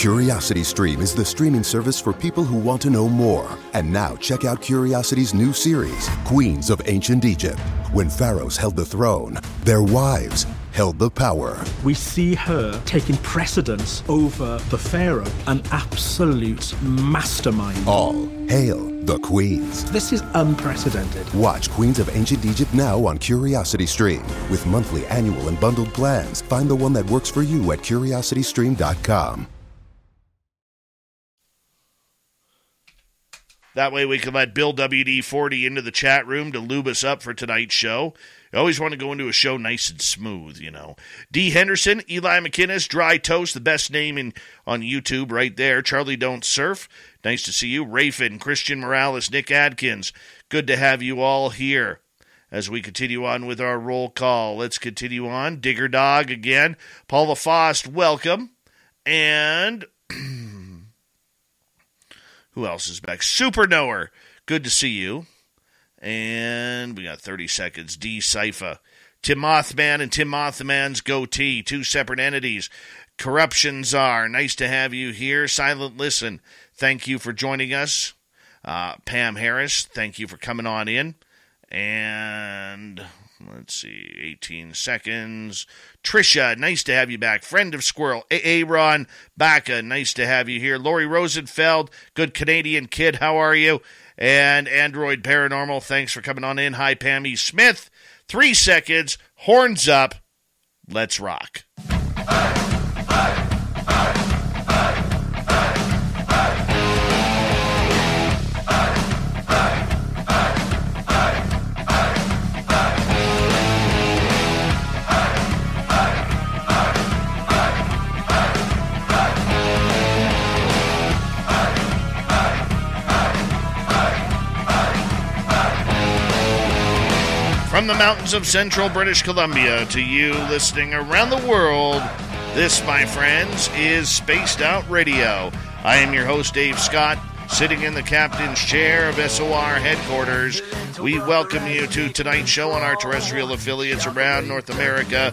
Curiosity Stream is the streaming service for people who want to know more. And now check out Curiosity's new series, Queens of Ancient Egypt. When pharaohs held the throne, their wives held the power. We see her taking precedence over the pharaoh, an absolute mastermind. All hail the queens. This is unprecedented. Watch Queens of Ancient Egypt now on Curiosity Stream. With monthly, annual, and bundled plans, find the one that works for you at curiositystream.com. That way we can let Bill WD40 into the chat room to lube us up for tonight's show. You always want to go into a show nice and smooth, you know. D. Henderson, Eli McInnes, Dry Toast, the best name in on YouTube right there. Charlie Don't Surf, nice to see you. Rafin, Christian Morales, Nick Adkins, good to have you all here. As we continue on with our roll call, let's continue on. Digger Dog again. Paula Fost, welcome. And who else is back? Super Knower, good to see you. And we got 30 seconds. D Cypher. Tim Mothman and Tim Mothman's goatee, two separate entities. Corruption Czar, nice to have you here. Silent Listen, thank you for joining us. Uh, Pam Harris, thank you for coming on in. And let's see, 18 seconds. Trisha, nice to have you back. Friend of Squirrel. Aaron Baka, nice to have you here. Lori Rosenfeld, good Canadian kid, how are you? And Android Paranormal, thanks for coming on in. Hi, Pammy Smith. Three seconds, horns up. Let's rock. From the mountains of central British Columbia to you listening around the world, this, my friends, is Spaced Out Radio. I am your host, Dave Scott, sitting in the captain's chair of SOR headquarters. We welcome you to tonight's show on our terrestrial affiliates around North America,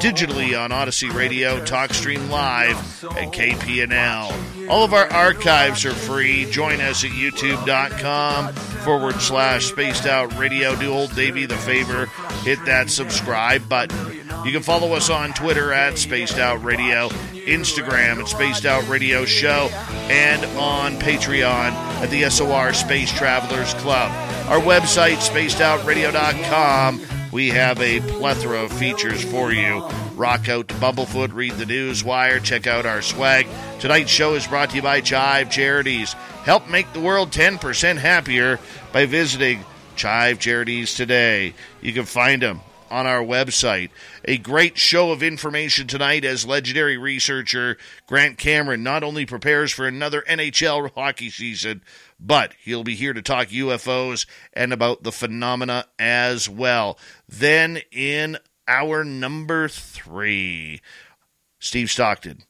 digitally on Odyssey Radio, TalkStream Live, and KPNL. All of our archives are free. Join us at youtube.com forward slash spaced out radio. Do old Davey the favor, hit that subscribe button. You can follow us on Twitter at Spaced Out Radio, Instagram at Spaced Out Radio Show, and on Patreon at the SOR Space Travelers Club. Our website, spacedoutradio.com. We have a plethora of features for you. Rock out to Bumblefoot, read the news wire, check out our swag. Tonight's show is brought to you by Chive Charities. Help make the world 10% happier by visiting Chive Charities today. You can find them on our website. A great show of information tonight as legendary researcher Grant Cameron not only prepares for another NHL hockey season, but he'll be here to talk UFOs and about the phenomena as well. Then in our number three, Steve Stockton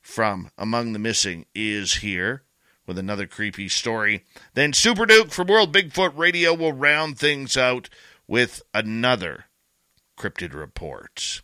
from Among the Missing is here with another creepy story. Then Super Duke from World Bigfoot Radio will round things out with another cryptid report.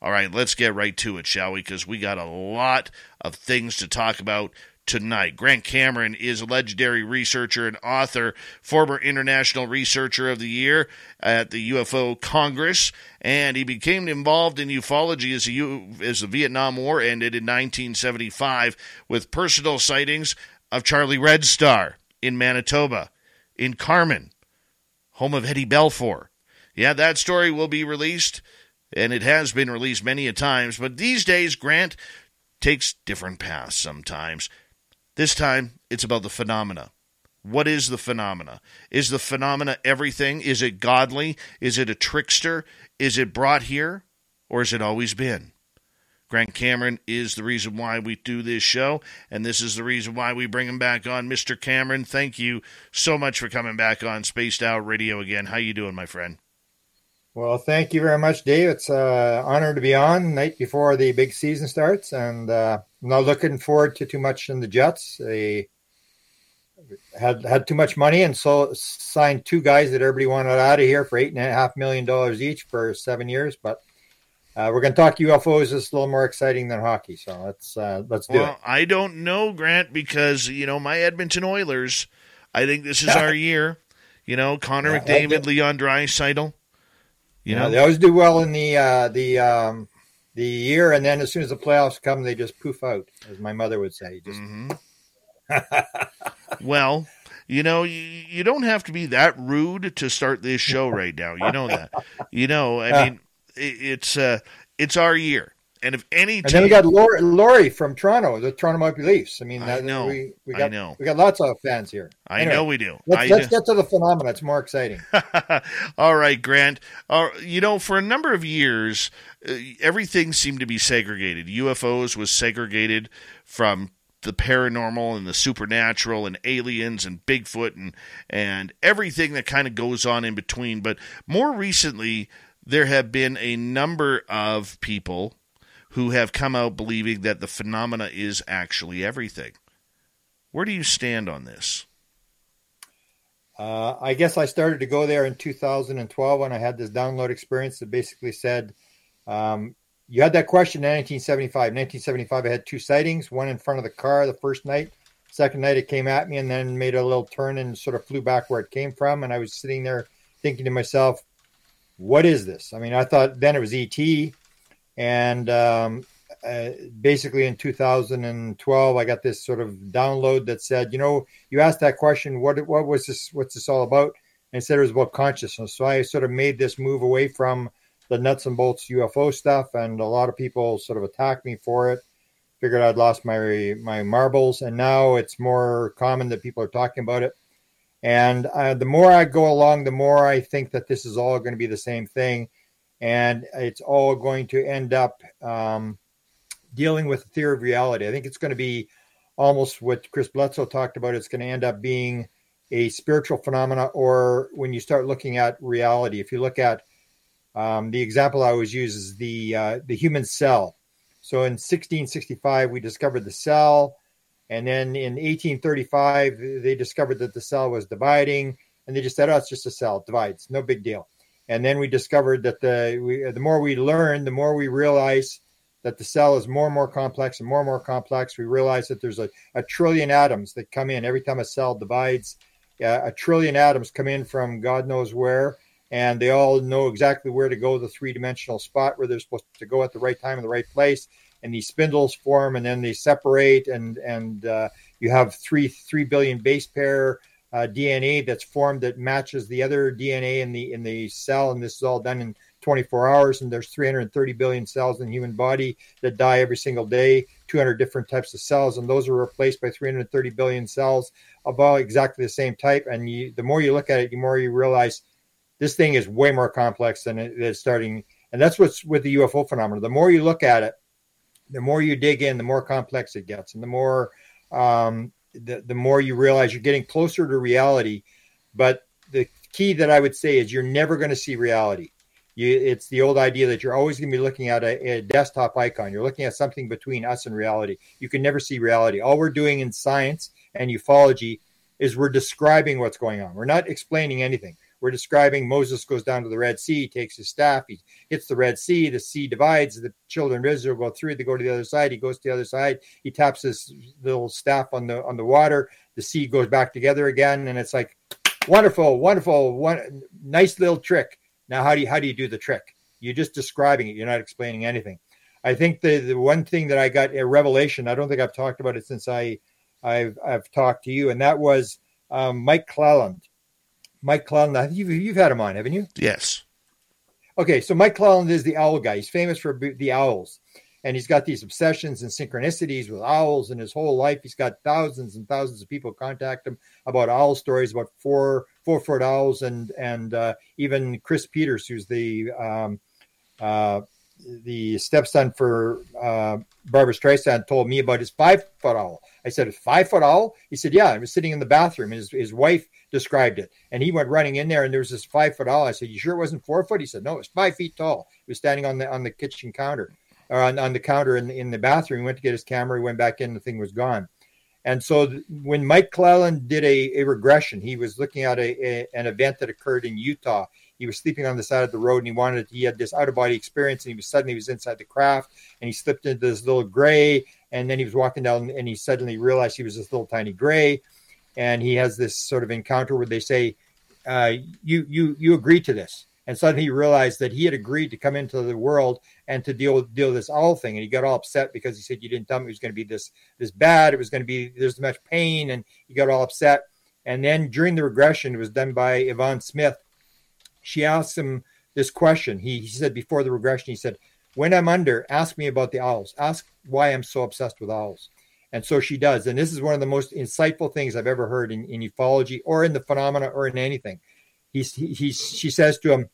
All right, let's get right to it, shall we? Because we got a lot of things to talk about tonight. Grant Cameron is a legendary researcher and author, former International Researcher of the Year at the UFO Congress, and he became involved in ufology as, a, as the Vietnam War ended in 1975 with personal sightings of Charlie Red Star in Manitoba, in Carman, home of Eddie Belfour. Yeah, that story will be released, and it has been released many a times, but these days Grant takes different paths sometimes. This time, it's about the phenomena. What is the phenomena? Is the phenomena everything? Is it godly? Is it a trickster? Is it brought here? Or has it always been? Grant Cameron is the reason why we do this show, and this is the reason why we bring him back on. Mr. Cameron, thank you so much for coming back on Spaced Out Radio again. How you doing, my friend? Well, thank you very much, Dave. It's an uh, honor to be on night before the big season starts, and uh, I'm not looking forward to too much in the Jets. They had had too much money and so signed two guys that everybody wanted out of here for eight and a half million dollars each for seven years. But uh, we're going to talk UFOs. It's a little more exciting than hockey, so let's uh, let's do well, it. I don't know, Grant, because you know my Edmonton Oilers. I think this is our year. You know, Connor Yeah, McDavid, Leon Draisaitl. You Yeah, know, they always do well in the uh, the um, the year, and then as soon as the playoffs come, they just poof out, as my mother would say. Just hmm well, you know, you, you don't have to be that rude to start this show right now. You know that. You know, I mean, it, it's uh, it's our year, and if any and then we got Lori, Lori from Toronto, the Toronto Maple Leafs. I mean, I know. we we I got know. we got lots of fans here. I Anyway, know we do. Let's, let's do. get to the phenomena. It's more exciting. All right, Grant. Uh, you know, for a number of years, uh, everything seemed to be segregated. UFOs was segregated from the paranormal and the supernatural and aliens and Bigfoot and and everything that kind of goes on in between. But more recently, there have been a number of people who have come out believing that the phenomena is actually everything. Where do you stand on this? Uh, I guess I started to go there in 2012 when I had this download experience that basically said, um, you had that question in 1975. 1975, I had two sightings, one in front of the car the first night. Second night, it came at me and then made a little turn and sort of flew back where it came from. And I was sitting there thinking to myself, what is this? I mean, I thought then it was ET. And um, uh, basically in 2012, I got this sort of download that said, you know, you asked that question, what what was this? What's this all about? And said it was about consciousness. So I sort of made this move away from the nuts and bolts UFO stuff, and a lot of people sort of attacked me for it. Figured I'd lost my my marbles, and now it's more common that people are talking about it. And uh, the more I go along, the more I think that this is all going to be the same thing, and it's all going to end up um, dealing with the theory of reality. I think it's going to be almost what Chris Bledsoe talked about. It's going to end up being a spiritual phenomena, or when you start looking at reality. If you look at um, the example I always use is the uh, the human cell. So in 1665, we discovered the cell, and then in 1835, they discovered that the cell was dividing, and they just said, "Oh, it's just a cell, it divides, no big deal." And then we discovered that the we, the more we learn, the more we realize that the cell is more and more complex and more and more complex. We realize that there's a, a trillion atoms that come in every time a cell divides. Uh, a trillion atoms come in from God knows where, and they all know exactly where to go, the three dimensional spot where they're supposed to go at the right time in the right place. And these spindles form, and then they separate, and and uh, you have three three billion base pair uh, DNA that's formed that matches the other DNA in the in the cell, and this is all done in 24 hours. And there's 330 billion cells in the human body that die every single day. 200 different types of cells, and those are replaced by 330 billion cells of all exactly the same type. And you, the more you look at it, the more you realize this thing is way more complex than it is starting. And that's what's with the UFO phenomenon. The more you look at it, the more you dig in, the more complex it gets, and the more um, the, the more you realize you're getting closer to reality. But the key that I would say is you're never going to see reality. You, it's the old idea that you're always going to be looking at a, a, desktop icon. You're looking at something between us and reality. You can never see reality. All we're doing in science and ufology is we're describing what's going on. We're not explaining anything. We're describing Moses goes down to the Red Sea, takes his staff, he hits the Red Sea, the sea divides, the children of Israel go through, they go to the other side, he goes to the other side, he taps his little staff on the on the water, the sea goes back together again, and it's like wonderful, wonderful, one nice little trick. Now how do you how do you do the trick? You're just describing it, you're not explaining anything. I think the, the one thing that I got a revelation, I don't think I've talked about it since I I've I've talked to you, and that was um, Mike Clelland. Mike I think you've, you've had him on, haven't you? Yes. Okay, so Mike Clelland is the owl guy. He's famous for the owls, and he's got these obsessions and synchronicities with owls. In his whole life, he's got thousands and thousands of people contact him about owl stories, about four four foot owls, and and uh, even Chris Peters, who's the um, uh, the stepson for uh, Barbra Streisand, told me about his five foot owl. I said, five foot owl? He said, yeah. I was sitting in the bathroom. His, his wife described it. And he went running in there and there was this five foot owl. I said, You sure it wasn't four foot? He said, No, it was five feet tall. He was standing on the on the kitchen counter or on, on the counter in, in the bathroom. He went to get his camera, he went back in, the thing was gone. And so th- when Mike Clelland did a, a regression, he was looking at a, a, an event that occurred in Utah he was sleeping on the side of the road and he wanted he had this out of body experience and he was suddenly he was inside the craft and he slipped into this little gray and then he was walking down and he suddenly realized he was this little tiny gray. And he has this sort of encounter where they say uh, you you you agree to this. And suddenly he realized that he had agreed to come into the world and to deal with deal this owl thing. And he got all upset because he said you didn't tell me it was going to be this this bad. It was going to be there's much pain. And he got all upset. And then during the regression it was done by yvonne smith she asked him this question he, he said before the regression he said when i'm under ask me about the owls ask why i'm so obsessed with owls and so she does and this is one of the most insightful things i've ever heard in, in ufology or in the phenomena or in anything he's he, he's she says to him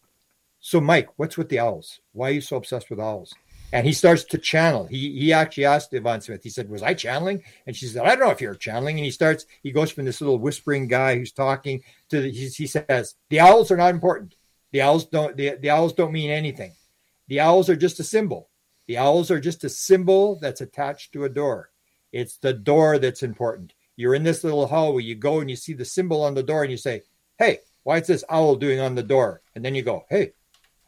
so Mike, what's with the owls? Why are you so obsessed with owls? And he starts to channel. He he actually asked Yvonne Smith. He said, "Was I channeling?" And she said, "I don't know if you're channeling." And he starts. He goes from this little whispering guy who's talking to the, he, he says, "The owls are not important. The owls don't. The, the owls don't mean anything. The owls are just a symbol. The owls are just a symbol that's attached to a door. It's the door that's important. You're in this little hallway. You go and you see the symbol on the door, and you say, "Hey, why is this owl doing on the door?" And then you go, "Hey,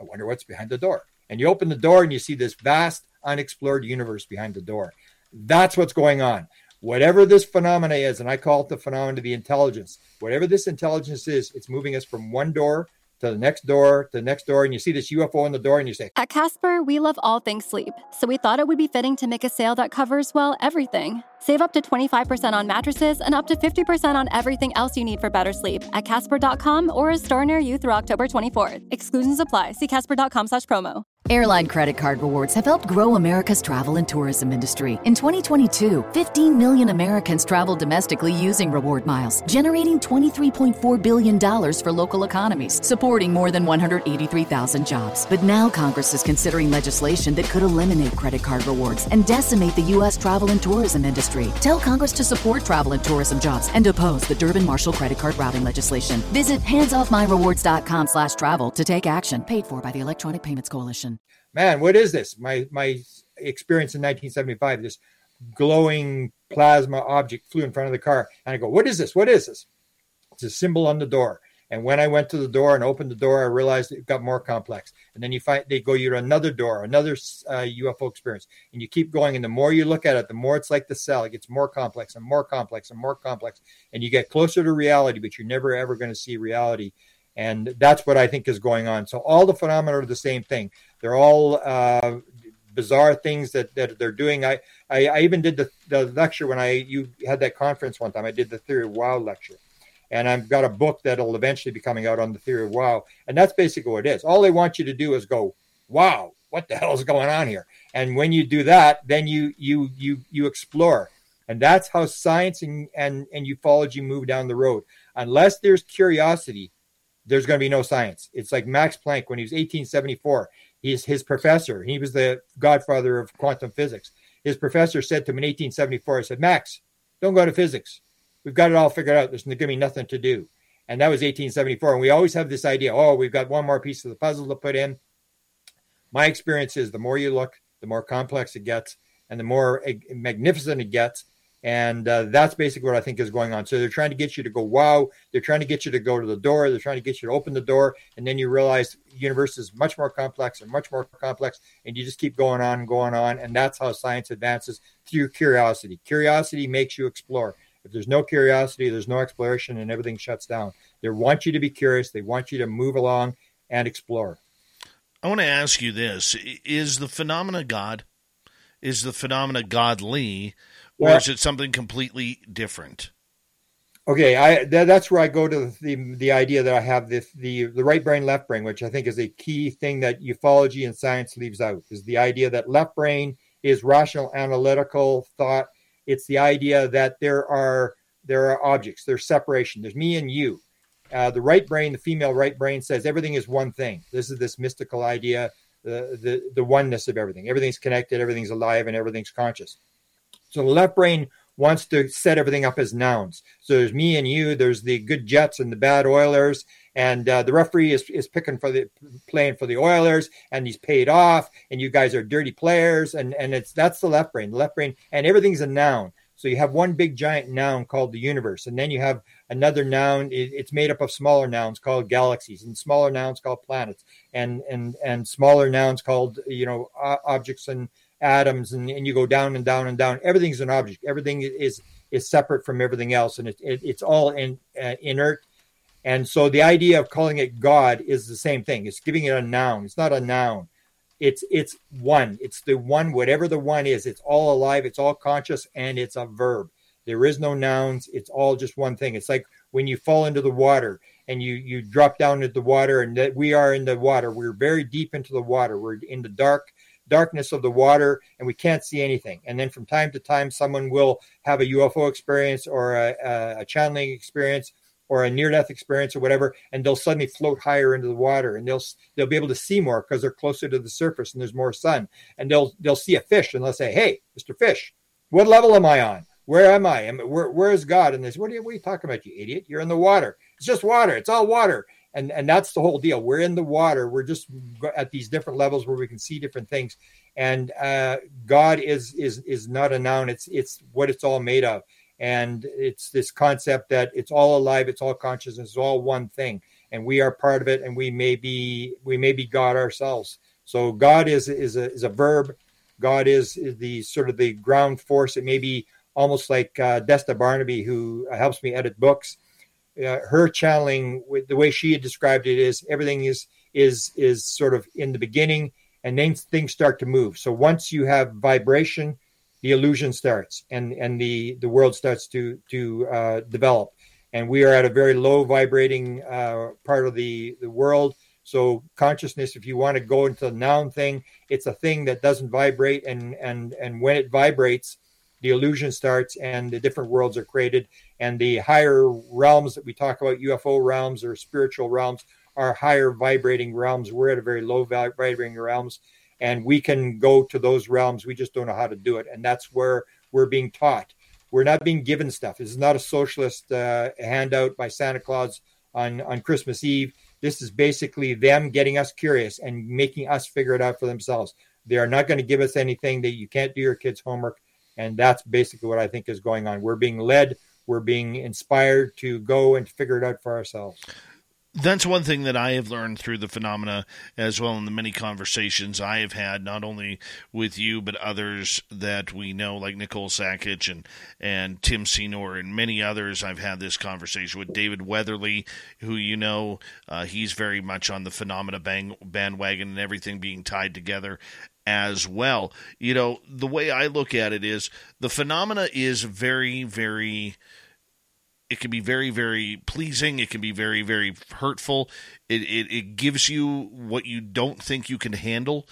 I wonder what's behind the door. And you open the door and you see this vast, unexplored universe behind the door. That's what's going on. Whatever this phenomena is, and I call it the phenomenon of the intelligence, whatever this intelligence is, it's moving us from one door to the next door, to the next door, and you see this UFO in the door, and you say, At Casper, we love all things sleep. So we thought it would be fitting to make a sale that covers, well, everything. Save up to 25% on mattresses and up to 50% on everything else you need for better sleep at Casper.com or a store near you through October 24th. Exclusions apply. See Casper.com slash promo. Airline credit card rewards have helped grow America's travel and tourism industry. In 2022, 15 million Americans traveled domestically using reward miles, generating $23.4 billion for local economies, supporting more than 183,000 jobs. But now Congress is considering legislation that could eliminate credit card rewards and decimate the U.S. travel and tourism industry. Tell Congress to support travel and tourism jobs and oppose the Durbin-Marshall credit card routing legislation. Visit handsoffmyrewards.com slash travel to take action, paid for by the Electronic Payments Coalition man, what is this? My my experience in 1975, this glowing plasma object flew in front of the car, and I go, "What is this? What is this?" It's a symbol on the door. And when I went to the door and opened the door, I realized it got more complex. And then you find they go you another door, another uh, UFO experience, and you keep going. And the more you look at it, the more it's like the cell. It gets more complex and more complex and more complex, and you get closer to reality. But you're never ever going to see reality and that's what I think is going on. So all the phenomena are the same thing. They're all uh, bizarre things that, that they're doing. I, I, I even did the, the lecture when I you had that conference one time. I did the theory of wow lecture, and I've got a book that'll eventually be coming out on the theory of wow. And that's basically what it is. All they want you to do is go, wow, what the hell is going on here? And when you do that, then you you you you explore. And that's how science and, and, and ufology move down the road. Unless there's curiosity, there's going to be no science. It's like Max Planck when he was 1874. He's his professor. He was the godfather of quantum physics. His professor said to him in 1874, "I said, Max, don't go to physics. We've got it all figured out. There's going to be nothing to do." And that was 1874. And we always have this idea, oh, we've got one more piece of the puzzle to put in. My experience is the more you look, the more complex it gets, and the more magnificent it gets, and uh, that's basically what I think is going on. So they're trying to get you to go, wow. They're trying to get you to go to the door. They're trying to get you to open the door. And then you realize the universe is much more complex and much more complex. And you just keep going on and going on. And that's how science advances through curiosity. Curiosity makes you explore. If there's no curiosity, there's no exploration and everything shuts down. They want you to be curious. They want you to move along and explore. I want to ask you this Is the phenomena God? Is the phenomena godly? or well, is it something completely different? Okay, I that, that's where I go to the the idea that I have this the the right brain left brain, which I think is a key thing that ufology and science leaves out is the idea that left brain is rational analytical thought. It's the idea that there are there are objects, there's separation, there's me and you. Uh, the right brain, the female right brain, says everything is one thing. This is this mystical idea, the the the oneness of everything. Everything's connected, everything's alive, and everything's conscious. So the left brain wants to set everything up as nouns. So there's me and you. There's the good Jets and the bad Oilers, and uh, the referee is is picking for the playing for the Oilers, and he's paid off, and you guys are dirty players, and and it's that's the left brain, the left brain, and everything's a noun. So you have one big giant noun called the universe, and then you have another noun. It's made up of smaller nouns called galaxies, and smaller nouns called planets, and and and smaller nouns called you know objects and atoms, and, and you go down and down and down. Everything's an object. Everything is is separate from everything else, and it, it, it's all in, uh, inert. And so the idea of calling it God is the same thing. It's giving it a noun. It's not a noun. It's it's one. It's the one whatever the one is. It's all alive. It's all conscious and it's a verb. There is no nouns. It's all just one thing. It's like when you fall into the water and you you drop down into the water and that we are in the water. We're very deep into the water. We're in the dark darkness of the water and we can't see anything. And then from time to time someone will have a ufo experience or a, a, a channeling experience or a near death experience or whatever and they'll suddenly float higher into the water and they'll they'll be able to see more because they're closer to the surface and there's more sun. And they'll they'll see a fish and they'll say hey mr fish what level am i on? Where am i? Am where, where is god? And they say what are, you, what are you talking about you idiot? You're in the water. It's just water. It's all water. And and that's the whole deal. We're in the water. We're just at these different levels where we can see different things. And uh, god is is is not a noun. It's it's what it's all made of and it's this concept that it's all alive it's all consciousness it's all one thing. And we are part of it and we may be we may be god ourselves. So god is is a, is a verb. God is, is the sort of the ground force. It may be almost like uh, desta barnabe who helps me edit books. Uh, her channeling the way she had described it is everything is is is sort of in the beginning and then things start to move. So once you have vibration the illusion starts and and the the world starts to to uh, develop. And we are at a very low vibrating uh, part of the the world. So consciousness if you want to go into the noun thing it's a thing that doesn't vibrate and and and when it vibrates the illusion starts and the different worlds are created. And the higher realms that we talk about ufo realms or spiritual realms are higher vibrating realms. We're at a very low vibrating realms and we can go to those realms. We just don't know how to do it, and that's where we're being taught. We're not being given stuff. This is not a socialist uh, handout by Santa Claus on on Christmas Eve. This is basically them getting us curious and making us figure it out for themselves. They are not going to give us anything that you can't do your kids' homework, and that's basically what I think is going on. We're being led. We're being inspired to go and figure it out for ourselves that's one thing that I have learned through the phenomena as well in the many conversations I have had, not only with you, but others that we know, like Nicole Sackich and, and Tim Senor and many others. I've had this conversation with David Weatherly, who you know, uh, he's very much on the phenomena bang, bandwagon and everything being tied together as well. You know, the way I look at it is the phenomena is very, very it can be very very pleasing. It can be very very hurtful. It it, it gives you what you don't think you can handle.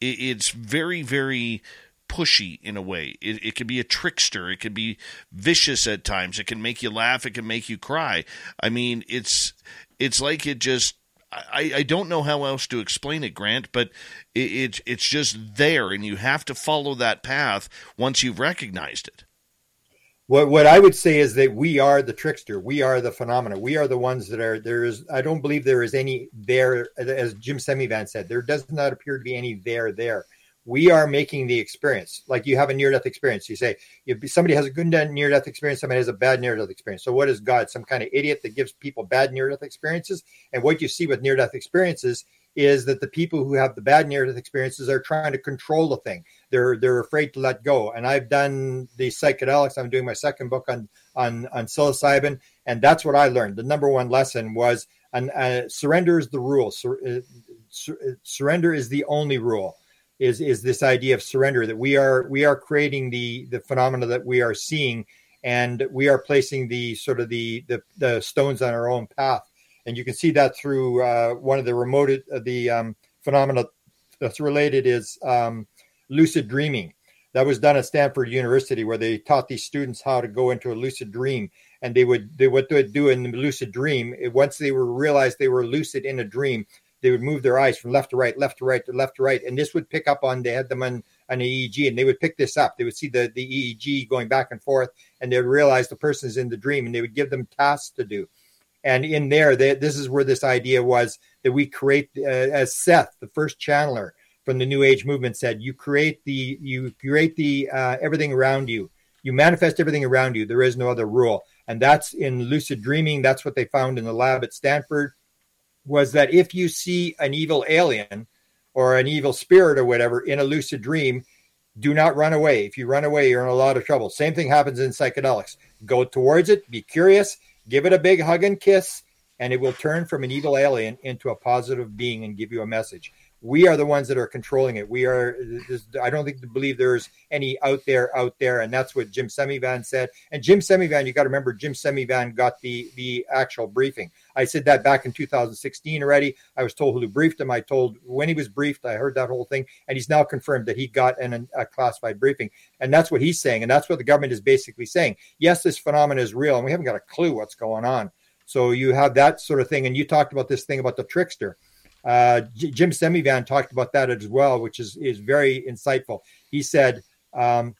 It, it's very very pushy in a way. It, it can be a trickster. It can be vicious at times. It can make you laugh. It can make you cry. I mean it's it's like it just I, I don't know how else to explain it, Grant, but it, it, it's just there, and you have to follow that path once you've recognized it. What what I would say is that we are the trickster. We are the phenomena. We are the ones that are there is I don't believe there is any there as Jim Semivan said, there does not appear to be any there there. We are making the experience. Like you have a near death experience. You say if somebody has a good near death experience, somebody has a bad near death experience. So what is God? Some kind of idiot that gives people bad near death experiences? And what you see with near death experiences is that the people who have the bad near death experiences are trying to control the thing. They're they're afraid to let go. And I've done the psychedelics. I'm doing my second book on on on psilocybin, and that's what I learned. The number one lesson was and uh, surrender is the rule. Sur- uh, sur- uh, surrender is the only rule. Is is this idea of surrender that we are we are creating the the phenomena that we are seeing, and we are placing the sort of the the, the stones on our own path and you can see that through uh, one of the remote uh, the um, phenomena that's related is um, lucid dreaming. That was done at Stanford University, where they taught these students how to go into a lucid dream, and they would they what they would do in the lucid dream. Once they were realized they were lucid in a dream, they would move their eyes from left to right, left to right, to left to right, and this would pick up on. They had them on an EEG, and they would pick this up. They would see the the EEG going back and forth, and they would realize the person is in the dream, and they would give them tasks to do. And in there, they, this is where this idea was that we create, uh, as Seth, the first channeler from the New Age movement, said, you create the you create the uh, everything around you. You manifest everything around you. There is no other rule. And that's in lucid dreaming. That's what they found in the lab at Stanford was that if you see an evil alien or an evil spirit or whatever in a lucid dream, do not run away. If you run away, you're in a lot of trouble. Same thing happens in psychedelics. Go towards it, be curious, give it a big hug and kiss, and it will turn from an evil alien into a positive being and give you a message we are the ones that are controlling it. We are. I don't think believe there's any out there out there, and that's what Jim Semivan said. And Jim Semivan, you got to remember, Jim Semivan got the the actual briefing. I said that back in 2016 already. I was told who briefed him. I told when he was briefed. I heard that whole thing, and he's now confirmed that he got an, a classified briefing, and that's what he's saying, and that's what the government is basically saying. Yes, this phenomenon is real, and we haven't got a clue what's going on. So you have that sort of thing, and you talked about this thing about the trickster uh, Jim Semivan talked about that as well, which is is very insightful. He said um,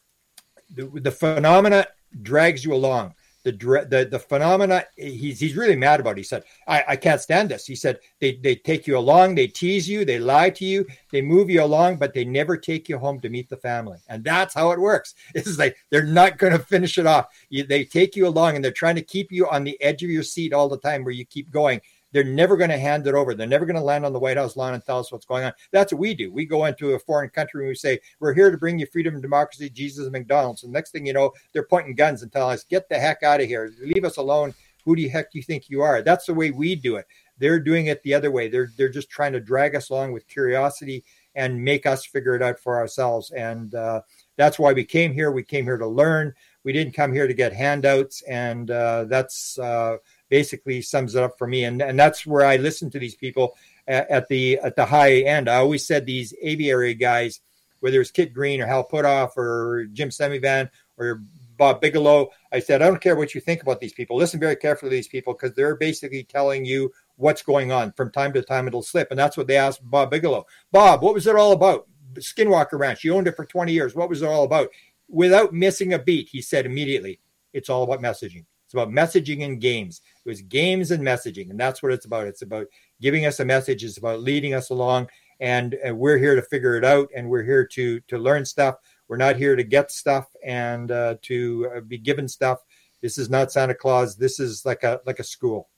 the, the phenomena drags you along. The, the the phenomena he's he's really mad about. It. He said, I, "I can't stand this." He said, "They they take you along, they tease you, they lie to you, they move you along, but they never take you home to meet the family." And that's how it works. It's like they're not going to finish it off. You, they take you along, and they're trying to keep you on the edge of your seat all the time, where you keep going they're never going to hand it over. They're never going to land on the White House lawn and tell us what's going on. That's what we do. We go into a foreign country and we say, We're here to bring you freedom and democracy, Jesus and McDonald's. And next thing you know, they're pointing guns and telling us, Get the heck out of here. Leave us alone. Who the heck do you think you are? That's the way we do it. They're doing it the other way. They're they're just trying to drag us along with curiosity and make us figure it out for ourselves. And uh, that's why we came here. We came here to learn. We didn't come here to get handouts. And uh, that's uh, basically sums it up for me. And and that's where I listen to these people at, at the at the high end. I always said these aviary guys, whether it's Kit Green or Hal Puthoff or Jim Semivan or Bob Bigelow, I said, I don't care what you think about these people. Listen very carefully to these people because they're basically telling you what's going on. From time to time, it'll slip. And that's what they asked Bob Bigelow. Bob, what was it all about? Skinwalker Ranch. You owned it for 20 years. What was it all about? Without missing a beat, he said immediately, it's all about messaging. It's about messaging and games. It was games and messaging, and that's what it's about. It's about giving us a message. It's about leading us along, and, and we're here to figure it out, and we're here to to learn stuff. We're not here to get stuff and uh, to uh, be given stuff. This is not Santa Claus. This is like a like a school.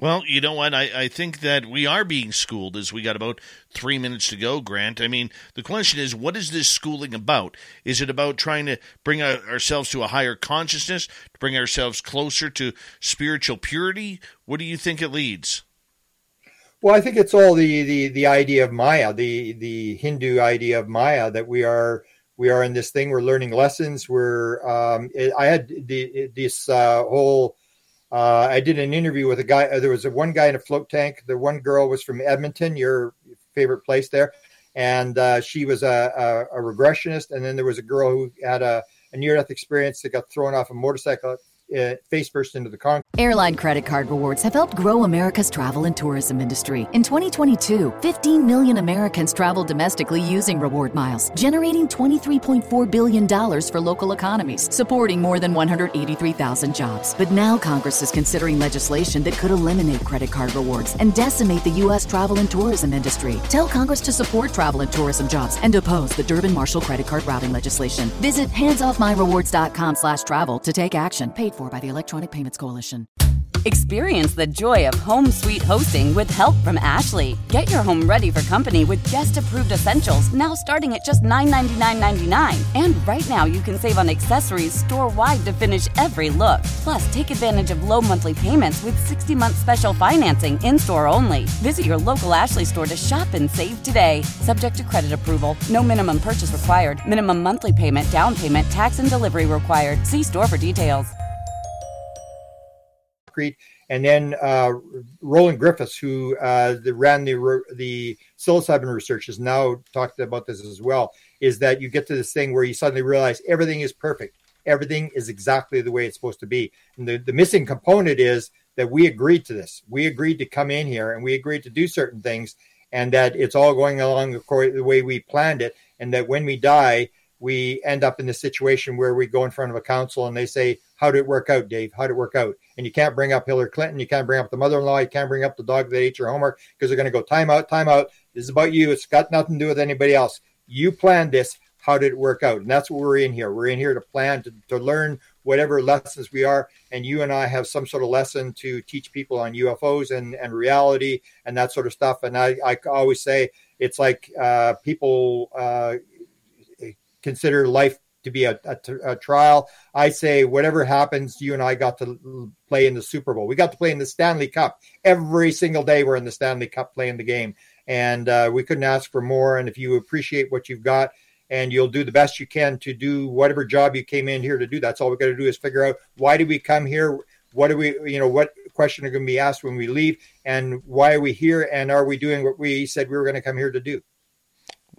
Well, you know what? I, I think that we are being schooled as we got about three minutes to go, Grant. I mean, the question is, what is this schooling about? Is it about trying to bring ourselves to a higher consciousness, to bring ourselves closer to spiritual purity? What do you think it leads? Well, I think it's all the, the, the idea of Maya, the, the Hindu idea of Maya, that we are we are in this thing. We're learning lessons. We're um, I had the, this uh, whole uh, I did an interview with a guy. Uh, there was a one guy in a float tank. The one girl was from Edmonton, your favorite place there, and uh, she was a, a, a, regressionist. And then there was a girl who had a, a near death experience that got thrown off a motorcycle uh, face first into the. Airline credit card rewards have helped grow America's travel and tourism industry. In 2022, 15 million Americans traveled domestically using reward miles, generating $23.4 billion for local economies, supporting more than 183,000 jobs. But now Congress is considering legislation that could eliminate credit card rewards and decimate the U.S. travel and tourism industry. Tell Congress to support travel and tourism jobs and oppose the Durbin-Marshall credit card routing legislation. Visit handsoffmyrewards.com slash travel to take action. Paid for by the Electronic Payments Coalition. Experience the joy of home suite hosting with help from Ashley. Get your home ready for company with guest approved essentials now starting at just $999.99. And right now you can save on accessories store wide to finish every look. Plus, take advantage of low monthly payments with 60 month special financing in store only. Visit your local Ashley store to shop and save today. Subject to credit approval. No minimum purchase required. Minimum monthly payment, down payment, tax, and delivery required. See store for details concrete. And then uh, Roland Griffiths, who uh, the, ran the the psilocybin research, has now talked about this as well. Is that you get to this thing where you suddenly realize everything is perfect, everything is exactly the way it's supposed to be. And the, the missing component is that we agreed to this. We agreed to come in here and we agreed to do certain things, and that it's all going along the way we planned it. And that when we die, we end up in the situation where we go in front of a council and they say, How did it work out, Dave? How did it work out? And you can't bring up Hillary Clinton. You can't bring up the mother in law. You can't bring up the dog that ate your homework because they're going to go, Time out, time out. This is about you. It's got nothing to do with anybody else. You planned this. how did it work out? And that's what we're in here. We're in here to plan to, to learn whatever lessons we are. And you and I have some sort of lesson to teach people on UFOs and, and reality and that sort of stuff. And I, I always say it's like uh, people uh, consider life to be a, a, a, trial. I say whatever happens, you and I got to play in the Super Bowl. We got to play in the Stanley Cup every single day. We're in the Stanley Cup playing the game, and uh, we couldn't ask for more. And if you appreciate what you've got, and you'll do the best you can to do whatever job you came in here to do. That's all we got to do is figure out why did we come here. What do we, you know, what question are going to be asked when we leave, and why are we here, and are we doing what we said we were going to come here to do?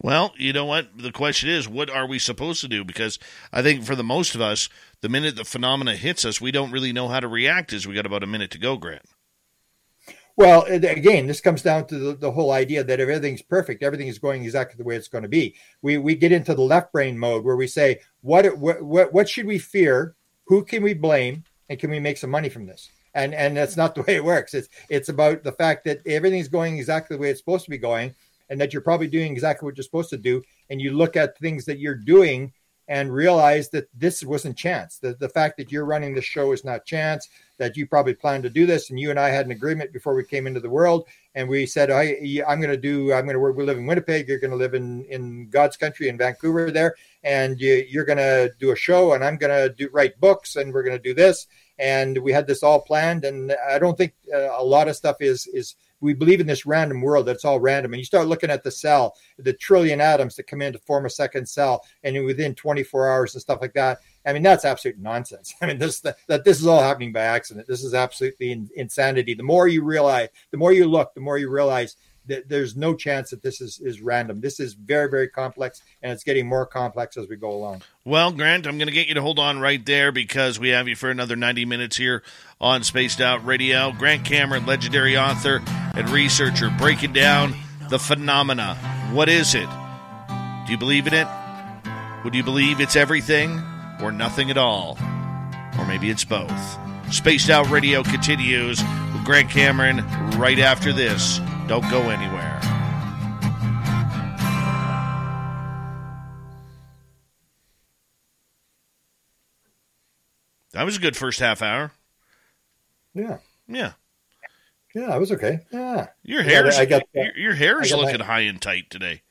Well, you know what? The question is, what are we supposed to do? Because I think for the most of us, the minute the phenomena hits us, we don't really know how to react. As we got about a minute to go, Grant. Well, again, this comes down to the, the, whole idea that if everything's perfect, everything is going exactly the way it's going to be. We we get into the left brain mode where we say, what what what should we fear? Who can we blame? And can we make some money from this? And and that's not the way it works. It's it's about the fact that everything's going exactly the way it's supposed to be going, and that you're probably doing exactly what you're supposed to do. And you look at things that you're doing and realize that this wasn't chance. The, the fact that you're running the show is not chance, that you probably planned to do this. And you and I had an agreement before we came into the world. And we said, hey, I'm going to do, I'm going to work, we live in Winnipeg. You're going to live in, in God's country in Vancouver there. And you, you're going to do a show and I'm going to do write books and we're going to do this. And we had this all planned. And I don't think uh, a lot of stuff is, is, we believe in this random world that's all random. And you start looking at the cell, the trillion atoms that come in to form a second cell, and within 24 hours and stuff like that. I mean, that's absolute nonsense. I mean, this that, this is all happening by accident. This is absolutely in, insanity. The more you realize, the more you look, the more you realize there's no chance that this is, is random. This is very, very complex, and it's getting more complex as we go along. Well, Grant, I'm going to get you to hold on right there because we have you for another 90 minutes here on Spaced Out Radio. Grant Cameron, legendary author and researcher, breaking down the phenomena. What is it? Do you believe in it? Would you believe it's everything or nothing at all? Or maybe it's both. Spaced Out Radio continues Grant Cameron right after this. Don't go anywhere. That was a good first half hour. Yeah. Yeah. Yeah, I was okay. Yeah. Your hair is, I got, your, your hair is looking my, high and tight today.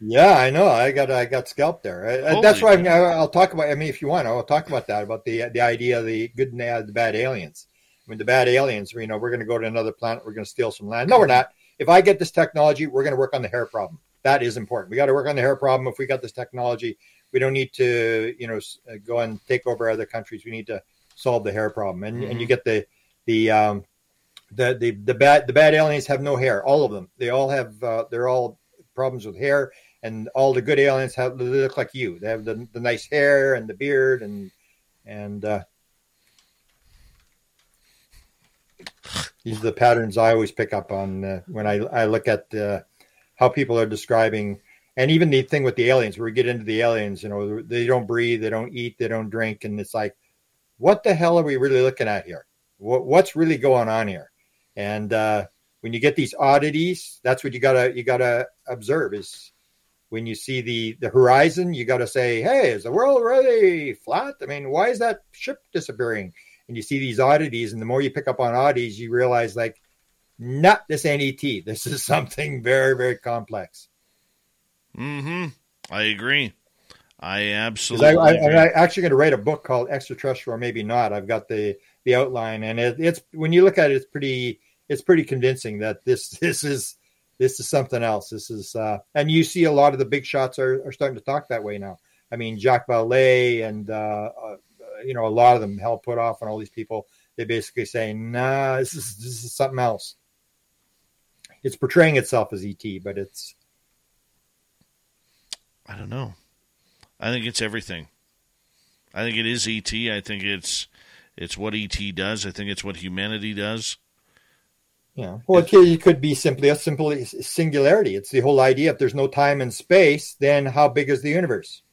Yeah, I know. I got I got scalp there. That's why I I'll talk about. I mean, if you want, I'll talk about that about the the idea of the good and the bad aliens. I mean, the bad aliens. You know, we're going to go to another planet. We're going to steal some land. No, we're not if I get this technology, we're going to work on the hair problem. That is important. We got to work on the hair problem. If we got this technology, we don't need to, you know, uh, go and take over other countries. We need to solve the hair problem. And mm-hmm. and you mm-hmm. get the the um, the the the bad the bad aliens have no hair. All of them. They all have. Uh, they're all problems with hair. And all the good aliens have they look like you. They have the, the nice hair and the beard and and uh, these are the patterns I always pick up on uh, when I, I look at uh, how people are describing, and even the thing with the aliens, where we get into the aliens, you know, they don't breathe, they don't eat, they don't drink, and it's like, what the hell are we really looking at here? What, what's really going on here? And uh, when you get these oddities, that's what you gotta you gotta observe is when you see the the horizon, you gotta say, hey, is the world really flat? I mean, why is that ship disappearing? And you see these oddities, and the more you pick up on oddities, you realize like, not this NET. This is something very, very complex. Hmm. I agree. I absolutely. I, am actually going to write a book called Extraterrestrial, or maybe not. I've got the the outline, and it, it's when you look at it, it's pretty it's pretty convincing that this this is this is something else. This is uh, and you see a lot of the big shots are, are starting to talk that way now. I mean, Jacques Vallée and uh, uh, you know, a lot of them Hal Puthoff on all these people. They basically say, nah, this is this is something else. It's portraying itself as ET, but it's I don't know. I think it's everything. I think it is ET. I think it's it's what ET does. I think it's what humanity does. Yeah. Well, it could be simply a simple singularity. It's the whole idea. If there's no time and space, then how big is the universe?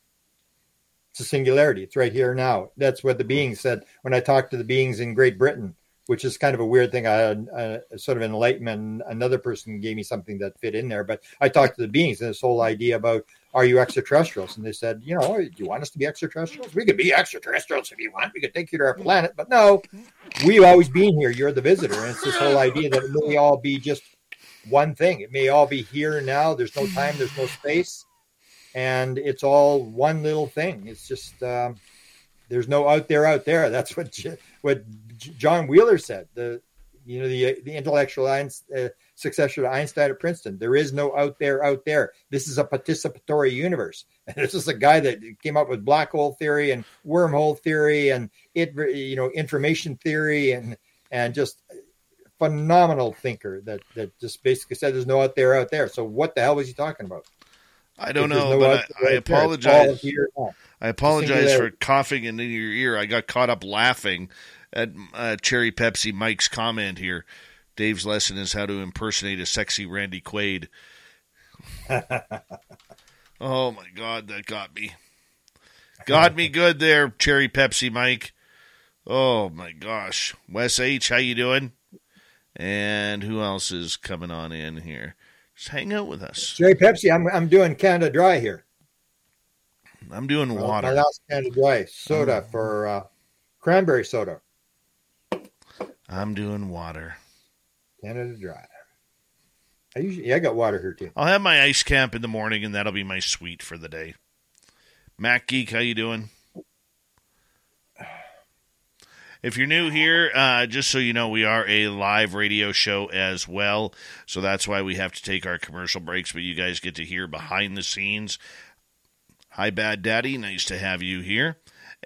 It's a singularity. It's right here now. That's what the being said when I talked to the beings in Great Britain, which is kind of a weird thing. I had sort of enlightenment. Another person gave me something that fit in there, but I talked to the beings and this whole idea about are you extraterrestrials? And they said, you know, do you want us to be extraterrestrials? We could be extraterrestrials if you want. We could take you to our planet. But no, we've always been here. You're the visitor. And it's this whole idea that it may all be just one thing. It may all be here now. There's no time, there's no space. And it's all one little thing. It's just, um, there's no out there, out there. That's what what John Wheeler said. The you know the the intellectual uh, successor to Einstein at Princeton. There is no out there, out there. This is a participatory universe. And this is a guy that came up with black hole theory and wormhole theory and it you know information theory and and just phenomenal thinker that that just basically said there's no out there, out there. So what the hell was he talking about? I don't know, no but I, I apologize. I apologize for coughing into your ear. I got caught up laughing at uh, Cherry Pepsi Mike's comment here. Dave's lesson is how to impersonate a sexy Randy Quaid. oh my God, that got me. Got me good there, Cherry Pepsi Mike. Oh my gosh, Wes H, how you doing? And who else is coming on in here? Just hang out with us. Cherry Pepsi, I'm I'm doing Canada Dry here. I'm doing well, water. My last Canada Dry soda oh. for uh, cranberry soda. I'm doing water. Canada Dry. I usually yeah, I got water here too. I'll have my ice camp in the morning, and that'll be my sweet for the day. Mac Geek, how you doing? If you're new here, uh, just so you know, we are a live radio show as well. So that's why we have to take our commercial breaks, but you guys get to hear behind the scenes. Hi, Bad Daddy. Nice to have you here.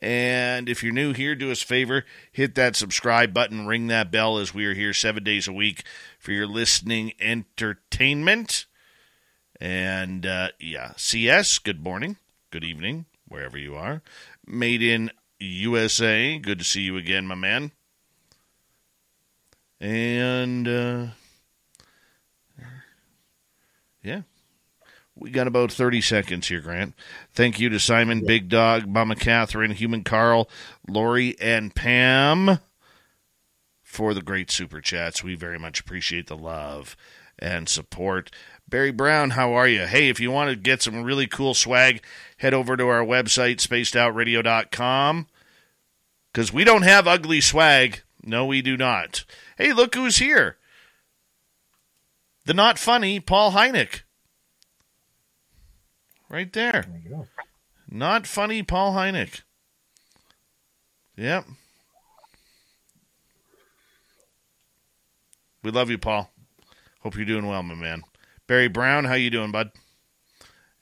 And if you're new here, do us a favor, hit that subscribe button, ring that bell as we are here seven days a week for your listening entertainment. And uh, yeah, CS, good morning, good evening, wherever you are. Made in USA, good to see you again, my man. And uh, yeah, we got about 30 seconds here, Grant. Thank you to Simon, Big Dog, Mama Catherine, Human Carl, Lori, and Pam for the great super chats. We very much appreciate the love and support. Barry Brown, how are you? Hey, if you want to get some really cool swag, head over to our website, spacedoutradio.com, because we don't have ugly swag. No, we do not. Hey, look who's here. The not funny Paul Hynek. Right there. there Not funny, Paul Hynek. Yep. We love you, Paul. Hope you're doing well, my man. Barry Brown, how you doing, bud?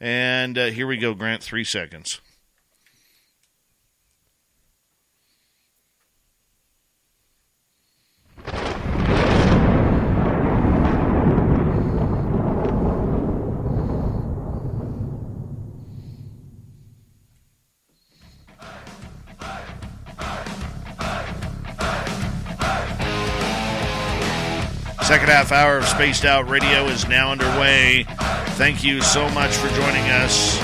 And uh, here we go, Grant. Three seconds. Second half hour of Spaced Out Radio is now underway. Thank you so much for joining us.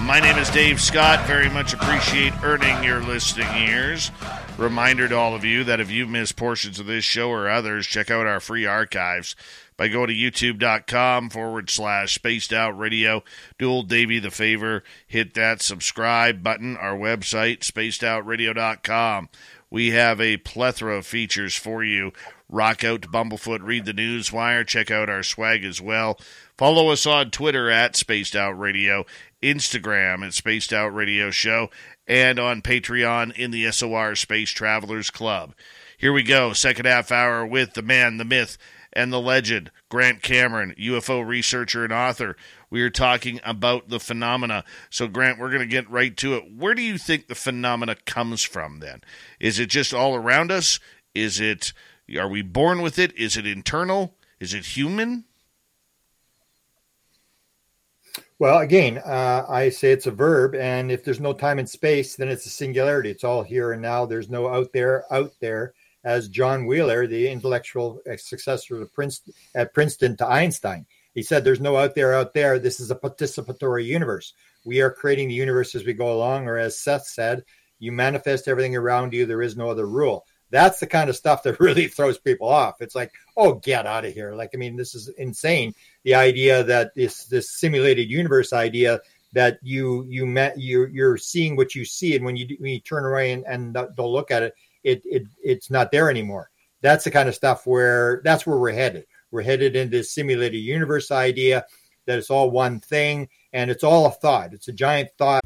My name is Dave Scott. Very much appreciate earning your listening ears. Reminder to all of you that if you've missed portions of this show or others, check out our free archives by going to youtube.com forward slash spaced out radio. Do old Davey the favor, hit that subscribe button. Our website, spacedoutradio.com. We have a plethora of features for you. Rock out to Bumblefoot, read the news wire, check out our swag as well. Follow us on Twitter at Spaced Out Radio, Instagram at Spaced Out Radio Show, and on Patreon in the SOR Space Travelers Club. Here we go, second half hour with the man, the myth, and the legend, Grant Cameron, UFO researcher and author. We are talking about the phenomena. So, Grant, we're going to get right to it. Where do you think the phenomena comes from then? Is it just all around us? Is it, are we born with it? Is it internal? Is it human? Well, again, uh, I say it's a verb, and if there's no time and space, then it's a singularity. It's all here and now. There's no out there, out there. As John Wheeler, the intellectual successor to Princeton, at Princeton to Einstein, he said, There's no out there, out there. This is a participatory universe. We are creating the universe as we go along, or as Seth said, you manifest everything around you. There is no other rule. That's the kind of stuff that really throws people off. It's like, oh, get out of here. Like, I mean, this is insane. The idea that this this simulated universe idea that you you met you you're seeing what you see, and when you when you turn away and, and don't look at it, it it it's not there anymore. That's the kind of stuff where that's where we're headed. We're headed into this simulated universe idea that it's all one thing and it's all a thought. It's a giant thought.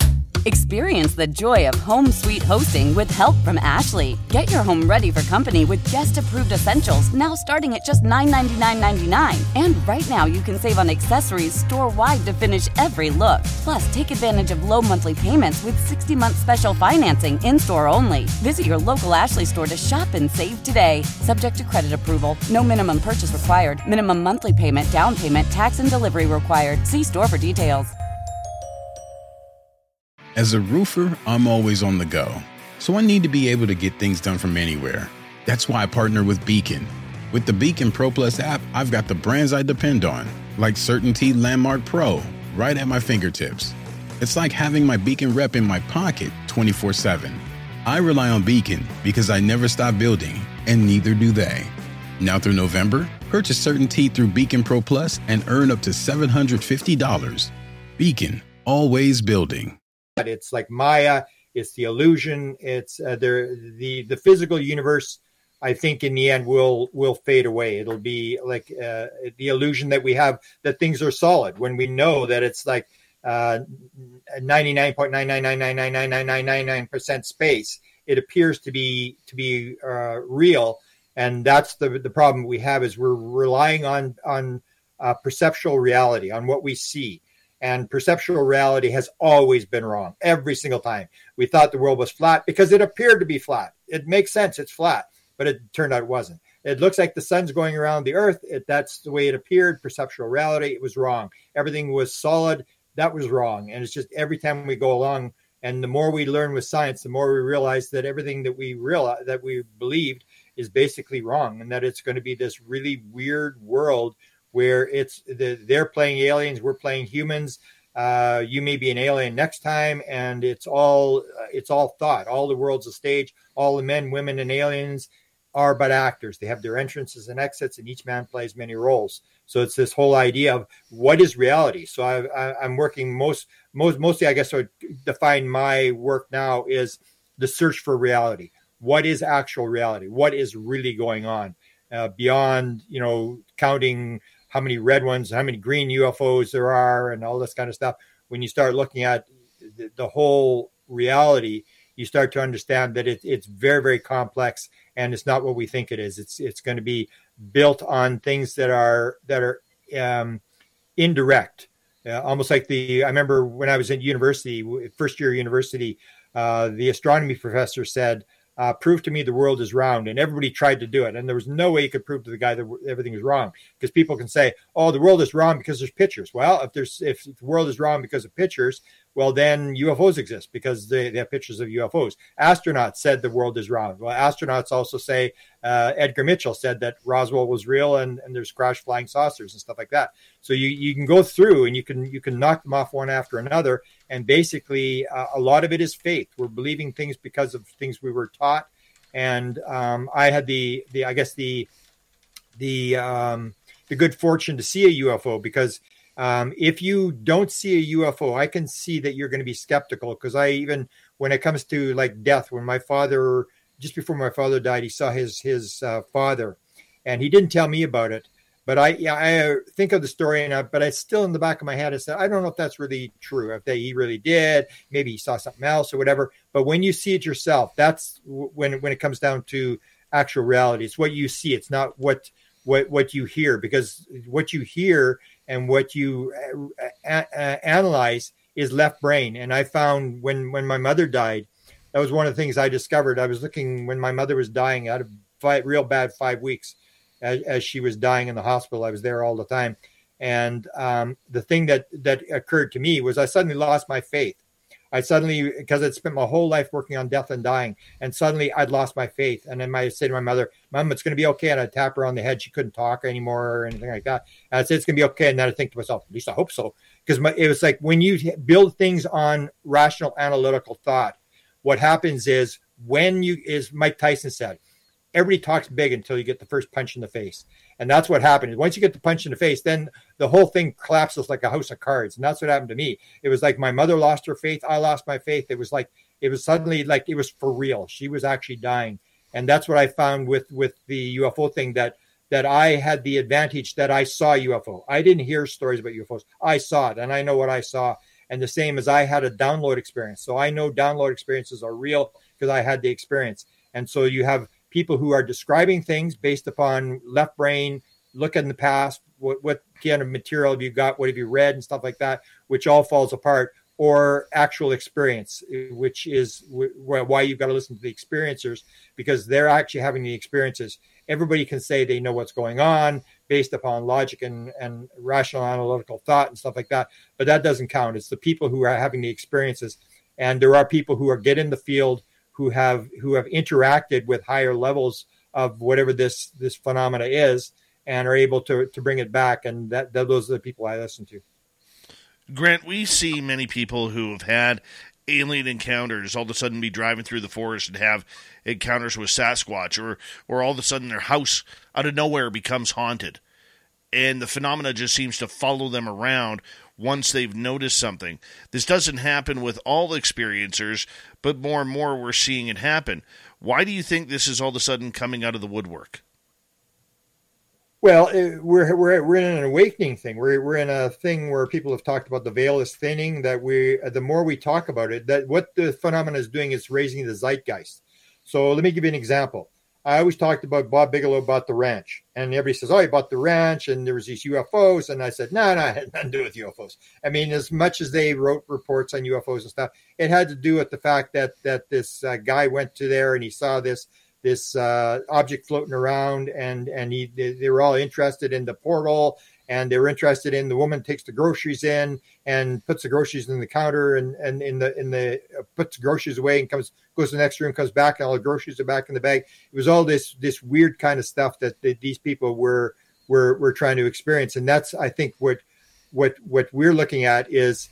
Experience the joy of home suite hosting with help from Ashley. Get your home ready for company with guest approved essentials now starting at just $999.99. And right now you can save on accessories store wide to finish every look. Plus, take advantage of low monthly payments with 60 month special financing in store only. Visit your local Ashley store to shop and save today. Subject to credit approval. No minimum purchase required. Minimum monthly payment, down payment, tax, and delivery required. See store for details. As a roofer, I'm always on the go, so I need to be able to get things done from anywhere. That's why I partner with Beacon. With the Beacon Pro Plus app, I've got the brands I depend on, like CertainTeed Landmark Pro, right at my fingertips. It's like having my Beacon rep in my pocket 24 7. I rely on Beacon because I never stop building, and neither do they. Now through November, purchase CertainTeed through Beacon Pro Plus and earn up to $750. Beacon, always building. It's like Maya. It's the illusion. It's uh, the the the physical universe. I think in the end will will fade away. It'll be like uh, the illusion that we have that things are solid when we know that it's like ninety nine point nine nine nine nine nine nine nine nine nine nine percent space. It appears to be to be uh, real, and that's the the problem we have is we're relying on on uh, perceptual reality on what we see and perceptual reality has always been wrong every single time. We thought the world was flat because it appeared to be flat. It makes sense, it's flat, but it turned out it wasn't. It looks like the sun's going around the earth. It, that's the way it appeared. Perceptual reality, it was wrong. Everything was solid. That was wrong. And it's just every time we go along, and the more we learn with science, the more we realize that everything that we realize that we believed is basically wrong, and that it's going to be this really weird world where it's the, they're playing aliens, we're playing humans. Uh, you may be an alien next time, and it's all it's all thought. All the world's a stage. All the men, women, and aliens are but actors. They have their entrances and exits, and each man plays many roles. So it's this whole idea of what is reality. So I, am working most most mostly, I guess, I would define my work now is the search for reality. What is actual reality? What is really going on uh, beyond you know counting how many red ones, how many green UFOs there are, and all this kind of stuff. When you start looking at the, the whole reality, you start to understand that it, it's very, very complex, and it's not what we think it is. It's it's going to be built on things that are that are um, indirect, uh, almost like the. I remember when I was in university, first year university, uh, the astronomy professor said uh, prove to me the world is round. And everybody tried to do it. And there was no way you could prove to the guy that everything is wrong because people can say, oh, the world is wrong because there's pictures. Well, if there's if the world is wrong because of pictures, well, then UFOs exist because they, they have pictures of UFOs. Astronauts said the world is round. Well, astronauts also say uh, Edgar Mitchell said that Roswell was real and, and there's crash flying saucers and stuff like that. So you, you can go through and you can you can knock them off one after another. And basically, uh, a lot of it is faith. We're believing things because of things we were taught. And um, I had the the I guess the the um, the good fortune to see a UFO because um, if you don't see a UFO, I can see that you're going to be skeptical because I even when it comes to like death, when my father just before my father died, he saw his his uh, father, and he didn't tell me about it. But I yeah I think of the story, and I, but I still in the back of my head I said I don't know if that's really true. If they, he really did, maybe he saw something else or whatever. But when you see it yourself, that's when when it comes down to actual reality. It's what you see. It's not what what what you hear because what you hear and what you a- a- analyze is left brain. And I found when when my mother died, that was one of the things I discovered. I was looking when my mother was dying out of five, real bad five weeks as, as, she was dying in the hospital. I was there all the time. And um, the thing that that occurred to me was I suddenly lost my faith. I suddenly, because I'd spent my whole life working on death and dying, and suddenly I'd lost my faith. And then I say to my mother, Mom, it's going to be okay. And I'd tap her on the head. She couldn't talk anymore or anything like that. And I'd say, It's going to be okay. And then I think to myself, At least I hope so. Because it was like when you build things on rational analytical thought, what happens is when you, is Mike Tyson said, everybody talks big until you get the first punch in the face. And that's what happened. Once you get the punch in the face, then the whole thing collapses like a house of cards. And that's what happened to me. It was like my mother lost her faith. I lost my faith. It was like, it was suddenly like it was for real. She was actually dying. And that's what I found with, with the UFO thing that, that I had the advantage that I saw UFO. I didn't hear stories about UFOs. I saw it and I know what I saw. And the same as I had a download experience. So I know download experiences are real because I had the experience. And so you have people who are describing things based upon left brain, look in the past, what, what kind of material have you got, what have you read, and stuff like that, which all falls apart, or actual experience, which is why you've got to listen to the experiencers because they're actually having the experiences. Everybody can say they know what's going on based upon logic and, and rational analytical thought and stuff like that, but that doesn't count. It's the people who are having the experiences. And there are people who are get in the field who have who have interacted with higher levels of whatever this this phenomena is and are able to to bring it back and that, that those are the people I listen to. Grant, we see many people who have had alien encounters all of a sudden be driving through the forest and have encounters with Sasquatch or or all of a sudden their house out of nowhere becomes haunted. And the phenomena just seems to follow them around once they've noticed something. This doesn't happen with all experiencers, but more and more we're seeing it happen. Why do you think this is all of a sudden coming out of the woodwork? Well, it, we're, we're, we're in an awakening thing. We're, we're in a thing where people have talked about the veil is thinning, that we, the more we talk about it, that what the phenomenon is doing is raising the zeitgeist. So let me give you an example. I always talked about Bob Bigelow bought the ranch, and everybody says, "Oh, he bought the ranch," and there was these UFOs, and I said, "No, no, it had nothing to do with UFOs." I mean, as much as they wrote reports on UFOs and stuff, it had to do with the fact that that this uh, guy went to there and he saw this this uh, object floating around, and and he they, they were all interested in the portal and they were interested in the woman takes the groceries in and puts the groceries in the counter and, and in the in the uh, puts groceries away and comes goes to the next room comes back and all the groceries are back in the bag. It was all this this weird kind of stuff that, that these people were were were trying to experience. And that's i think what what what we're looking at is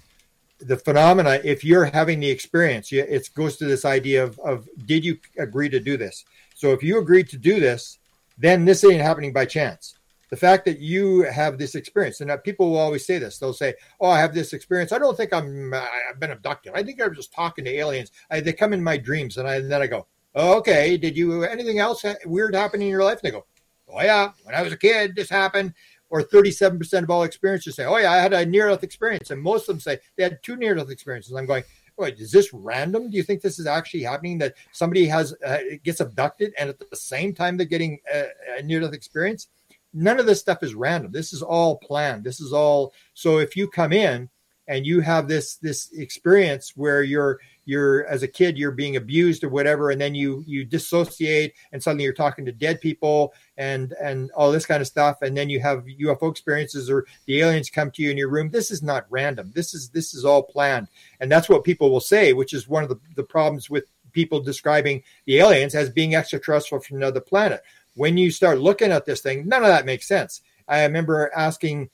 the phenomena. If you're having the experience it goes to this idea of, of did you agree to do this? So if you agreed to do this then this ain't happening by chance the fact that you have this experience and people will always say this they'll say oh i have this experience. I don't think i'm i've been abducted. I think i'm just talking to aliens. I, they come in my dreams and, I, and then i go oh, okay did you anything else weird happen in your life? And they go oh yeah when i was a kid this happened. Or 37% of all experiences say oh yeah i had a near death experience. And most of them say they had two near death experiences. I'm going Wait, is this random? Do you think this is actually happening that somebody has uh, gets abducted and at the same time they're getting a, a near death experience? None of this stuff is random. This is all planned. This is all so if you come in and you have this this experience where you're you're as a kid you're being abused or whatever and then you you dissociate and suddenly you're talking to dead people and and all this kind of stuff and then you have UFO experiences or the aliens come to you in your room this is not random this is this is all planned and that's what people will say which is one of the, the problems with people describing the aliens as being extraterrestrial from another planet when you start looking at this thing, none of that makes sense. I remember asking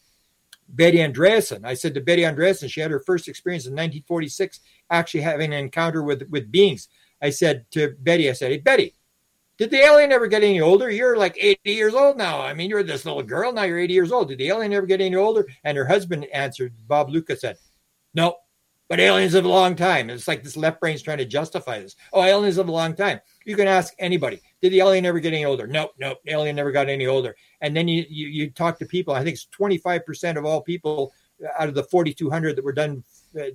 Betty Andreasson. I said to Betty Andreasson, she had her first experience in 1946, actually having an encounter with with beings. I said to Betty, I said, "Hey Betty, did the alien ever get any older? You're like 80 years old now. I mean, you're this little girl now. You're 80 years old. Did the alien ever get any older?" And her husband answered. Bob Luca said, "No." But aliens live a long time. It's like this left brain's trying to justify this. Oh, aliens live a long time. You can ask anybody. Did the alien ever get any older? Nope, nope. The alien never got any older. And then you, you, you talk to people. I think it's 25% of all people out of the 4,200 that were done uh,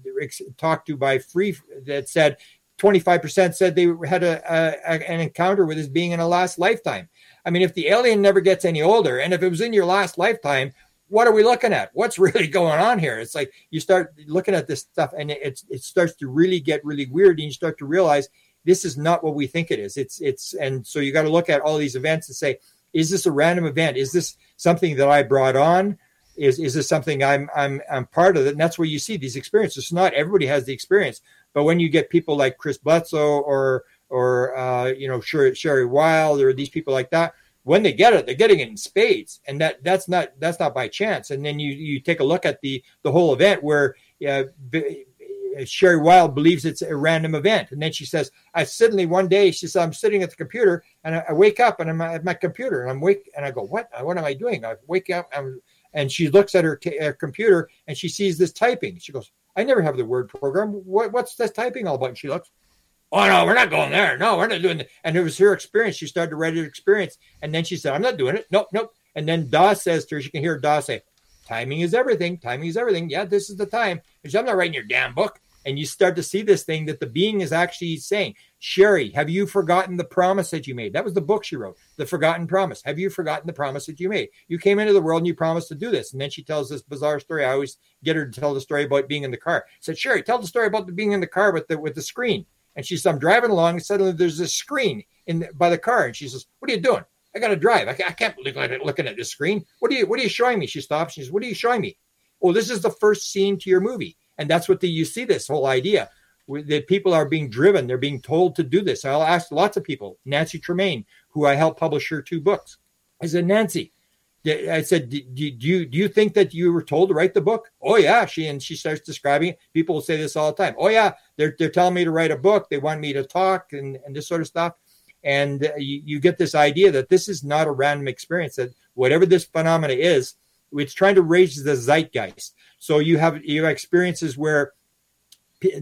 talked to by free that said 25% said they had a, a, an encounter with this being in a last lifetime. I mean, if the alien never gets any older, and if it was in your last lifetime, what are we looking at? What's really going on here? It's like you start looking at this stuff and it, it starts to really get really weird and you start to realize this is not what we think it is. It's, it's, and so you got to look at all these events and say, is this a random event? Is this something that I brought on? Is, is this something I'm, I'm, I'm part of it? And that's where you see these experiences. not everybody has the experience, but when you get people like Chris Bledsoe or, or, uh, you know, Sherry, Sherry Wilde or these people like that, when they get it, they're getting it in spades, and that that's not that's not by chance. And then you you take a look at the the whole event where uh, Uh, Sherry Wilde believes it's a random event. And then she says, I suddenly one day, she says, I'm sitting at the computer and I, I wake up and I'm at my computer and I'm wake and I go, what, what am I doing? I wake up and she looks at her, t- her computer and she sees this typing. She goes, I never have the word program. What, what's this typing all about? And she looks, Oh no, we're not going there. No, we're not doing. And it was her experience. She started to write her experience. And then she said, I'm not doing it. Nope, nope. And then Dawes says to her, she can hear Dawes say, Timing is everything. Timing is everything. Yeah, this is the time. She, I'm not writing your damn book and you start to see this thing that the being is actually saying, Sherry, have you forgotten the promise that you made? That was the book she wrote, The Forgotten Promise. Have you forgotten the promise that you made? You came into the world and you promised to do this. And then she tells this bizarre story. I always get her to tell the story about being in the car. I said, Sherry, tell the story about the being in the car with the with the screen. And she says, I'm driving along, and suddenly there's this screen in the, by the car. And she says, What are you doing? I got to drive. I, can't look at it looking at this screen. What are you What are you showing me? She stops. She says, What are you showing me? Oh, this is the first scene to your movie. And that's what the, you see this whole idea that people are being driven. They're being told to do this. I'll ask lots of people. Nancy Tremaine, who I helped publish her two books. I said, Nancy, I said, do, do, you do you think that you were told to write the book? Oh yeah, she and she starts describing it. People will say this all the time. Oh yeah, they're they're telling me to write a book. They want me to talk and and this sort of stuff. And uh, you, you get this idea that this is not a random experience. That whatever this phenomena is, it's trying to raise the zeitgeist. So you have you have experiences where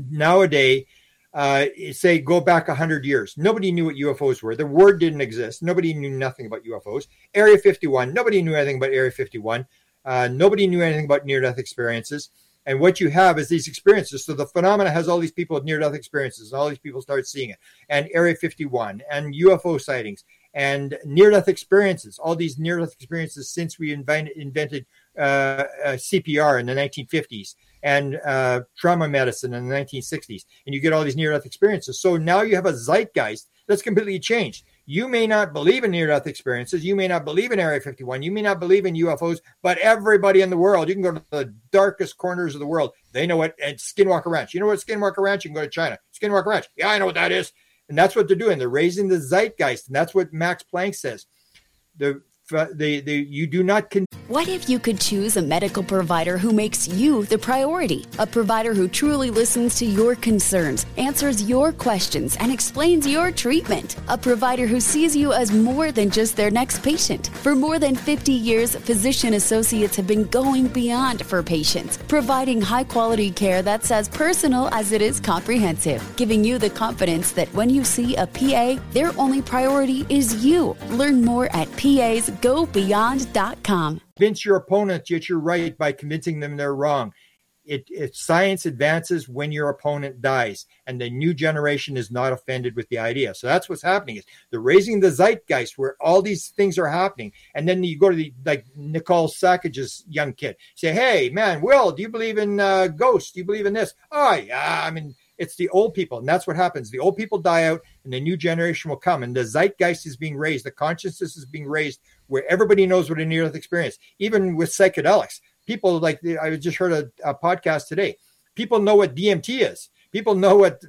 nowadays, uh, say go back 100 years nobody knew what ufos were. The word didn't exist. Nobody knew nothing about ufos area 51 nobody knew anything about area 51 uh, nobody knew anything about near-death experiences. And what you have is these experiences. So the phenomena has all these people with near-death experiences and all these people start seeing it. And area 51 and ufo sightings and near-death experiences. All these near-death experiences since we invented, invented cpr in the 1950s and uh, trauma medicine in the 1960s, and you get all these near death experiences. So now you have a zeitgeist that's completely changed. You may not believe in near death experiences. You may not believe in Area 51. You may not believe in UFOs, but everybody in the world, you can go to the darkest corners of the world. They know what, and Skinwalker Ranch. You know what Skinwalker Ranch? You can go to China. Skinwalker Ranch. Yeah, I know what that is. And that's what they're doing. They're raising the zeitgeist. And that's what Max Planck says. The the, the, you do not. Con- what if you could choose a medical provider who makes you the priority? A provider who truly listens to your concerns, answers your questions, and explains your treatment. A provider who sees you as more than just their next patient. For more than 50 years, physician associates have been going beyond for patients, providing high quality care that's as personal as it is comprehensive, giving you the confidence that when you see a PA, their only priority is you. Learn more at PA's gobeyond.com. Convince your opponent that you're right by convincing them they're wrong. It, it, science advances when your opponent dies, and the new generation is not offended with the idea. So that's what's happening. Is they're raising the zeitgeist where all these things are happening, and then you go to the like Nicole Sackage's young kid, say, "Hey, man, Will, do you believe in uh, ghosts? Do you believe in this?" Oh yeah, I mean it's the old people, and that's what happens. The old people die out, and the new generation will come, and the zeitgeist is being raised. The consciousness is being raised, where everybody knows what a near-death experience. Even with psychedelics, people like I just heard a, a podcast today. People know what DMT is. People know what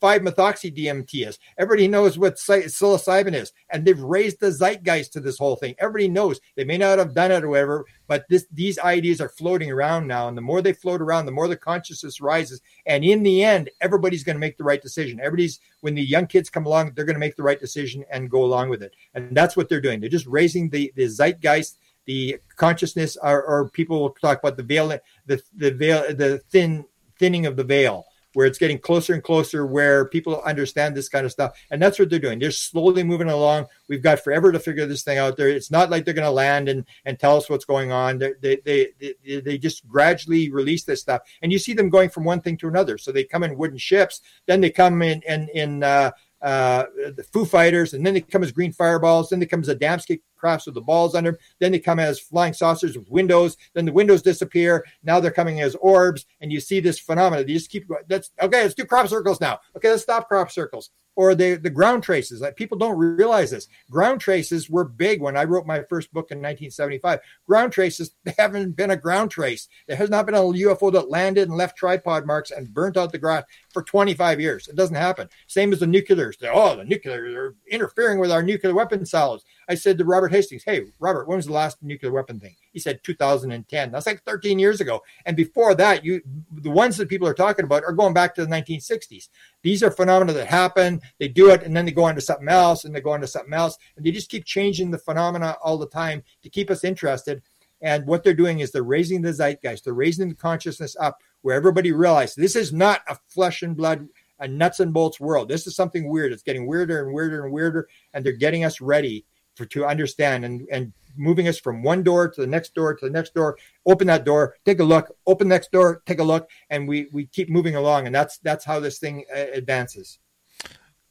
5-methoxy DMT is. Everybody knows what psilocybin is, and they've raised the zeitgeist to this whole thing. Everybody knows. They may not have done it or whatever, but this, these ideas are floating around now, and the more they float around, the more the consciousness rises. And in the end, everybody's going to make the right decision. Everybody's when the young kids come along, they're going to make the right decision and go along with it. And that's what they're doing. They're just raising the the zeitgeist the consciousness or, or, people will talk about the veil the the veil the thin thinning of the veil where it's getting closer and closer where people understand this kind of stuff. And that's what they're doing. They're slowly moving along. We've got forever to figure this thing out there. It's not like they're going to land and and tell us what's going on. They, they they they just gradually release this stuff. And you see them going from one thing to another. So they come in wooden ships then they come in in in uh, uh, the Foo Fighters, and then they come as green fireballs. Then they come as Adamski crafts with the balls under them. Then they come as flying saucers with windows. Then the windows disappear. Now they're coming as orbs, and you see this phenomenon. You just keep going. That's okay. Let's do crop circles now. Okay, let's stop crop circles or the, the ground traces. Like people don't realize this. Ground traces were big when I wrote my first book in 1975. Ground traces, they haven't been a ground trace. There has not been a UFO that landed and left tripod marks and burnt out the ground for 25 years. It doesn't happen. Same as the nuclears. oh, the nuclear, are interfering with our nuclear weapon silos. I said to Robert Hastings, Hey, Robert, when was the last nuclear weapon thing? He said 2010. That's like 13 years ago. And before that, you the ones that people are talking about are going back to the 1960s. These are phenomena that happen. They do it and then they go on to something else and they go on to something else. And they just keep changing the phenomena all the time to keep us interested. And what they're doing is they're raising the zeitgeist, they're raising the consciousness up where everybody realizes this is not a flesh and blood, a nuts and bolts world. This is something weird. It's getting weirder and weirder and weirder. And they're getting us ready for to understand and, and moving us from one door to the next door to the next door. Open that door, take a look, open next door, take a look, and we we keep moving along. And that's that's how this thing uh, advances.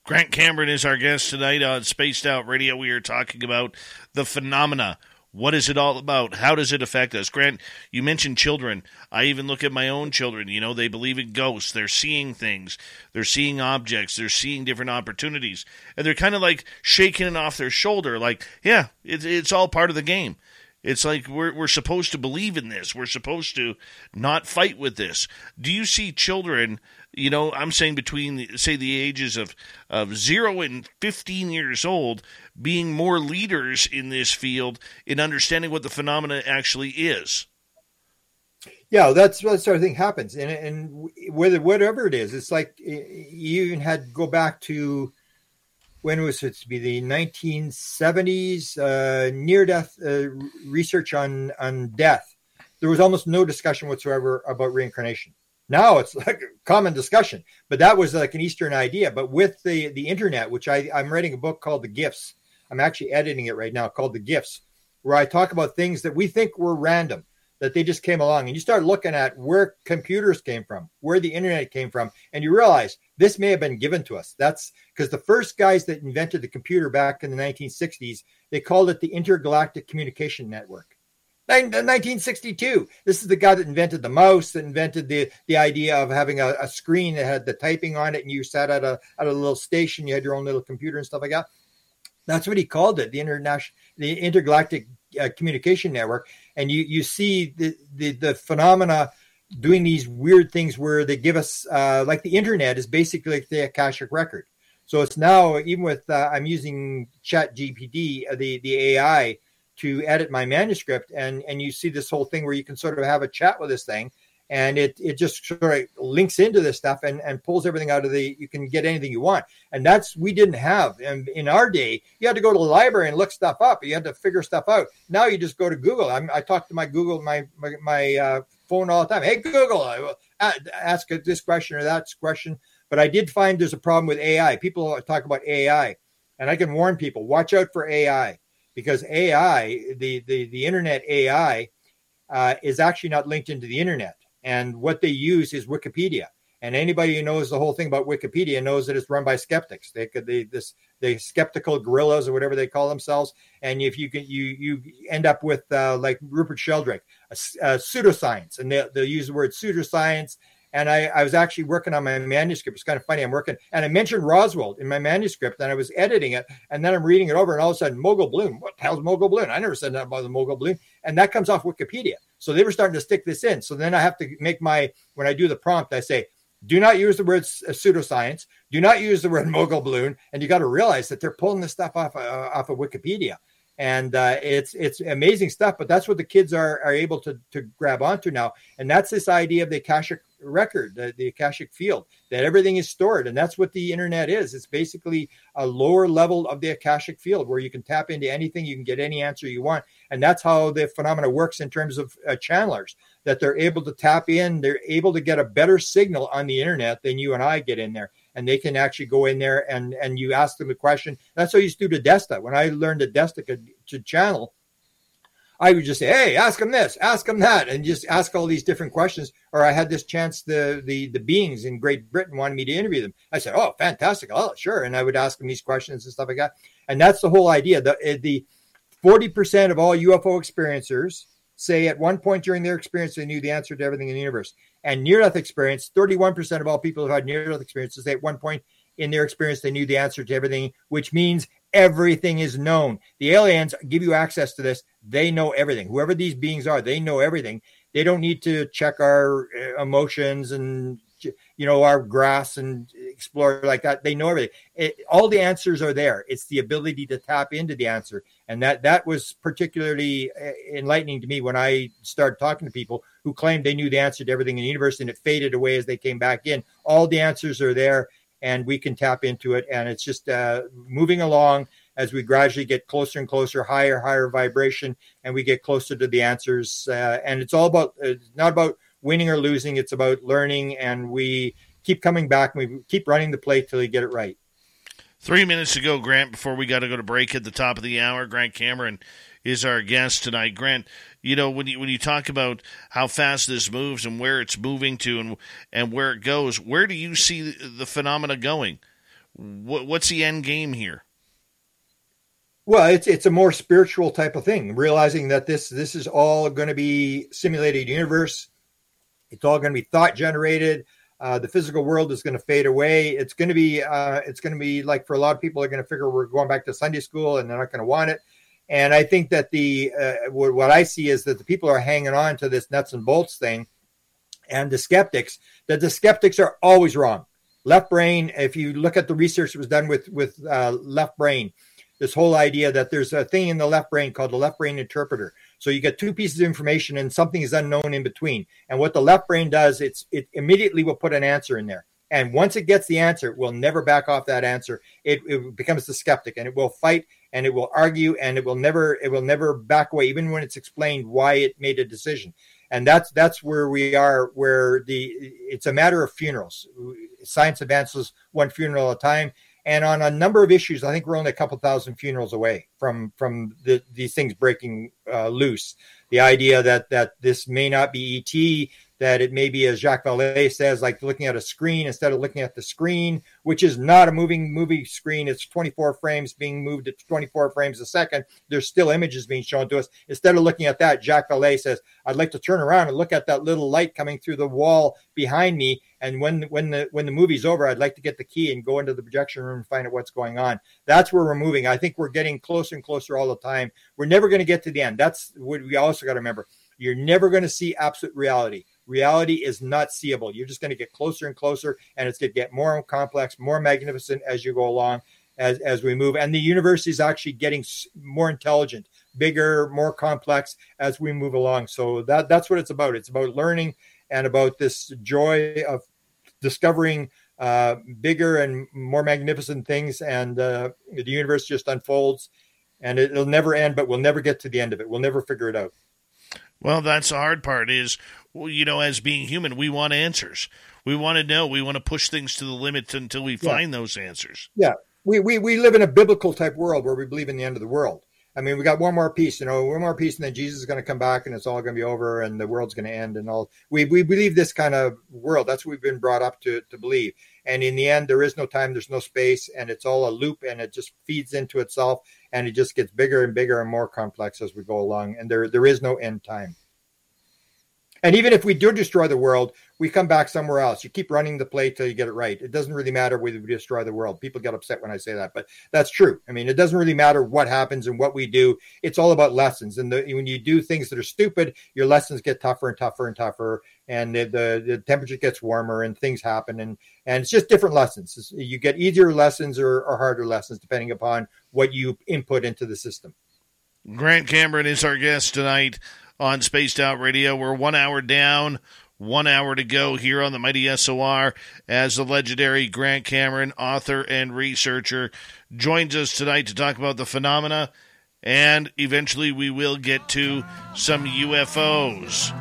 Grant Cameron is our guest tonight on Spaced Out Radio. We are talking about the phenomena what is it all about? How does it affect us? Grant, you mentioned children. I even look at my own children. You know, they believe in ghosts. They're seeing things. They're seeing objects. They're seeing different opportunities. And they're kind of like shaking it off their shoulder, like, yeah, it's, it's all part of the game. It's like we're we're supposed to believe in this. We're supposed to not fight with this. Do you see children? You know, I'm saying between say the ages of of zero and 15 years old, being more leaders in this field in understanding what the phenomena actually is. Yeah, that's what sort of thing happens, and and whether whatever it is, it's like you even had go back to when was it to be the 1970s uh, near death uh, research on on death. There was almost no discussion whatsoever about reincarnation now it's like a common discussion but that was like an eastern idea. But with the the internet which i i'm writing a book called the gifts. I'm actually editing it right now called the gifts where i talk about things that we think were random that they just came along and you start looking at where computers came from where the internet came from and you realize this may have been given to us. That's because the first guys that invented the computer back in the 1960s they called it the intergalactic communication network 1962 this is the guy that invented the mouse that invented the the idea of having a, a screen that had the typing on it and you sat at a at a little station you had your own little computer and stuff like that. That's what he called it the international the intergalactic uh, communication network. And you you see the, the the phenomena doing these weird things where they give us uh, like the internet is basically like the akashic record. So it's now even with uh, i'm using chat gpt uh, the the ai to edit my manuscript and and you see this whole thing where you can sort of have a chat with this thing and it it just sort of links into this stuff and and pulls everything out of the you can get anything you want. And that's we didn't have and in our day you had to go to the library and look stuff up. You had to figure stuff out. Now you just go to google. I'm, i talk to my google my my, my uh, phone all the time. Hey google uh, ask this question or that question. But i did find there's a problem with ai people talk about ai and i can warn people watch out for ai because ai the the, the internet ai uh, is actually not linked into the internet and what they use is Wikipedia. And anybody who knows the whole thing about Wikipedia knows that it's run by skeptics. They could they this the skeptical guerrillas or whatever they call themselves. And if you can you you end up with uh, like Rupert Sheldrake, a, a pseudoscience, and they, they'll use the word pseudoscience. And I, I was actually working on my manuscript. It's kind of funny. I'm working, and I mentioned Roswell in my manuscript, and I was editing it, and then I'm reading it over, and all of a sudden, mogul balloon. What the hell's mogul balloon? I never said that about the mogul balloon, and that comes off Wikipedia. So they were starting to stick this in. So then I have to make my, when I do the prompt, I say, do not use the word uh, pseudoscience. Do not use the word mogul balloon. And you got to realize that they're pulling this stuff off, uh, off of Wikipedia. And uh, it's it's amazing stuff, but that's what the kids are, are able to, to grab onto now. And that's this idea of the Akashic record, the, the Akashic field, that everything is stored. And that's what the internet is. It's basically a lower level of the Akashic field where you can tap into anything, you can get any answer you want. And that's how the phenomena works in terms of uh, channelers, that they're able to tap in, they're able to get a better signal on the internet than you and I get in there. And they can actually go in there and, and you ask them a question. That's how you used to do Desta. When I learned the Desta to channel, I would just say, "Hey, ask him this, ask him that," and just ask all these different questions. Or I had this chance; the the the beings in Great Britain wanted me to interview them. I said, "Oh, fantastic! Oh, sure." And I would ask them these questions and stuff like that. And that's the whole idea. The eh, the forty percent of all UFO experiencers say at one point during their experience they knew the answer to everything in the universe. And near death experience, thirty one percent of all people who had near death experiences say at one point in their experience they knew the answer to everything, which means everything is known. The aliens give you access to this. They know everything. Whoever these beings are, they know everything. They don't need to check our uh, emotions and you know, our grass and explore like that. They know everything. It, all the answers are there. It's the ability to tap into the answer, and that that was particularly uh, enlightening to me when I started talking to people who claimed they knew the answer to everything in the universe, and it faded away as they came back in. All the answers are there, and we can tap into it, and it's just uh, moving along as we gradually get closer and closer, higher, higher vibration, and we get closer to the answers. Uh, and it's all about uh, not about winning or losing; it's about learning, and we keep coming back and we keep running the play till you get it right. Three minutes to go, Grant, before we got to go to break at the top of the hour. Grant Cameron is our guest tonight. Grant, you know, when you when you talk about how fast this moves and where it's moving to and and where it goes, where do you see the, the phenomena going? What, what's the end game here? Well, it's it's a more spiritual type of thing, realizing that this this is all going to be simulated universe. It's all going to be thought generated. Uh, the physical world is going to fade away. It's going to be uh, it's going to be like for a lot of people are going to figure we're going back to Sunday school and they're not going to want it. And I think that the uh, what I see is that the people are hanging on to this nuts and bolts thing, and the skeptics that the skeptics are always wrong. Left brain. If you look at the research that was done with with uh, left brain, this whole idea that there's a thing in the left brain called the left brain interpreter so you get two pieces of information and something is unknown in between. And what the left brain does, it's it immediately will put an answer in there. And once it gets the answer, it will never back off that answer. It, it becomes the skeptic and it will fight and it will argue and it will never it will never back away, even when it's explained why it made a decision. And that's that's where we are, where the it's a matter of funerals. Science advances one funeral at a time and on a number of issues, I think we're only a couple thousand funerals away from from the, these things breaking uh, loose. The idea that that this may not be ET, that it may be, as Jacques Vallée says, like looking at a screen instead of looking at the screen, which is not a moving movie screen. It's 24 frames being moved at 24 frames a second. There's still images being shown to us. Instead of looking at that, Jacques Vallée says, I'd like to turn around and look at that little light coming through the wall behind me. And when when the when the movie's over, I'd like to get the key and go into the projection room and find out what's going on. That's where we're moving. I think we're getting closer and closer all the time. We're never going to get to the end. That's what we also got to remember. You're never going to see absolute reality reality is not seeable. You're just going to get closer and closer, and it's going to get more complex, more magnificent as you go along, as as we move. And the universe is actually getting more intelligent, bigger, more complex as we move along. So that that's what it's about. It's about learning and about this joy of discovering uh, bigger and more magnificent things, and uh, the universe just unfolds, and it, it'll never end. But we'll never get to the end of it. We'll never figure it out. Well, that's the hard part. Is well, you know, as being human, we want answers. We want to know. We want to push things to the limit until we yeah. find those answers. Yeah, we, we we live in a biblical type world where we believe in the end of the world. I mean, we got one more piece, you know, one more piece, and then Jesus is going to come back, and it's all going to be over, and the world's going to end, and all. We we believe this kind of world. That's what we've been brought up to to believe. And in the end, there is no time, there's no space, and it's all a loop, and it just feeds into itself, and it just gets bigger and bigger and more complex as we go along. And there there is no end time. And even if we do destroy the world, we come back somewhere else. You keep running the play till you get it right. It doesn't really matter whether we destroy the world. People get upset when I say that, but that's true. I mean, it doesn't really matter what happens and what we do. It's all about lessons. And the, when you do things that are stupid, your lessons get tougher and tougher and tougher, and the, the, the temperature gets warmer and things happen. And and it's just different lessons. You get easier lessons or, or harder lessons depending upon what you input into the system. Grant Cameron is our guest tonight on Spaced Out Radio. We're one hour down, one hour to go here on the Mighty SOR as the legendary Grant Cameron, author and researcher, joins us tonight to talk about the phenomena. And eventually we will get to some UFOs.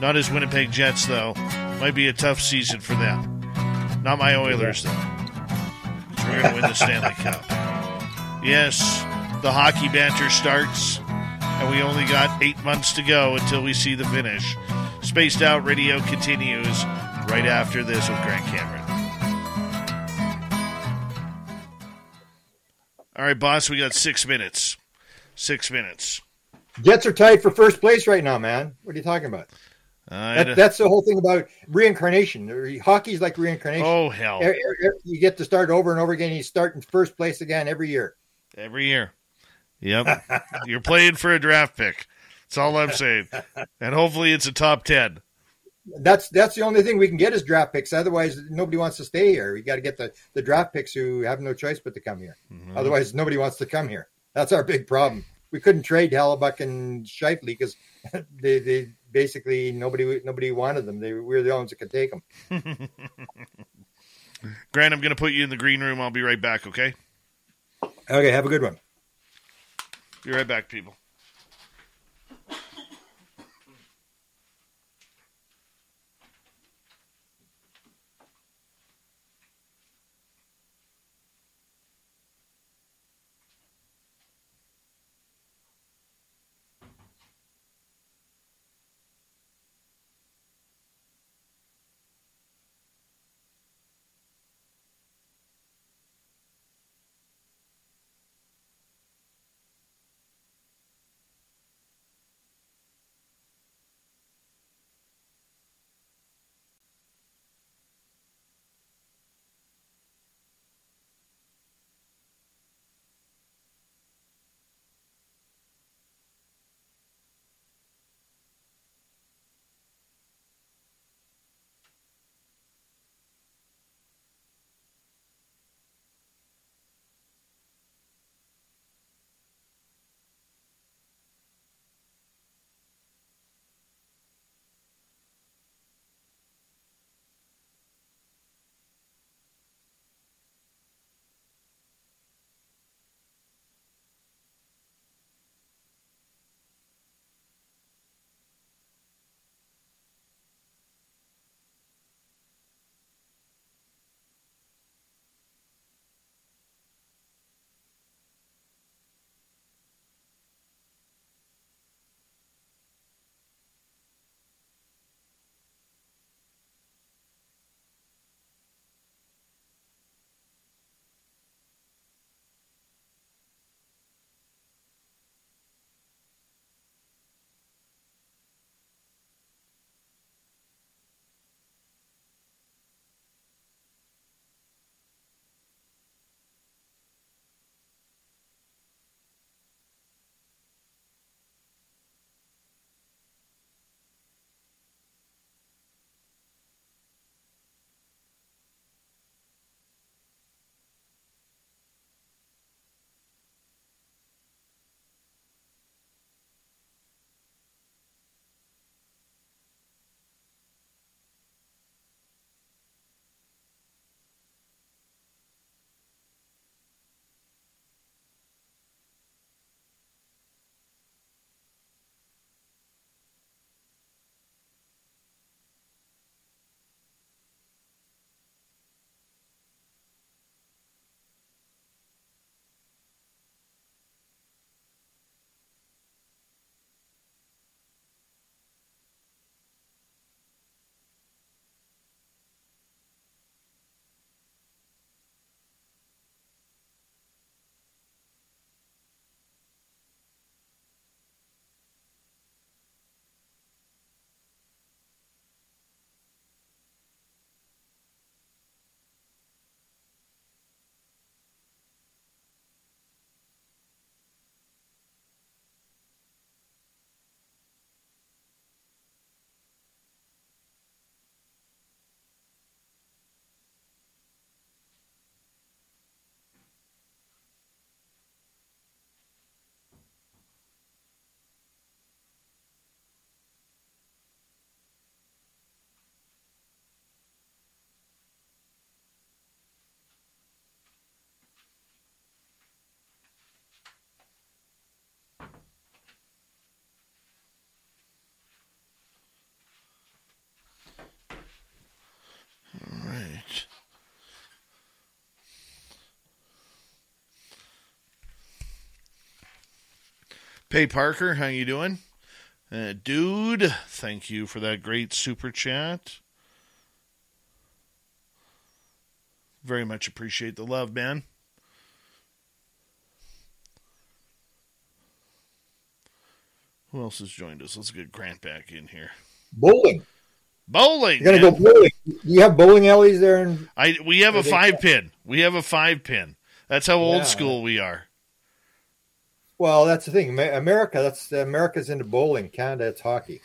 Not as Winnipeg Jets, though. Might be a tough season for them. Not my Oilers, though. We're going to win the Stanley Cup. Yes, the hockey banter starts and we only got eight months to go until we see the finish. Spaced Out Radio continues right after this with Grant Cameron. All right, boss, we got six minutes. Six minutes. Jets are tied for first place right now, man. What are you talking about? That, that's the whole thing about reincarnation. Hockey's like reincarnation. Oh hell! You get to start over and over again. You start in first place again every year. Every year. Yep. You're playing for a draft pick. That's all I'm saying. And hopefully it's a top 10. that's that's the only thing we can get is draft picks. Otherwise, nobody wants to stay here. We got to get the the draft picks who have no choice but to come here. Mm-hmm. Otherwise, nobody wants to come here. That's our big problem. We couldn't trade Hellebuyck and Scheifele because they they basically nobody nobody wanted them. They we were the only ones that could take them. Grant, I'm going to put you in the green room. I'll be right back. Okay. Okay. Have a good one. Be right back, people. Pay Parker, how you doing? Uh, dude, thank you for that great super chat. Very much appreciate the love, man. Who else has joined us? Let's get Grant back in here. Bowling. Bowling. You're gonna man. go bowling. You have bowling alleys there? In- I we have a five pin. We have a five pin. That's how old yeah. school we are. Well, that's the thing. America, that's America's into bowling. Canada, it's hockey.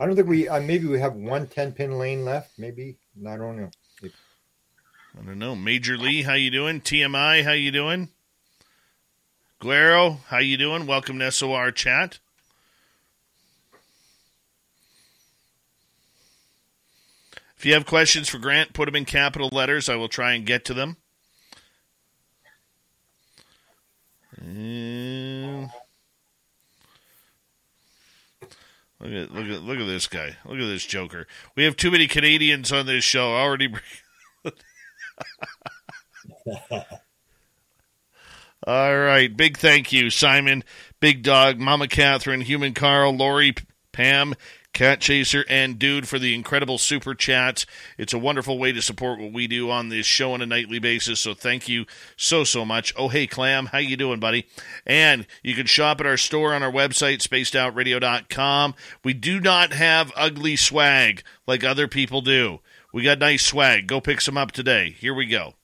I don't think we. Uh, maybe we have one 10 pin lane left. Maybe I don't know. I don't know. Major Lee, how you doing? TMI, how you doing? Guero, how you doing? Welcome to SOR chat. If you have questions for Grant, put them in capital letters. I will try and get to them. Look at look at look at this guy. Look at this joker. We have too many Canadians on this show already. All right. Big thank you, Simon, Big Dog, Mama Catherine, Human Carl, Lori, Pam, Cat Chaser, and Dude for the incredible super chats. It's a wonderful way to support what we do on this show on a nightly basis. So thank you so so much. Oh hey Clam, how you doing, buddy? And you can shop at our store on our website, spacedoutradio.com. We do not have ugly swag like other people do. We got nice swag. Go pick some up today. Here we go.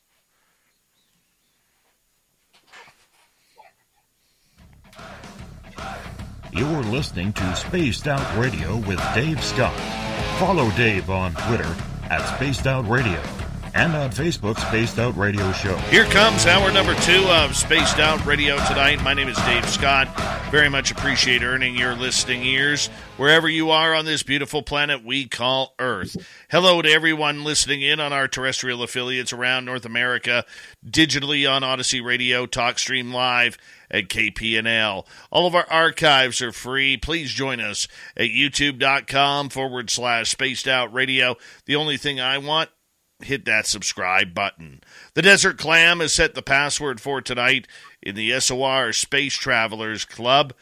You're listening to Spaced Out Radio with Dave Scott. Follow Dave on Twitter at Spaced Out Radio and on Facebook, Spaced Out Radio Show. Here comes hour number two of Spaced Out Radio tonight. My name is Dave Scott. Very much appreciate earning your listening ears wherever you are on this beautiful planet we call Earth. Hello to everyone listening in on our terrestrial affiliates around North America, digitally on Odyssey Radio, TalkStream Live, at KPNL. All of our archives are free. Please join us at youtube.com forward slash spaced out radio. The only thing I want hit that subscribe button. The Desert Clam has set the password for tonight in the SOR Space Travelers Club.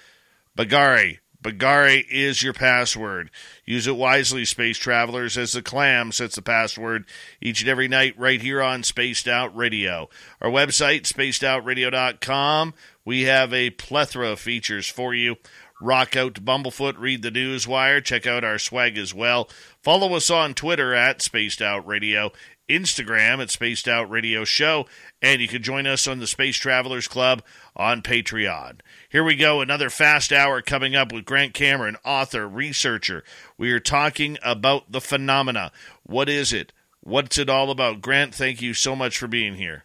Bagari. Bagari is your password. Use it wisely, space travelers, as the clam sets the password each and every night right here on Spaced Out Radio. Our website, spacedoutradio.com. We have a plethora of features for you. Rock out to Bumblefoot, read the news wire, check out our swag as well. Follow us on Twitter at Spaced Out Radio, Instagram at Spaced Out Radio Show, and you can join us on the Space Travelers Club on Patreon. Here we go, another fast hour coming up with Grant Cameron, author, researcher. We are talking about the phenomena. What is it? What's it all about? Grant, thank you so much for being here.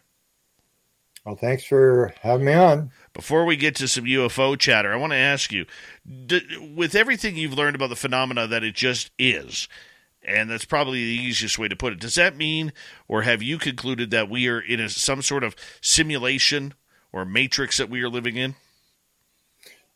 Well, thanks for having me on. Before we get to some UFO chatter, I want to ask you d- with everything you've learned about the phenomena that it just is, and that's probably the easiest way to put it, does that mean, or have you concluded that we are in a, some sort of simulation or matrix that we are living in?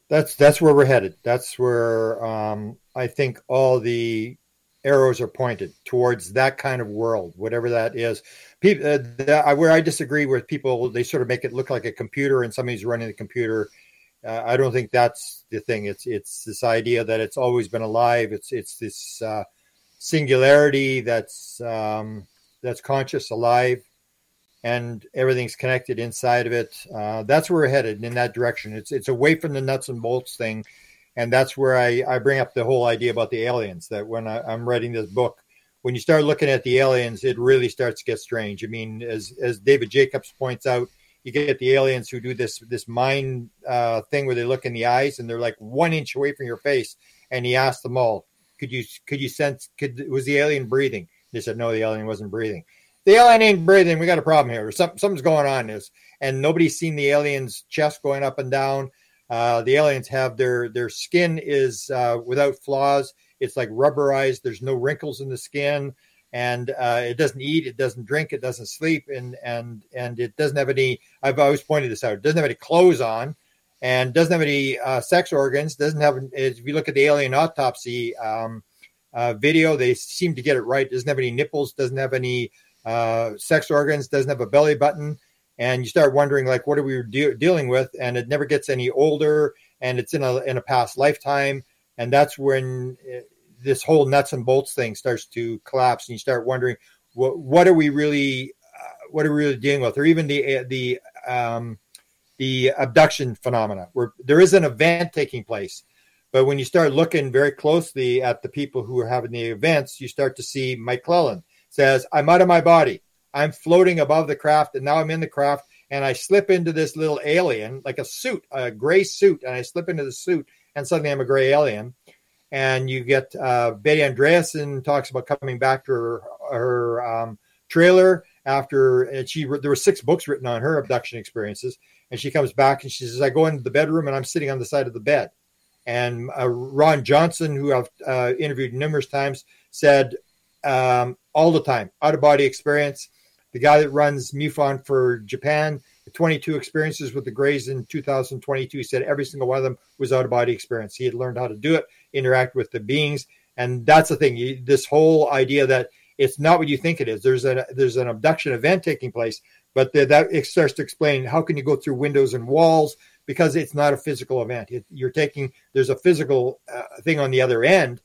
That's that's where we're headed. That's where um, I think all the arrows are pointed towards that kind of world, whatever that is. People, uh, where I disagree with people, they sort of make it look like a computer and somebody's running the computer. Uh, I don't think that's the thing. It's it's this idea that it's always been alive. It's it's this uh, singularity that's um, that's conscious, alive, and everything's connected inside of it. Uh, that's where we're headed in that direction. It's it's away from the nuts and bolts thing and that's where I, I bring up the whole idea about the aliens that when I, am writing this book when you start looking at the aliens it really starts to get strange. I mean as as david jacobs points out you get the aliens who do this this mind uh, thing where they look in the eyes and they're like one inch away from your face. And he asked them all could you could you sense could was the alien breathing? They said no the alien wasn't breathing. The alien ain't breathing. We got a problem here. Some, something's going on this. And nobody's seen the alien's chest going up and down uh, the aliens have their their skin is uh, without flaws. It's like rubberized. There's no wrinkles in the skin, and uh, it doesn't eat, it doesn't drink, it doesn't sleep, and and and it doesn't have any. I've always pointed this out. It doesn't have any clothes on, and doesn't have any uh, sex organs. Doesn't have. If you look at the alien autopsy um, uh, video, they seem to get it right. Doesn't have any nipples. Doesn't have any sex organs. Doesn't have a belly button and you start wondering like what are we de- dealing with? And it never gets any older and it's in a in a past lifetime. And that's when it, this whole nuts and bolts thing starts to collapse and you start wondering what what are we really uh, what are we really dealing with? Or even the uh, the um, the abduction phenomena where there is an event taking place. But when you start looking very closely at the people who are having the events you start to see mike clelland says i'm out of my body I'm floating above the craft, and now I'm in the craft, and I slip into this little alien, like a suit, a gray suit, and I slip into the suit, and suddenly I'm a gray alien. and you get uh, Betty Andreasson talks about coming back to her, her um, trailer after and she there were six books written on her abduction experiences and she comes back and she says i go into the bedroom and i'm sitting on the side of the bed and uh, ron johnson who i've uh, interviewed numerous times said um, all the time out of body experience the guy that runs MUFON for Japan, 22 experiences with the Greys in 2022. He said every single one of them was out of body experience. He had learned how to do it, interact with the beings, and that's the thing. You, this whole idea that it's not what you think it is. There's a there's an abduction event taking place, but the, that it starts to explain how can you go through windows and walls because it's not a physical event. It, you're taking there's a physical uh, thing on the other end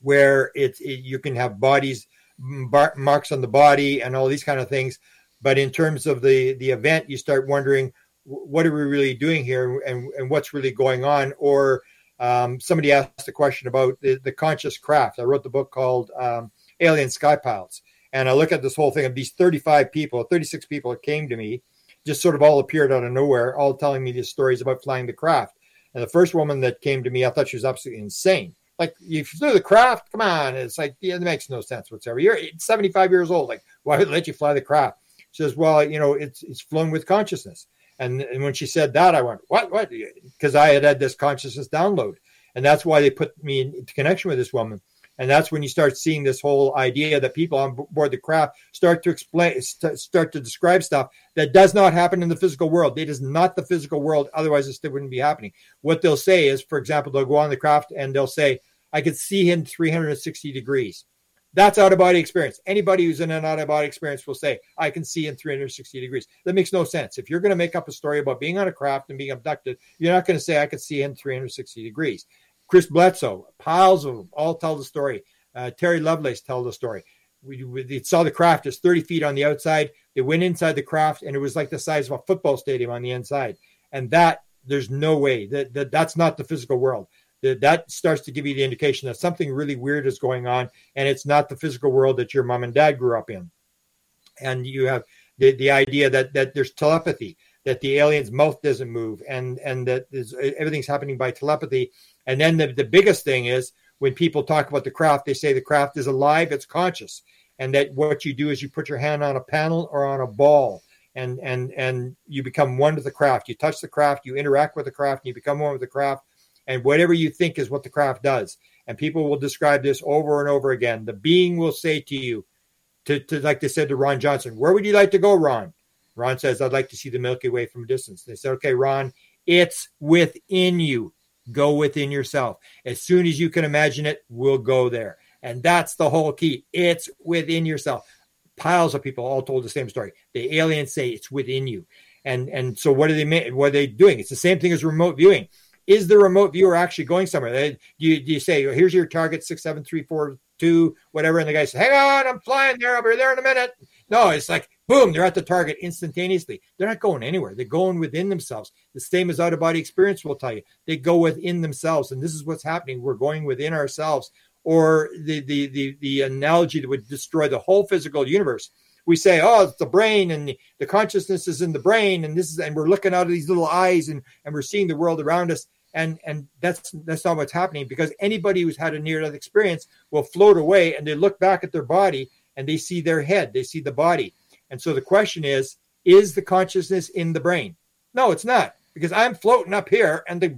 where it's it, you can have bodies bar- marks on the body and all these kind of things. But in terms of the the event, you start wondering what are we really doing here and, and what's really going on. Or um, somebody asked a question about the, the conscious craft. I wrote the book called um, Alien Sky Pilots. And I look at this whole thing of these 35 people, 36 people that came to me, just sort of all appeared out of nowhere, all telling me these stories about flying the craft. And the first woman that came to me, I thought she was absolutely insane like you flew the craft, come on. It's like, yeah, it makes no sense whatsoever. You're 75 years old. Like, why would let you fly the craft? She says, well, you know, it's it's flown with consciousness. And, and when she said that, I went, what, what? Because I had had this consciousness download. And that's why they put me into connection with this woman. And that's when you start seeing this whole idea that people on board the craft start to explain, start to describe stuff that does not happen in the physical world. It is not the physical world. Otherwise, it still wouldn't be happening. What they'll say is, for example, they'll go on the craft and they'll say, I could see him 360 degrees. That's out of body experience. Anybody who's in an out of body experience will say, I can see in 360 degrees. That makes no sense. If you're going to make up a story about being on a craft and being abducted, you're not going to say, I could see in 360 degrees. Chris Bledsoe, piles of them, all tell the story. Uh, Terry Lovelace tell the story. We, we saw the craft is 30 feet on the outside. They went inside the craft and it was like the size of a football stadium on the inside. And that, there's no way that, that that's not the physical world that that starts to give you the indication that something really weird is going on and it's not the physical world that your mom and dad grew up in. And you have the, the idea that that there's telepathy that the alien's mouth doesn't move and and that everything's happening by telepathy. And then the, the biggest thing is when people talk about the craft they say the craft is alive it's conscious. And that what you do is you put your hand on a panel or on a ball and and and you become one with the craft. You touch the craft you interact with the craft and you become one with the craft and whatever you think is what the craft does. And people will describe this over and over again. The being will say to you, to, to like they said to Ron Johnson, where would you like to go, Ron? Ron says, I'd like to see the Milky Way from a distance. They said, okay, Ron, it's within you. Go within yourself. As soon as you can imagine it, we'll go there. And that's the whole key. It's within yourself. Piles of people all told the same story. The aliens say it's within you. And and so what are they what are they doing? It's the same thing as remote viewing is the remote viewer actually going somewhere? They, do, you, you say, here's your target, six, seven, three, four, two, whatever? And the guy says, hang on, I'm flying there. I'll be there in a minute. No, it's like, boom, they're at the target instantaneously. They're not going anywhere. They're going within themselves. The same as out of body experience will tell you. They go within themselves. And this is what's happening. We're going within ourselves. Or the, the, the, the analogy that would destroy the whole physical universe we say, oh, it's the brain and the consciousness is in the brain, and this is, and we're looking out of these little eyes and, and we're seeing the world around us and and that's that's not what's happening because anybody who's had a near death experience will float away and they look back at their body and they see their head they see the body. And so the question is is the consciousness in the brain? No it's not because i'm floating up here and the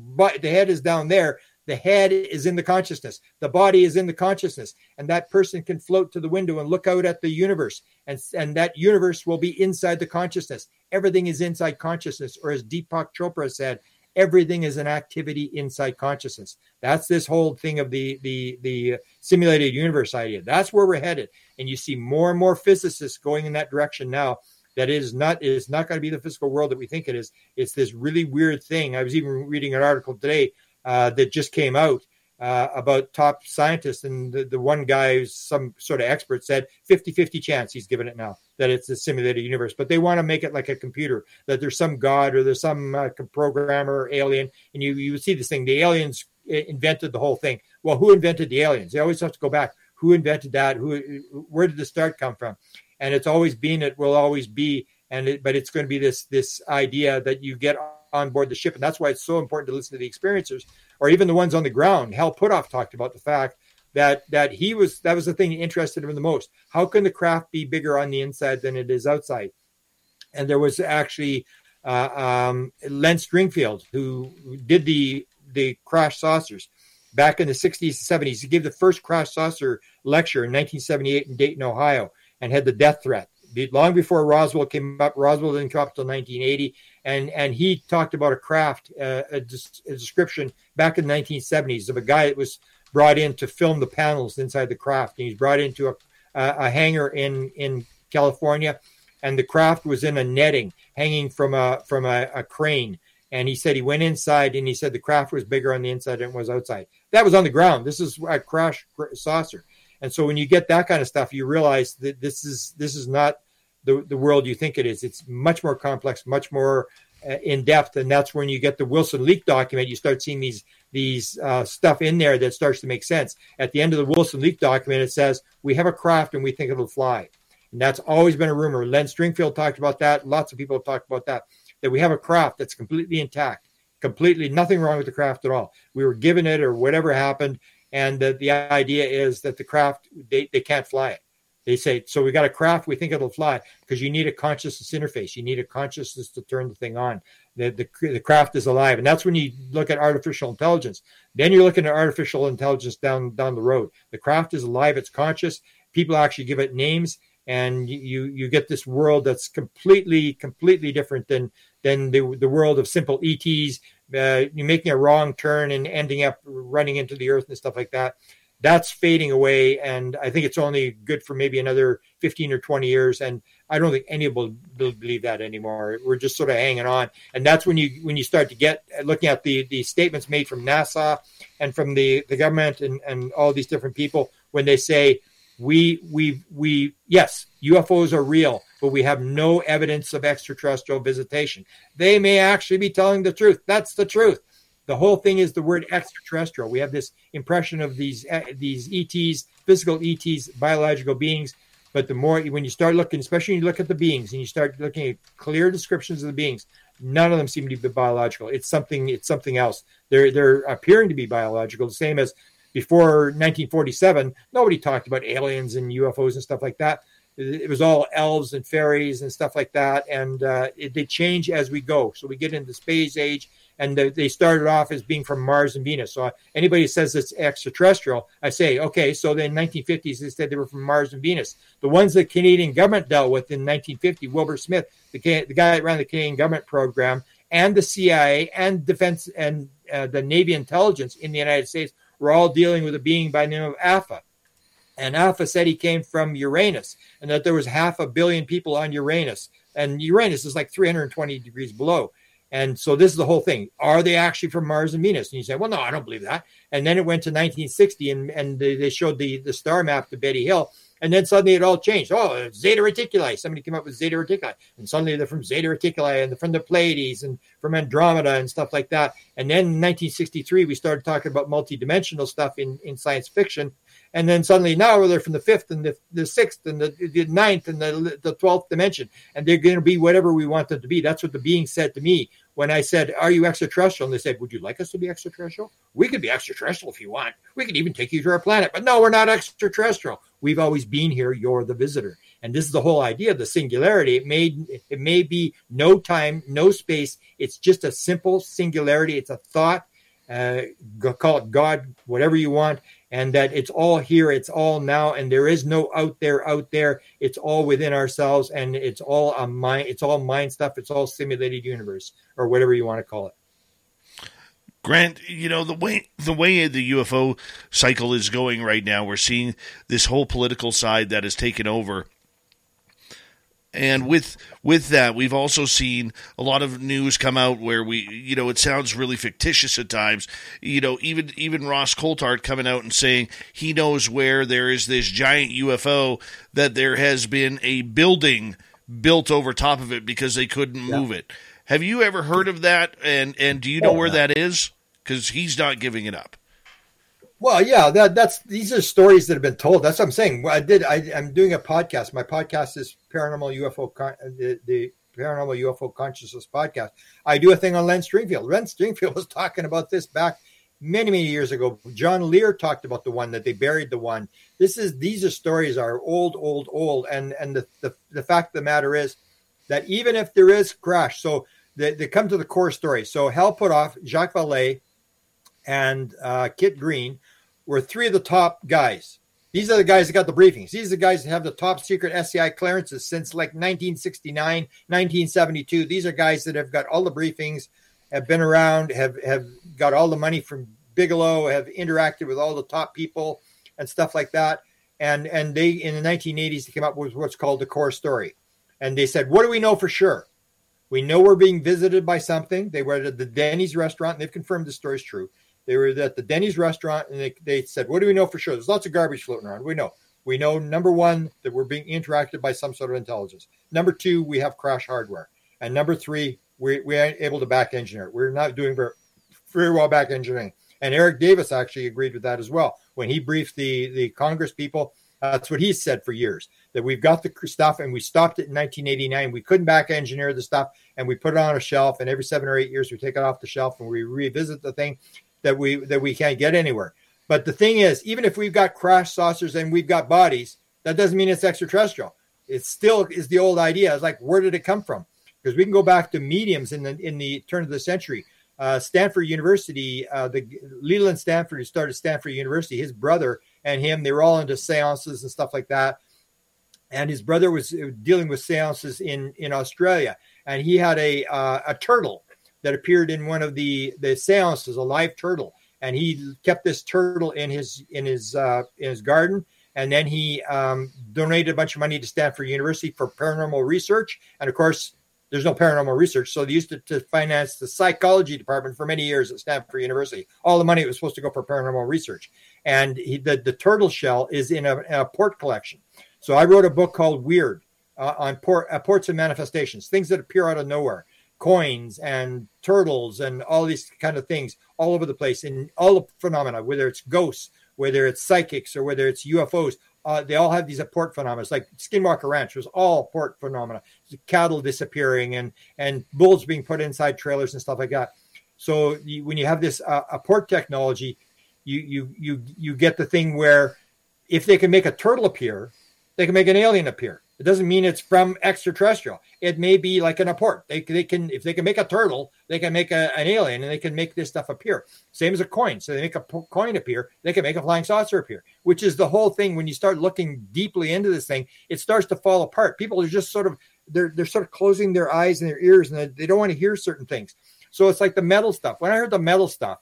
the head is down there. The head is in the consciousness. The body is in the consciousness. And that person can float to the window and look out at the universe and and that universe will be inside the consciousness. Everything is inside consciousness or as deepak chopra said everything is an activity inside consciousness. That's this whole thing of the the the simulated universe idea. That's where we're headed. And you see more and more physicists going in that direction now that is not is not going to be the physical world that we think it is. It's this really weird thing. I was even reading an article today uh, that just came out uh, about top scientists. And the, the one guy who's some sort of expert said 50 50 chance he's given it now that it's a simulated universe. But they want to make it like a computer, that there's some god or there's some uh, programmer alien. And you, you see this thing the aliens invented the whole thing. Well, who invented the aliens? They always have to go back. Who invented that? Who, where did the start come from? And it's always been, it will always be. And it, but it's going to be this this idea that you get on board the ship, and that's why it's so important to listen to the experiencers or even the ones on the ground. Hal Puthoff talked about the fact that that he was that was the thing that interested him the most. How can the craft be bigger on the inside than it is outside? And there was actually uh, um, Len Stringfield who did the the crash saucers back in the 60s and 70s. He gave the first crash saucer lecture in 1978 in Dayton, Ohio, and had the death threat. Long before Roswell came up, Roswell didn't come up until 1980, and and he talked about a craft, uh, a, a, description back in the 1970s of a guy that was brought in to film the panels inside the craft. And he's brought into a, a, hangar in, in California, and the craft was in a netting hanging from a from a, a, crane. And he said he went inside and he said the craft was bigger on the inside than it was outside. That was on the ground. This is a crash saucer. And so when you get that kind of stuff, you realize that this is this is not the, the world you think it is. It's much more complex, much more uh, in depth, and that's when you get the Wilson leak document. You start seeing these these uh, stuff in there that starts to make sense. At the end of the Wilson leak document, it says we have a craft and we think it'll fly, and that's always been a rumor. Len Stringfield talked about that. Lots of people have talked about that. That we have a craft that's completely intact, completely nothing wrong with the craft at all. We were given it or whatever happened, and the, the idea is that the craft they, they can't fly it. They say, so we got a craft, we think it'll fly because you need a consciousness interface. You need a consciousness to turn the thing on. The, the, the craft is alive. And that's when you look at artificial intelligence. Then you're looking at artificial intelligence down, down the road. The craft is alive, it's conscious. People actually give it names. And you, you get this world that's completely, completely different than, than the, the world of simple ETs, uh, you're making a wrong turn and ending up running into the earth and stuff like that that's fading away and i think it's only good for maybe another 15 or 20 years and i don't think anyone will believe that anymore. We're just sort of hanging on and that's when you when you start to get looking at the the statements made from nasa and from the the government and and all these different people when they say we we we yes ufos are real but we have no evidence of extraterrestrial visitation. They may actually be telling the truth. That's the truth the whole thing is the word extraterrestrial. We have this impression of these uh, these ETs, physical ETs, biological beings. But the more when you start looking, especially when you look at the beings and you start looking at clear descriptions of the beings, none of them seem to be biological. It's something. It's something else. They're they're appearing to be biological, the same as before 1947. Nobody talked about aliens and UFOs and stuff like that. It was all elves and fairies and stuff like that, and uh, it, they change as we go. So we get into space age and the, they started off as being from Mars and Venus. So anybody says it's extraterrestrial, I say, okay. So then, in 1950s, they said they were from Mars and Venus. The ones the Canadian government dealt with in 1950, Wilbert Smith, the, the guy that ran the Canadian government program, and the CIA and defense and uh, the Navy intelligence in the United States were all dealing with a being by the name of Alpha. And Alpha said he came from Uranus and that there was half a billion people on Uranus. And Uranus is like 320 degrees below. And so this is the whole thing. Are they actually from Mars and Venus? And you say, well, no, I don't believe that. And then it went to 1960 and, and they showed the, the star map to Betty Hill. And then suddenly it all changed. Oh, Zeta Reticuli. Somebody came up with Zeta Reticuli. And suddenly they're from Zeta Reticuli and they're from the Pleiades and from Andromeda and stuff like that. And then in 1963, we started talking about multidimensional stuff in, in science fiction. And then suddenly now they're from the fifth and the, the sixth and the, the ninth and the, the 12th dimension. And they're going to be whatever we want them to be. That's what the being said to me when I said, Are you extraterrestrial? And they said, Would you like us to be extraterrestrial? We could be extraterrestrial if you want. We could even take you to our planet. But no, we're not extraterrestrial. We've always been here. You're the visitor. And this is the whole idea of the singularity. It may it may be no time, no space. It's just a simple singularity. It's a thought. Uh, call it God, whatever you want and that it's all here, it's all now, and there is no out there, out there. It's all within ourselves, and it's all a mind. It's all mind stuff. It's all simulated universe, or whatever you want to call it. Grant, you know the way the way the UFO cycle is going right now, we're seeing this whole political side that has taken over and with with that, we've also seen a lot of news come out where we, you know, it sounds really fictitious at times. You know, even even Ross Coulthart coming out and saying he knows where there is this giant UFO that there has been a building built over top of it because they couldn't yeah. move it. Have you ever heard of that? And and do you know oh, where that is? Because he's not giving it up. Well, yeah, that, that's these are stories that have been told. That's what I'm saying. I did. I, am doing a podcast. My podcast is Paranormal UFO, the, the Paranormal UFO Consciousness podcast. I do a thing on Len Stringfield. Len Stringfield was talking about this back many many years ago. John Lear talked about the one that they buried the one. This is these are stories are old, old, old, and and the the, the fact of the matter is that even if there is crash, so they, they come to the core story. So Hal Puthoff, Jacques Vallée, and uh, Kit Green were three of the top guys. These are the guys that got the briefings. These are the guys that have the top secret SCI clearances since like 1969, 1972. These are guys that have got all the briefings, have been around, have have got all the money from Bigelow, have interacted with all the top people and stuff like that. And and they in the 1980s they came up with what's called the core story. And they said, what do we know for sure? We know we're being visited by something. They were at the Denny's restaurant, and they've confirmed the story is true. They were at the Denny's restaurant, and they, they said, What do we know for sure? There's lots of garbage floating around. We know. We know, number one, that we're being interacted by some sort of intelligence. Number two, we have crash hardware. And number three, we, we aren't able to back engineer. We're not doing very, very well back engineering. And Eric Davis actually agreed with that as well. When he briefed the, the Congress people, that's what he said for years that we've got the stuff and we stopped it in 1989. We couldn't back engineer the stuff and we put it on a shelf. And every seven or eight years, we take it off the shelf and we revisit the thing that we that we can't get anywhere. But the thing is, even if we've got crash saucers and we've got bodies, that doesn't mean it's extraterrestrial. It still is the old idea. It's like where did it come from? Because we can go back to mediums in the in the turn of the century. Uh, Stanford University, uh, the Leland Stanford, who started Stanford University, his brother and him, they were all into seances and stuff like that. And his brother was uh, dealing with seances in in Australia, and he had a uh, a turtle that appeared in one of the the seances, a live turtle, and he kept this turtle in his in his uh, in his garden. And then he um, donated a bunch of money to Stanford University for paranormal research. And of course, there's no paranormal research, so they used to, to finance the psychology department for many years at Stanford University. All the money was supposed to go for paranormal research, and he, the the turtle shell is in a, apport collection. So I wrote a book called Weird uh, on port, uh, ports and manifestations, things that appear out of nowhere coins and turtles and all these kind of things all over the place in all the phenomena, whether it's ghosts, whether it's psychics, or whether it's UFOs. Uh, they all have these port phenomena. like Skinwalker Ranch was all port phenomena, cattle disappearing and and bulls being put inside trailers and stuff like that. So you, when you have this uh, apport technology, you you you you get the thing where if they can make a turtle appear, they can make an alien appear. It doesn't mean it's from extraterrestrial. It may be like an apport. They, they can if they can make a turtle, they can make a, an alien, and they can make this stuff appear. Same as a coin. So they make a coin appear. They can make a flying saucer appear. Which is the whole thing. When you start looking deeply into this thing, it starts to fall apart. People are just sort of they're they're sort of closing their eyes and their ears, and they don't want to hear certain things. So it's like the metal stuff. When I heard the metal stuff,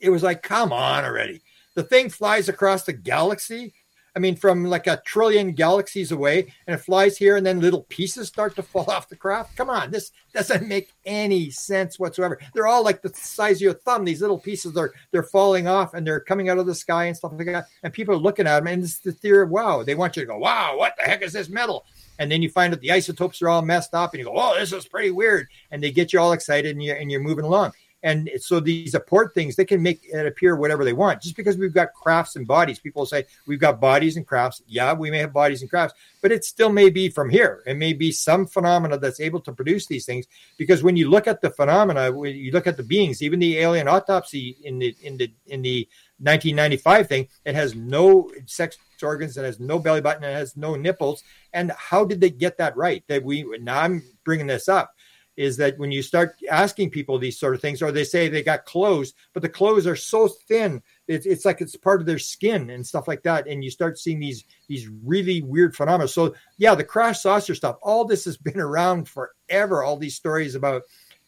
it was like, come on already. The thing flies across the galaxy I mean, from like a trillion galaxies away, and it flies here, and then little pieces start to fall off the craft. Come on, this doesn't make any sense whatsoever. They're all like the size of your thumb. These little pieces are they're falling off, and they're coming out of the sky and stuff like that. And people are looking at them, and it's the theory of wow. They want you to go, wow, what the heck is this metal? And then you find that the isotopes are all messed up, and you go, oh, this is pretty weird. And they get you all excited, and you're and you're moving along. And so these apport things, they can make it appear whatever they want. Just because we've got crafts and bodies, people say we've got bodies and crafts. Yeah, we may have bodies and crafts, but it still may be from here. It may be some phenomena that's able to produce these things. Because when you look at the phenomena, when you look at the beings, even the alien autopsy in the in the in the 1995 thing, it has no sex organs, it has no belly button, it has no nipples. And how did they get that right? That we now I'm bringing this up is that when you start asking people these sort of things, or they say they got clothes, but the clothes are so thin, it's, it's like it's part of their skin and stuff like that, and you start seeing these these really weird phenomena. So yeah, the crash saucer stuff, all this has been around forever. All these stories about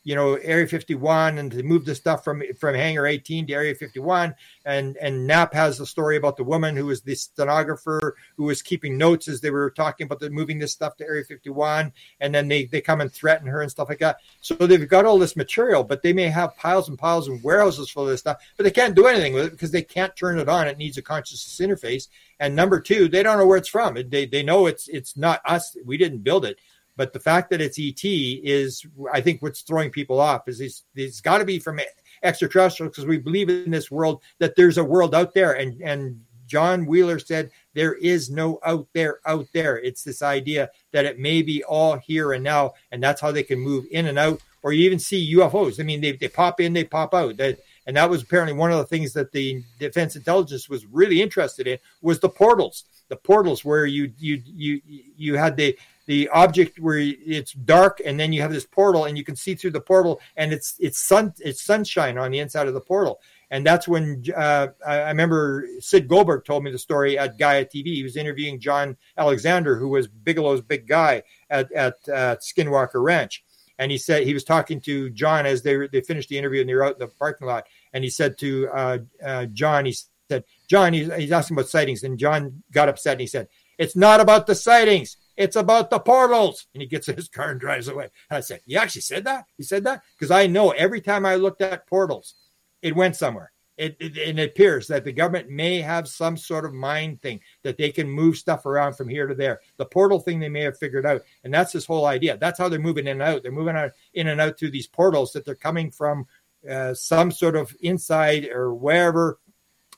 you know Area 51 and to move the stuff from from Hangar 18 to Area 51 and and Knapp has the story about the woman who was the stenographer who was keeping notes as they were talking about the moving this stuff to Area 51 and then they they come and threaten her and stuff like that. So they've got all this material but they may have piles and piles and warehouses full of this stuff but they can't do anything with it because they can't turn it on. It needs a consciousness interface. And number two they don't know where it's from. They they know it's it's not us. We didn't build it but the fact that it's ET is, I think, what's throwing people off. Is it's, it's got to be from extraterrestrial because we believe in this world that there's a world out there, and and John Wheeler said there is no out there out there. It's this idea that it may be all here and now, and that's how they can move in and out. Or you even see UFOs. I mean, they, they pop in, they pop out. That and that was apparently one of the things that the defense intelligence was really interested in was the portals the portals where you you you you had the the object where it's dark and then you have this portal and you can see through the portal and it's it's sun it's sunshine on the inside of the portal and that's when uh, I remember Sid Goldberg told me the story at Gaia TV. He was interviewing John Alexander, who was Bigelow's big guy at, at uh, Skinwalker Ranch. And he said he was talking to John as they, they finished the interview and they were out in the parking lot. And he said to uh, uh John, he said, John, he's, he's asking about sightings. And John got upset and he said, It's not about the sightings. It's about the portals. And he gets in his car and drives away. And I said, You actually said that? He said that? Because I know every time I looked at portals, it went somewhere. It, it, and it appears that the government may have some sort of mind thing that they can move stuff around from here to there. The portal thing they may have figured out, and that's this whole idea. That's how they're moving in and out. They're moving out in and out through these portals that they're coming from uh, some sort of inside or wherever,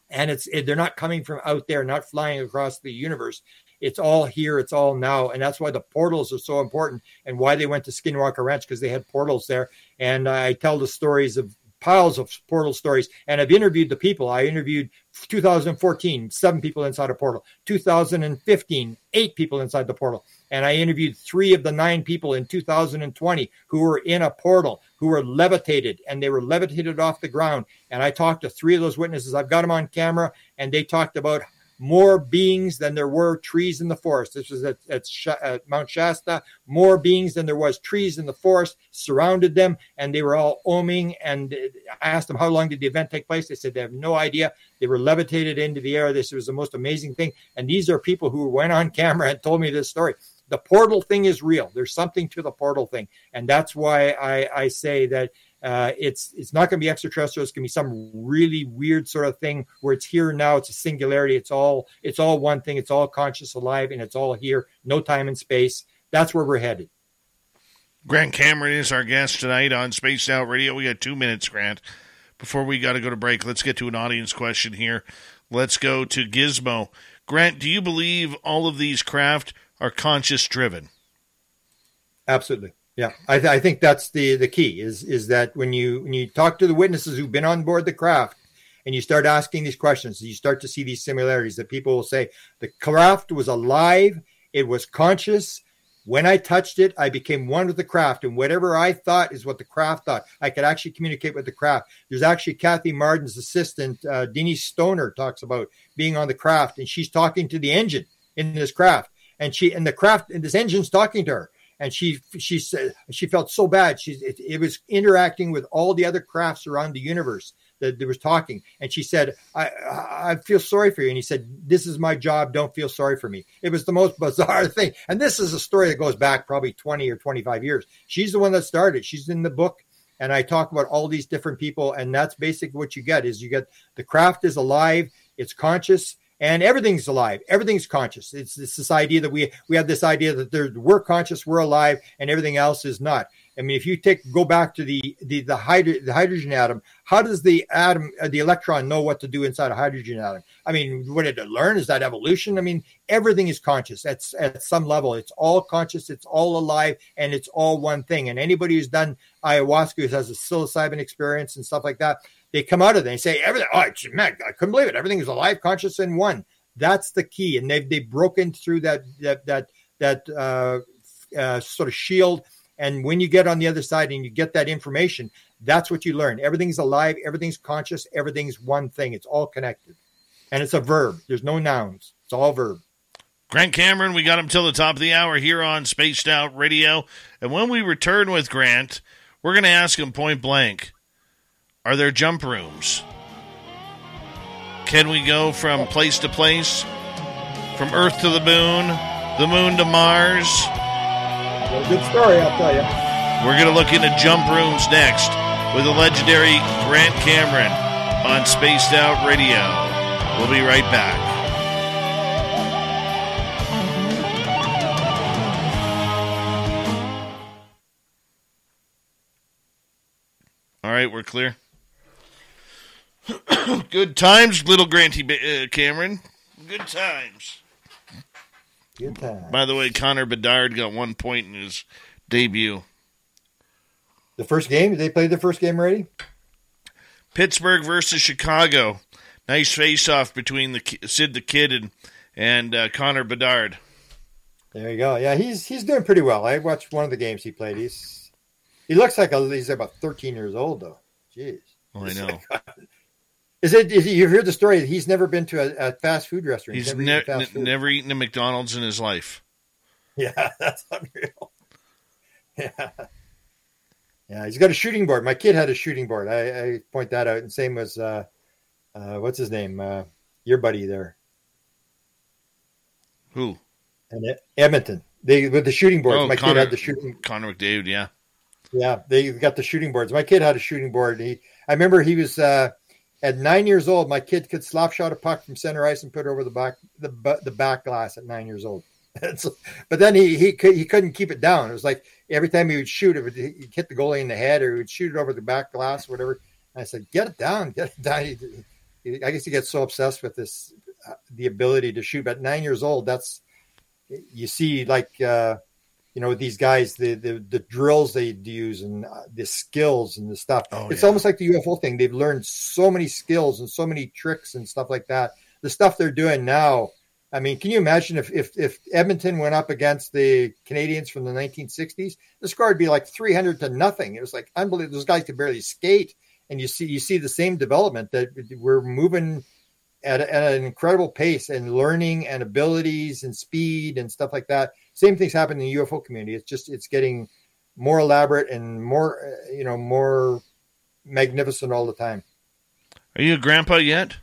and it's it, they're not coming from out there, not flying across the universe. It's all here. It's all now, and that's why the portals are so important, and why they went to Skinwalker Ranch because they had portals there. And I tell the stories of piles of portal stories and I've interviewed the people. I interviewed 2014, seven people inside a portal, 2015, eight people inside the portal. And I interviewed three of the nine people in 2020 who were in a portal, who were levitated and they were levitated off the ground. And I talked to three of those witnesses. I've got them on camera and they talked about more beings than there were trees in the forest. This was at, at, at, Mount Shasta. More beings than there was trees in the forest surrounded them, and they were all oming. And I asked them how long did the event take place. They said they have no idea. They were levitated into the air. This was the most amazing thing. And these are people who went on camera and told me this story. The portal thing is real. There's something to the portal thing, and that's why I, I say that uh, it's it's not going to be extraterrestrial. It's going to be some really weird sort of thing where it's here now. It's a singularity. It's all it's all one thing. It's all conscious, alive, and it's all here. No time and space. That's where we're headed. Grant Cameron is our guest tonight on Spaced Out Radio. We got two minutes, Grant. Before we got to go to break, let's get to an audience question here. Let's go to Gizmo. Grant, do you believe all of these craft are conscious driven? Absolutely. Yeah, I, th- I, think that's the the key is is that when you when you talk to the witnesses who've been on board the craft and you start asking these questions, you start to see these similarities that people will say the craft was alive, it was conscious. When I touched it, I became one with the craft, and whatever I thought is what the craft thought. I could actually communicate with the craft. There's actually Kathy Marden's assistant, uh, Denise Stoner, talks about being on the craft, and she's talking to the engine in this craft, and she and the craft and this engine's talking to her and she she said she felt so bad. She it, it, was interacting with all the other crafts around the universe that there was talking, and she said, I, "I feel sorry for you." And he said, "This is my job. Don't feel sorry for me." It was the most bizarre thing, and this is a story that goes back probably twenty or twenty five years. She's the one that started. She's in the book. And I talk about all these different people, and that's basically what you get: is you get the craft is alive, it's conscious, and everything's alive. Everything's conscious. It's, it's this idea that we we have this idea that there, we're conscious we're alive and everything else is not. I mean if you take go back to the the the, hydro, the hydrogen atom how does the atom uh, the electron know what to do inside a hydrogen atom? I mean what did it learn? Is that evolution? I mean everything is conscious. At, at some level it's all conscious it's all alive and it's all one thing. And anybody who's done ayahuasca who has a psilocybin experience and stuff like that they come out of it and they say everything. Oh, man, I couldn't believe it. Everything is alive, conscious, and one. That's the key, and they've they've broken through that that that that uh, uh, sort of shield. And when you get on the other side and you get that information, that's what you learn. Everything's alive, everything's conscious, everything's one thing. It's all connected, and it's a verb. There's no nouns. It's all verb. Grant Cameron, we got him till the top of the hour here on Spaced Out Radio. And when we return with Grant, we're going to ask him point blank are there jump rooms? Can we go from place to place? From Earth to the moon, the moon to Mars? good story, I'll tell you. We're going to look into jump rooms next with the legendary Grant Cameron on Spaced Out Radio. We'll be right back. All right, we're clear. Good times, little Granty uh, Cameron. Good times. Good times. By the way, Connor Bedard got one point in his debut. The first game? Did they play the first game already? Pittsburgh versus Chicago. Nice face-off between the Sid the Kid and and uh, Connor Bedard. There you go. Yeah, he's he's doing pretty well. I watched one of the games he played. He's he looks like a, he's about 13 years old though. Jeez. Oh, I know. Is it? Is it, you've heard the story? He's never been to a, a fast food restaurant. He's, he's never, ne- eaten never eaten a McDonald's in his life. Yeah, that's unreal. Yeah, yeah. He's got a shooting board. My kid had a shooting board. I, I point that out. And same as uh, uh, what's his name? Uh, your buddy there. Who? And Edmonton. They with the shooting boards. Oh, My Connor, kid had the shooting. Connor McDavid. Yeah. Yeah, they got the shooting boards. My kid had a shooting board. He, I remember he was uh, at nine years old. My kid could slap shot a puck from center ice and put it over the back the the back glass at nine years old. but then he he could, he couldn't keep it down. It was like every time he would shoot, it would he'd hit the goalie in the head, or he would shoot it over the back glass, or whatever. And I said, "Get it down, get it down." He, he, I guess he gets so obsessed with this, uh, the ability to shoot. But nine years old, that's you see like. Uh, you know these guys the the, the drills they use and uh, the skills and the stuff. Oh, it's yeah. almost like the ufo thing. They've learned so many skills and so many tricks and stuff like that. The stuff they're doing now i mean can you imagine if if, if edmonton went up against the Canadiens from the 1960s the score would be like 300 to nothing. It was like unbelievable. Those guys could barely skate. And you see you see the same development that we're moving at, at an incredible pace and learning and abilities and speed and stuff like that same things happen in the UFO community. It's just it's getting more elaborate and more uh, you know more magnificent all the time. Are you a grandpa yet?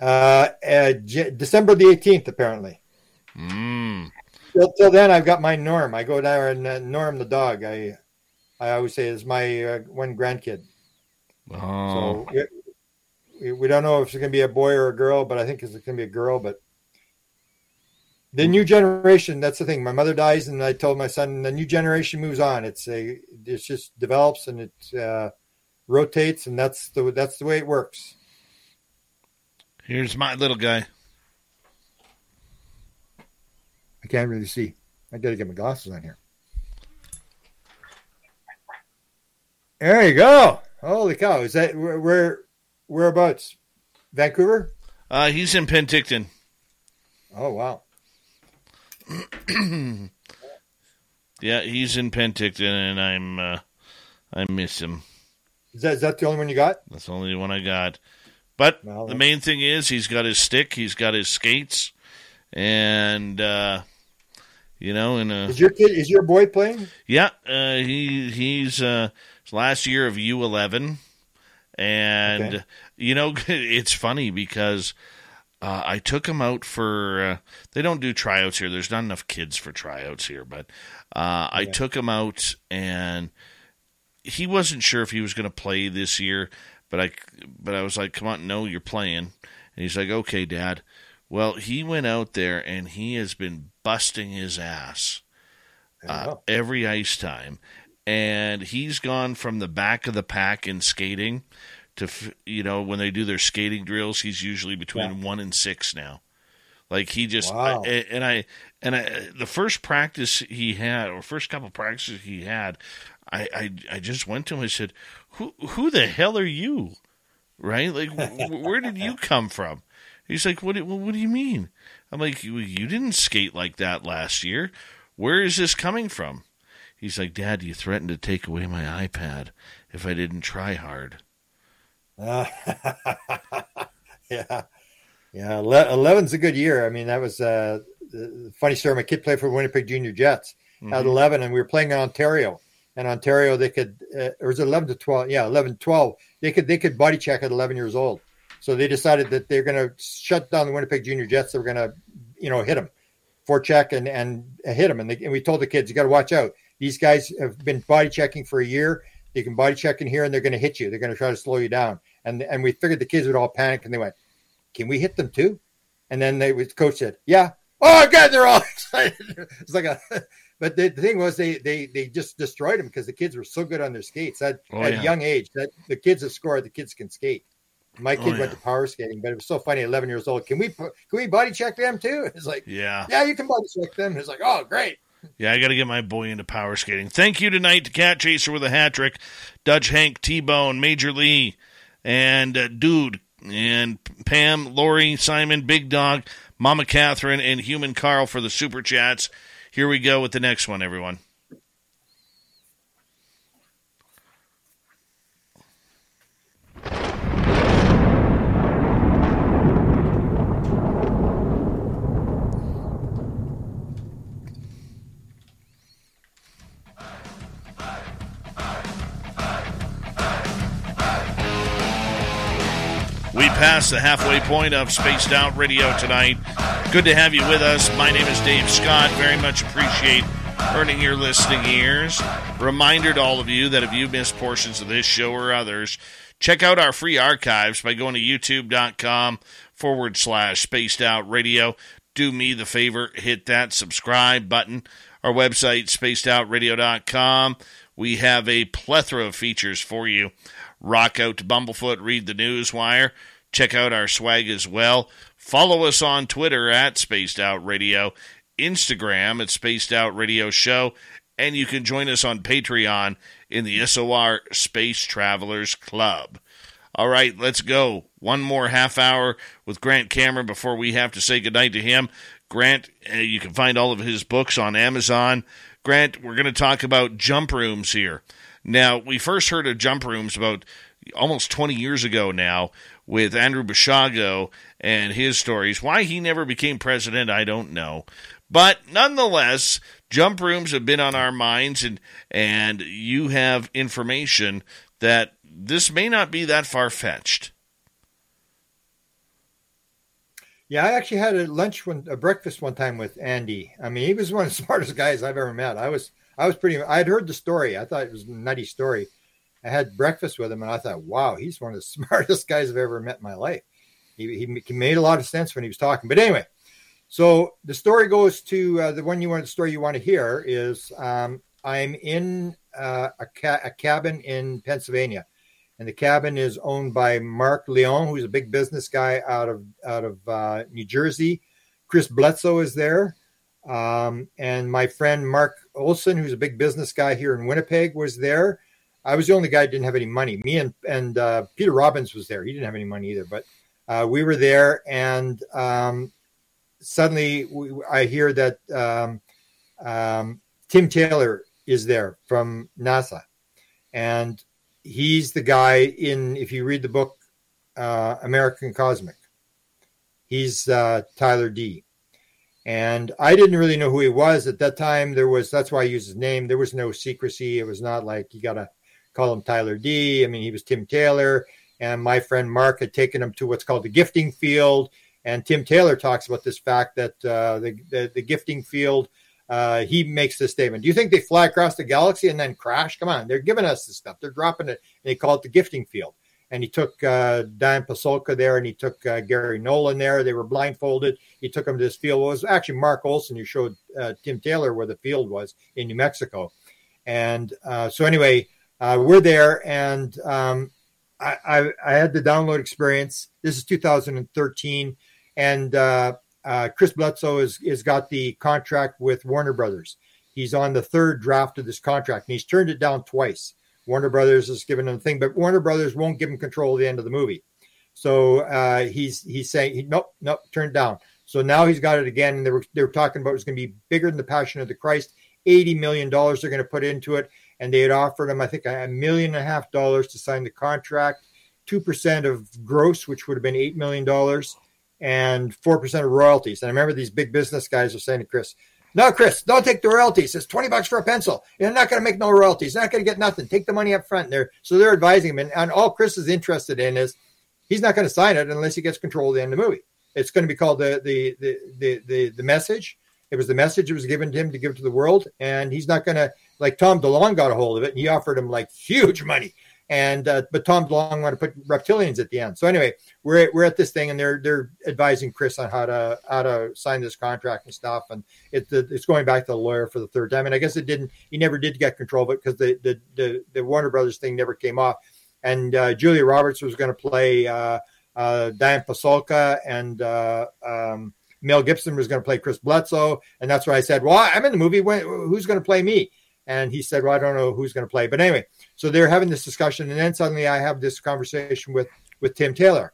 Uh, uh J- December the eighteenth, apparently. Mm. Till, till, then, I've got my Norm. I go there and uh, Norm the dog. I I always say is my uh, one grandkid. Oh. So we, we don't know if it's going to be a boy or a girl, but I think it's going to be a girl. But the new generation that's the thing. My mother dies and i told my son the new generation moves on. It's a it just develops and it uh, rotates and that's the that's the way it works. Here's my little guy. I can't really see. I gotta get my glasses on here. There you go. Holy cow. Is that where, where whereabouts? Vancouver? Uh he's in penticton. Oh wow yeah, he's in Penticton, and I'm uh, I miss him. Is that, is that the only one you got? That's the only one I got. But well, the main thing is he's got his stick, he's got his skates, and uh, you know, and is your kid is your boy playing? Yeah, uh, he he's uh, last year of U eleven, and okay. you know it's funny because uh, I took him out for. Uh, they don't do tryouts here. There's not enough kids for tryouts here, but uh, I took him out, and he wasn't sure if he was going to play this year. But I, but I was like, "Come on, no, you're playing." And he's like, "Okay, Dad." Well, he went out there and he has been busting his ass uh, every ice time, and he's gone from the back of the pack in skating to you know when they do their skating drills he's usually between yeah. 1 and 6 now. Like he just wow. I, and I and I the first practice he had or first couple practices he had I I, I just went to him and said who who the hell are you? Right? Like where did you come from? He's like what what do you mean? I'm like you, you didn't skate like that last year. Where is this coming from? He's like dad you threatened to take away my iPad if I didn't try hard uh, yeah, yeah. Eleven's a good year. I mean, that was uh, funny story. My kid played for Winnipeg Junior Jets mm-hmm. at eleven, and we were playing in Ontario. And Ontario, they could, uh, or was it eleven to twelve? Yeah, 11, 12. They could they could body check at eleven years old. So they decided that they're going to shut down the Winnipeg Junior Jets. They were going to, you know, hit them, for check and and hit them. And, they, and we told the kids, you got to watch out. These guys have been body checking for a year. They can body check in here, and they're going to hit you. They're going to try to slow you down and and we figured the kids would all panic, and they went, "Can we hit them too?" And then they, the coach said, "Yeah." Oh God, they're all excited. it's like a, but the, the, thing was they they they just destroyed them because the kids were so good on their skates at, oh, at yeah. a young age that the kids have scored, the kids can skate. My oh, kid oh, yeah. went to power skating, but it was so funny. Eleven years old. Can we can we body check them too? It's like, yeah, yeah, you can body check them. It's like, oh, great. Yeah, I got to get my boy into power skating. Thank you tonight to Cat Chaser with a hat trick, Dutch Hank, T Bone, Major Lee, and uh, Dude, and Pam, Lori, Simon, Big Dog, Mama Catherine, and Human Carl for the super chats. Here we go with the next one, everyone. We passed the halfway point of Spaced Out Radio tonight. Good to have you with us. My name is Dave Scott. Very much appreciate earning your listening ears. Reminder to all of you that if you missed portions of this show or others, check out our free archives by going to youtube.com forward slash spaced out radio. Do me the favor, hit that subscribe button. Our website, spacedoutradio.com. We have a plethora of features for you rock out to Bumblefoot, read the news wire, check out our swag as well. Follow us on Twitter at Spaced Out Radio, Instagram at Spaced Out Radio Show, and you can join us on Patreon in the SOR Space Travelers Club. All right, let's go. One more half hour with Grant Cameron before we have to say goodnight to him. Grant, uh, you can find all of his books on Amazon. Grant, we're going to talk about jump rooms here. Now, we first heard of jump rooms about almost 20 years ago now with Andrew Basiago and his stories. Why he never became president, I don't know. But nonetheless, jump rooms have been on our minds, and, and you have information that this may not be that far fetched. Yeah, I actually had a lunch one, a breakfast one time with Andy. I mean, he was one of the smartest guys I've ever met. I was, I was pretty. I had heard the story. I thought it was a nutty story. I had breakfast with him, and I thought, wow, he's one of the smartest guys I've ever met in my life. He, he, made a lot of sense when he was talking. But anyway, so the story goes to uh, the one you want, the story you want to hear is um, I'm in uh, a, ca- a cabin in Pennsylvania and the cabin is owned by Mark Leon, who's a big business guy out of out of uh, New Jersey. Chris Bledsoe is there, um, and my friend Mark Olson, who's a big business guy here in Winnipeg, was there. I was the only guy who didn't have any money. Me and and uh, Peter Robbins was there. He didn't have any money either, but uh, we were there, and um, suddenly we, I hear that um, um Tim Taylor is there from NASA, and he's the guy in if you read the book uh, American Cosmic. He's uh, Tyler D. And I didn't really know who he was at that time. There was that's why I use his name. There was no secrecy. It was not like you gotta call him Tyler D. I mean, he was Tim Taylor, and my friend Mark had taken him to what's called the gifting field. And Tim Taylor talks about this fact that uh, the, the, the gifting field uh, he makes this statement. Do you think they fly across the galaxy and then crash? Come on, they're giving us this stuff. They're dropping it. And they call it the gifting field. And he took uh, Dian Pasulka there and he took uh, Garry Nolan there. They were blindfolded. He took them to this field. It was actually Mark Olson who showed uh, Tim Taylor where the field was in New Mexico. And uh, so, anyway, uh, we're there. And um, I, I, I, had the download experience. This is 2013. And uh, Chris Bledsoe has, has got the contract with Warner Brothers. He's on the third draft of this contract, and he's turned it down twice. Warner Brothers has given him a thing, but Warner Brothers won't give him control at the end of the movie. So uh, he's he's saying, he, nope, nope, turned down. So now he's got it again, and they were they were talking about it's going to be bigger than the Passion of the Christ. Eighty million dollars they're going to put into it, and they had offered him, I think, a million and a half dollars to sign the contract, two percent of gross, which would have been eight million dollars and 4% of royalties. And I remember these big business guys are saying to Chris, no, Chris, don't take the royalties. It's 20 bucks for a pencil. You're not going to make no royalties. You're not going to get nothing. Take the money up front. There, so they're advising him. And, and all Chris is interested in is he's not going to sign it unless he gets control of the end of the movie. It's going to be called the, the, the, the, the, the message. It was the message that was given to him to give to the world. And he's not going to, like Tom DeLonge got a hold of it and he offered him like huge money and uh, but Tom DeLonge wanted to put reptilians at the end. So anyway, we're at, we're at this thing, and they're they're advising Chris on how to how to sign this contract and stuff, and it, it's going back to the lawyer for the third time. And I guess it didn't. He never did get control of it because the, the the the Warner Brothers thing never came off. And uh, Julia Roberts was going to play uh, uh, Dian Pasulka, and uh, um, Mel Gibson was going to play Chris Bledsoe, and that's why I said, "Well, I'm in the movie. When, who's going to play me?" And he said, "Well, I don't know who's going to play." But anyway, so they're having this discussion, and then suddenly I have this conversation with with Tim Taylor,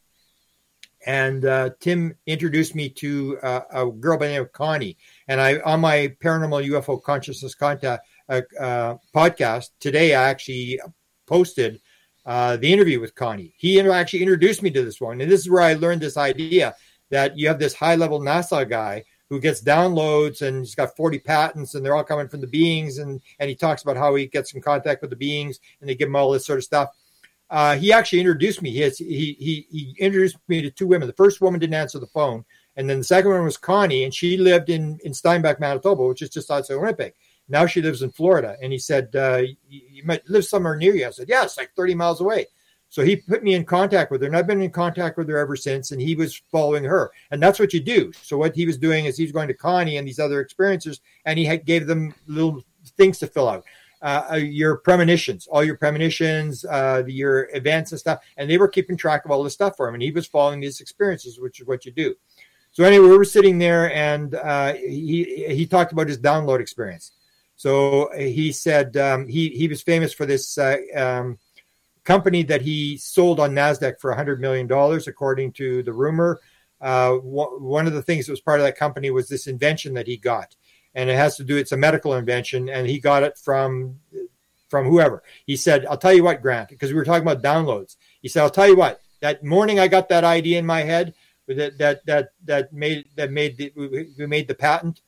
and uh, Tim introduced me to uh, a girl by the name of Connie. And I on my paranormal UFO consciousness contact uh, uh, podcast today, I actually posted uh, the interview with Connie. He actually introduced me to this one, and this is where I learned this idea that you have this high level NASA guy who gets downloads and he's got 40 patents and they're all coming from the beings and and he talks about how he gets in contact with the beings and they give him all this sort of stuff uh, he actually introduced me. He, has, he he he introduced me to two women. The first woman didn't answer the phone, and then the second one was Connie, and she lived in in Steinbach, Manitoba, which is just outside Winnipeg. Now she lives in Florida, and he said, uh, "You might live somewhere near you." I said, "Yeah, like thirty miles away." So he put me in contact with her, and I've been in contact with her ever since. And he was following her, and that's what you do. So what he was doing is he was going to Connie and these other experiencers, and he had, gave them little things to fill out uh, uh, your premonitions, all your premonitions, uh, your events and stuff, and they were keeping track of all this stuff for him, and he was following these experiences, which is what you do. So anyway, we were sitting there, and uh, he he talked about his download experience. So he said um, he he was famous for this uh, um, company that he sold on Nasdaq for hundred million dollars, according to the rumor. Uh, one of the things that was part of that company was this invention that he got. And it has to do it's a medical invention and he got it from from whoever. He said i'll tell you what grant because we were talking about downloads. He said i'll tell you what that morning i got that idea in my head that that that that made that made the, we made the patent.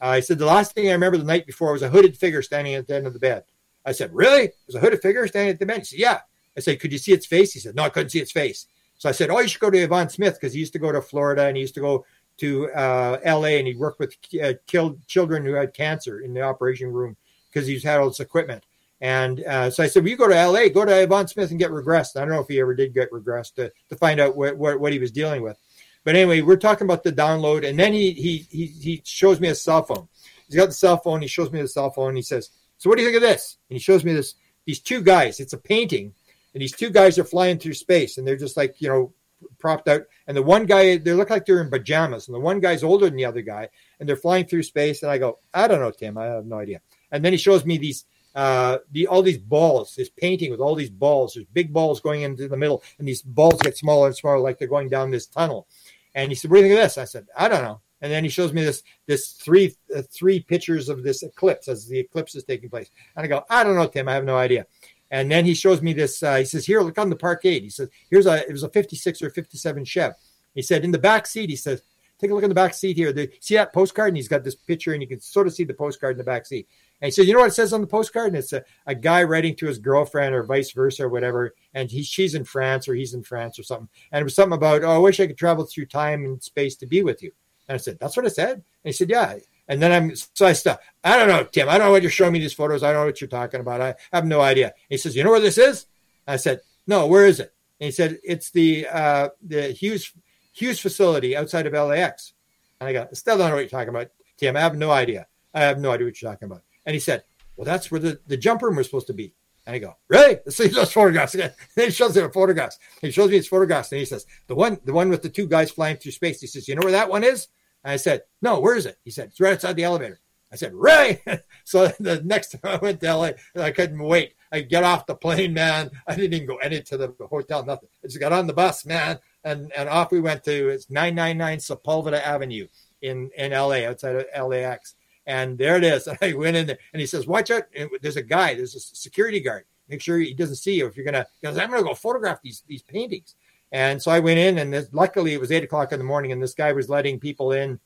Uh, i said the last thing i remember the night before was a hooded figure standing at the end of the bed. I said really? There's a hooded figure standing at the he said yeah i said could you see its face he said no i couldn't see its face so i said oh you should go to Yvonne smith because he used to go to florida and he used to go to uh, L.A. and he worked with uh, killed children who had cancer in the operation room because he's had all this equipment. And uh, so I said, well, you go to L.A., go to Yvonne Smith and get regressed. I don't know if he ever did get regressed to, to find out what, what, what he was dealing with. But anyway, we're talking about the download, and then he he he he shows me a cell phone. He's got the cell phone. He shows me the cell phone. He says, "So what do you think of this?" And he shows me this. These two guys. It's a painting, and these two guys are flying through space, and they're just like you know propped out. And the one guy, they look like they're in pajamas. And the one guy's older than the other guy. And they're flying through space. And I go, I don't know, Tim. I have no idea. And then he shows me these, uh, the all these balls, this painting with all these balls. There's big balls going into the middle, and these balls get smaller and smaller, like they're going down this tunnel. And he said, "What do you think of this?" I said, "I don't know." And then he shows me this this three uh, three pictures of this eclipse as the eclipse is taking place. And I go, "I don't know, Tim. I have no idea." And then he shows me this. Uh, he says, "Here, look on the parkade." He says, "Here's a it was a '56 or '57 Chev." He said, "In the back seat," he says, "Take a look in the back seat here. The, see that postcard?" And he's got this picture, and you can sort of see the postcard in the back seat. And he said, "You know what it says on the postcard?" And it's a, a guy writing to his girlfriend, or vice versa, or whatever. And he, she's in France, or he's in France, or something. And it was something about, "Oh, I wish I could travel through time and space to be with you." And I said, "That's what it said." And he said, "Yeah." And then I'm so I stop. I don't know, Tim. I don't know what you're showing me these photos. I don't know what you're talking about. I have no idea. He says, "You know where this is?" I said, "No, where is it?" And he said, "It's the uh, the Hughes Hughes facility outside of LAX." And I go, "Still don't know what you're talking about, Tim. I have no idea. I have no idea what you're talking about." And he said, "Well, that's where the, the jump room was supposed to be." And I go, "Really?" Let's see those photographs again. then he shows me the photographs. He shows me his photographs, and he says, "The one, the one with the two guys flying through space." He says, "You know where that one is?" I said, No, where is it? He said, It's right outside the elevator. I said, Really? so the next time I went to LA, I couldn't wait. I get off the plane, man. I didn't even go any to the hotel, nothing. I just got on the bus, man. And and off we went to it's 999 Sepulveda Avenue in, in LA, outside of LAX. And there it is. And I went in there and he says, Watch out. There's a guy, there's a security guard. Make sure he doesn't see you if you're gonna because I'm gonna go photograph these these paintings. And so I went in, and this, luckily it was eight o'clock in the morning, and this guy was letting people in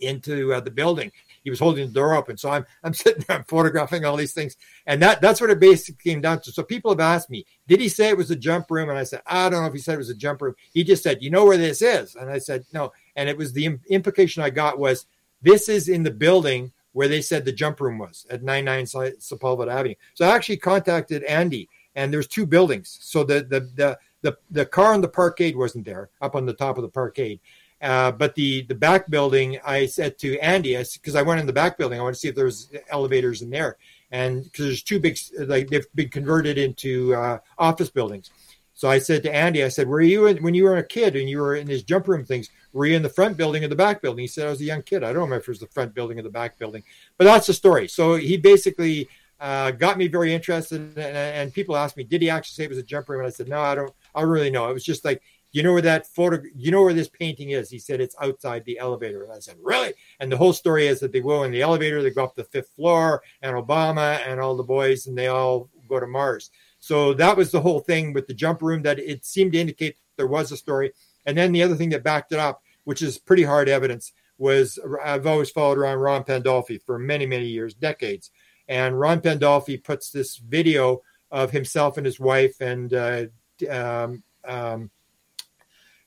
into uh, the building. He was holding the door open, so I'm I'm sitting there I'm photographing all these things, and that that's what it basically came down to. So people have asked me, did he say it was a jump room? And I said, I don't know if he said it was a jump room. He just said, you know where this is, and I said no. And it was the implication I got was this is in the building where they said the jump room was at 99 Sepulveda Avenue. So I actually contacted Andy, and there's two buildings. So the the the the the car on the parkade wasn't there up on the top of the parkade. Uh, but the the back building, I said to Andy, because I, I, went in the back building, I want to see if there's elevators in there, and because there's two big, like they've been converted into uh, office buildings. So I said to Andy, I said, "Were you in, when you were a kid and you were in these jump room things? Were you in the front building or the back building?" He said, "I was a young kid. I don't remember if it was the front building or the back building, but that's the story." So he basically uh, got me very interested, and, and, people asked me, "Did he actually say it was a jump room?" And I said, "No, I don't. I really know. It was just like." You know where that photo? You know where this painting is? He said it's outside the elevator, and I said, "Really?" And the whole story is that they go in the elevator, they go up the fifth floor, and Obama and all the boys, and they all go to Mars. So that was the whole thing with the jump room that it seemed to indicate there was a story. And then the other thing that backed it up, which is pretty hard evidence, was I've always followed around Ron Pandolfi for many, many years, decades. And Ron Pandolfi puts this video of himself and his wife and uh, um, um,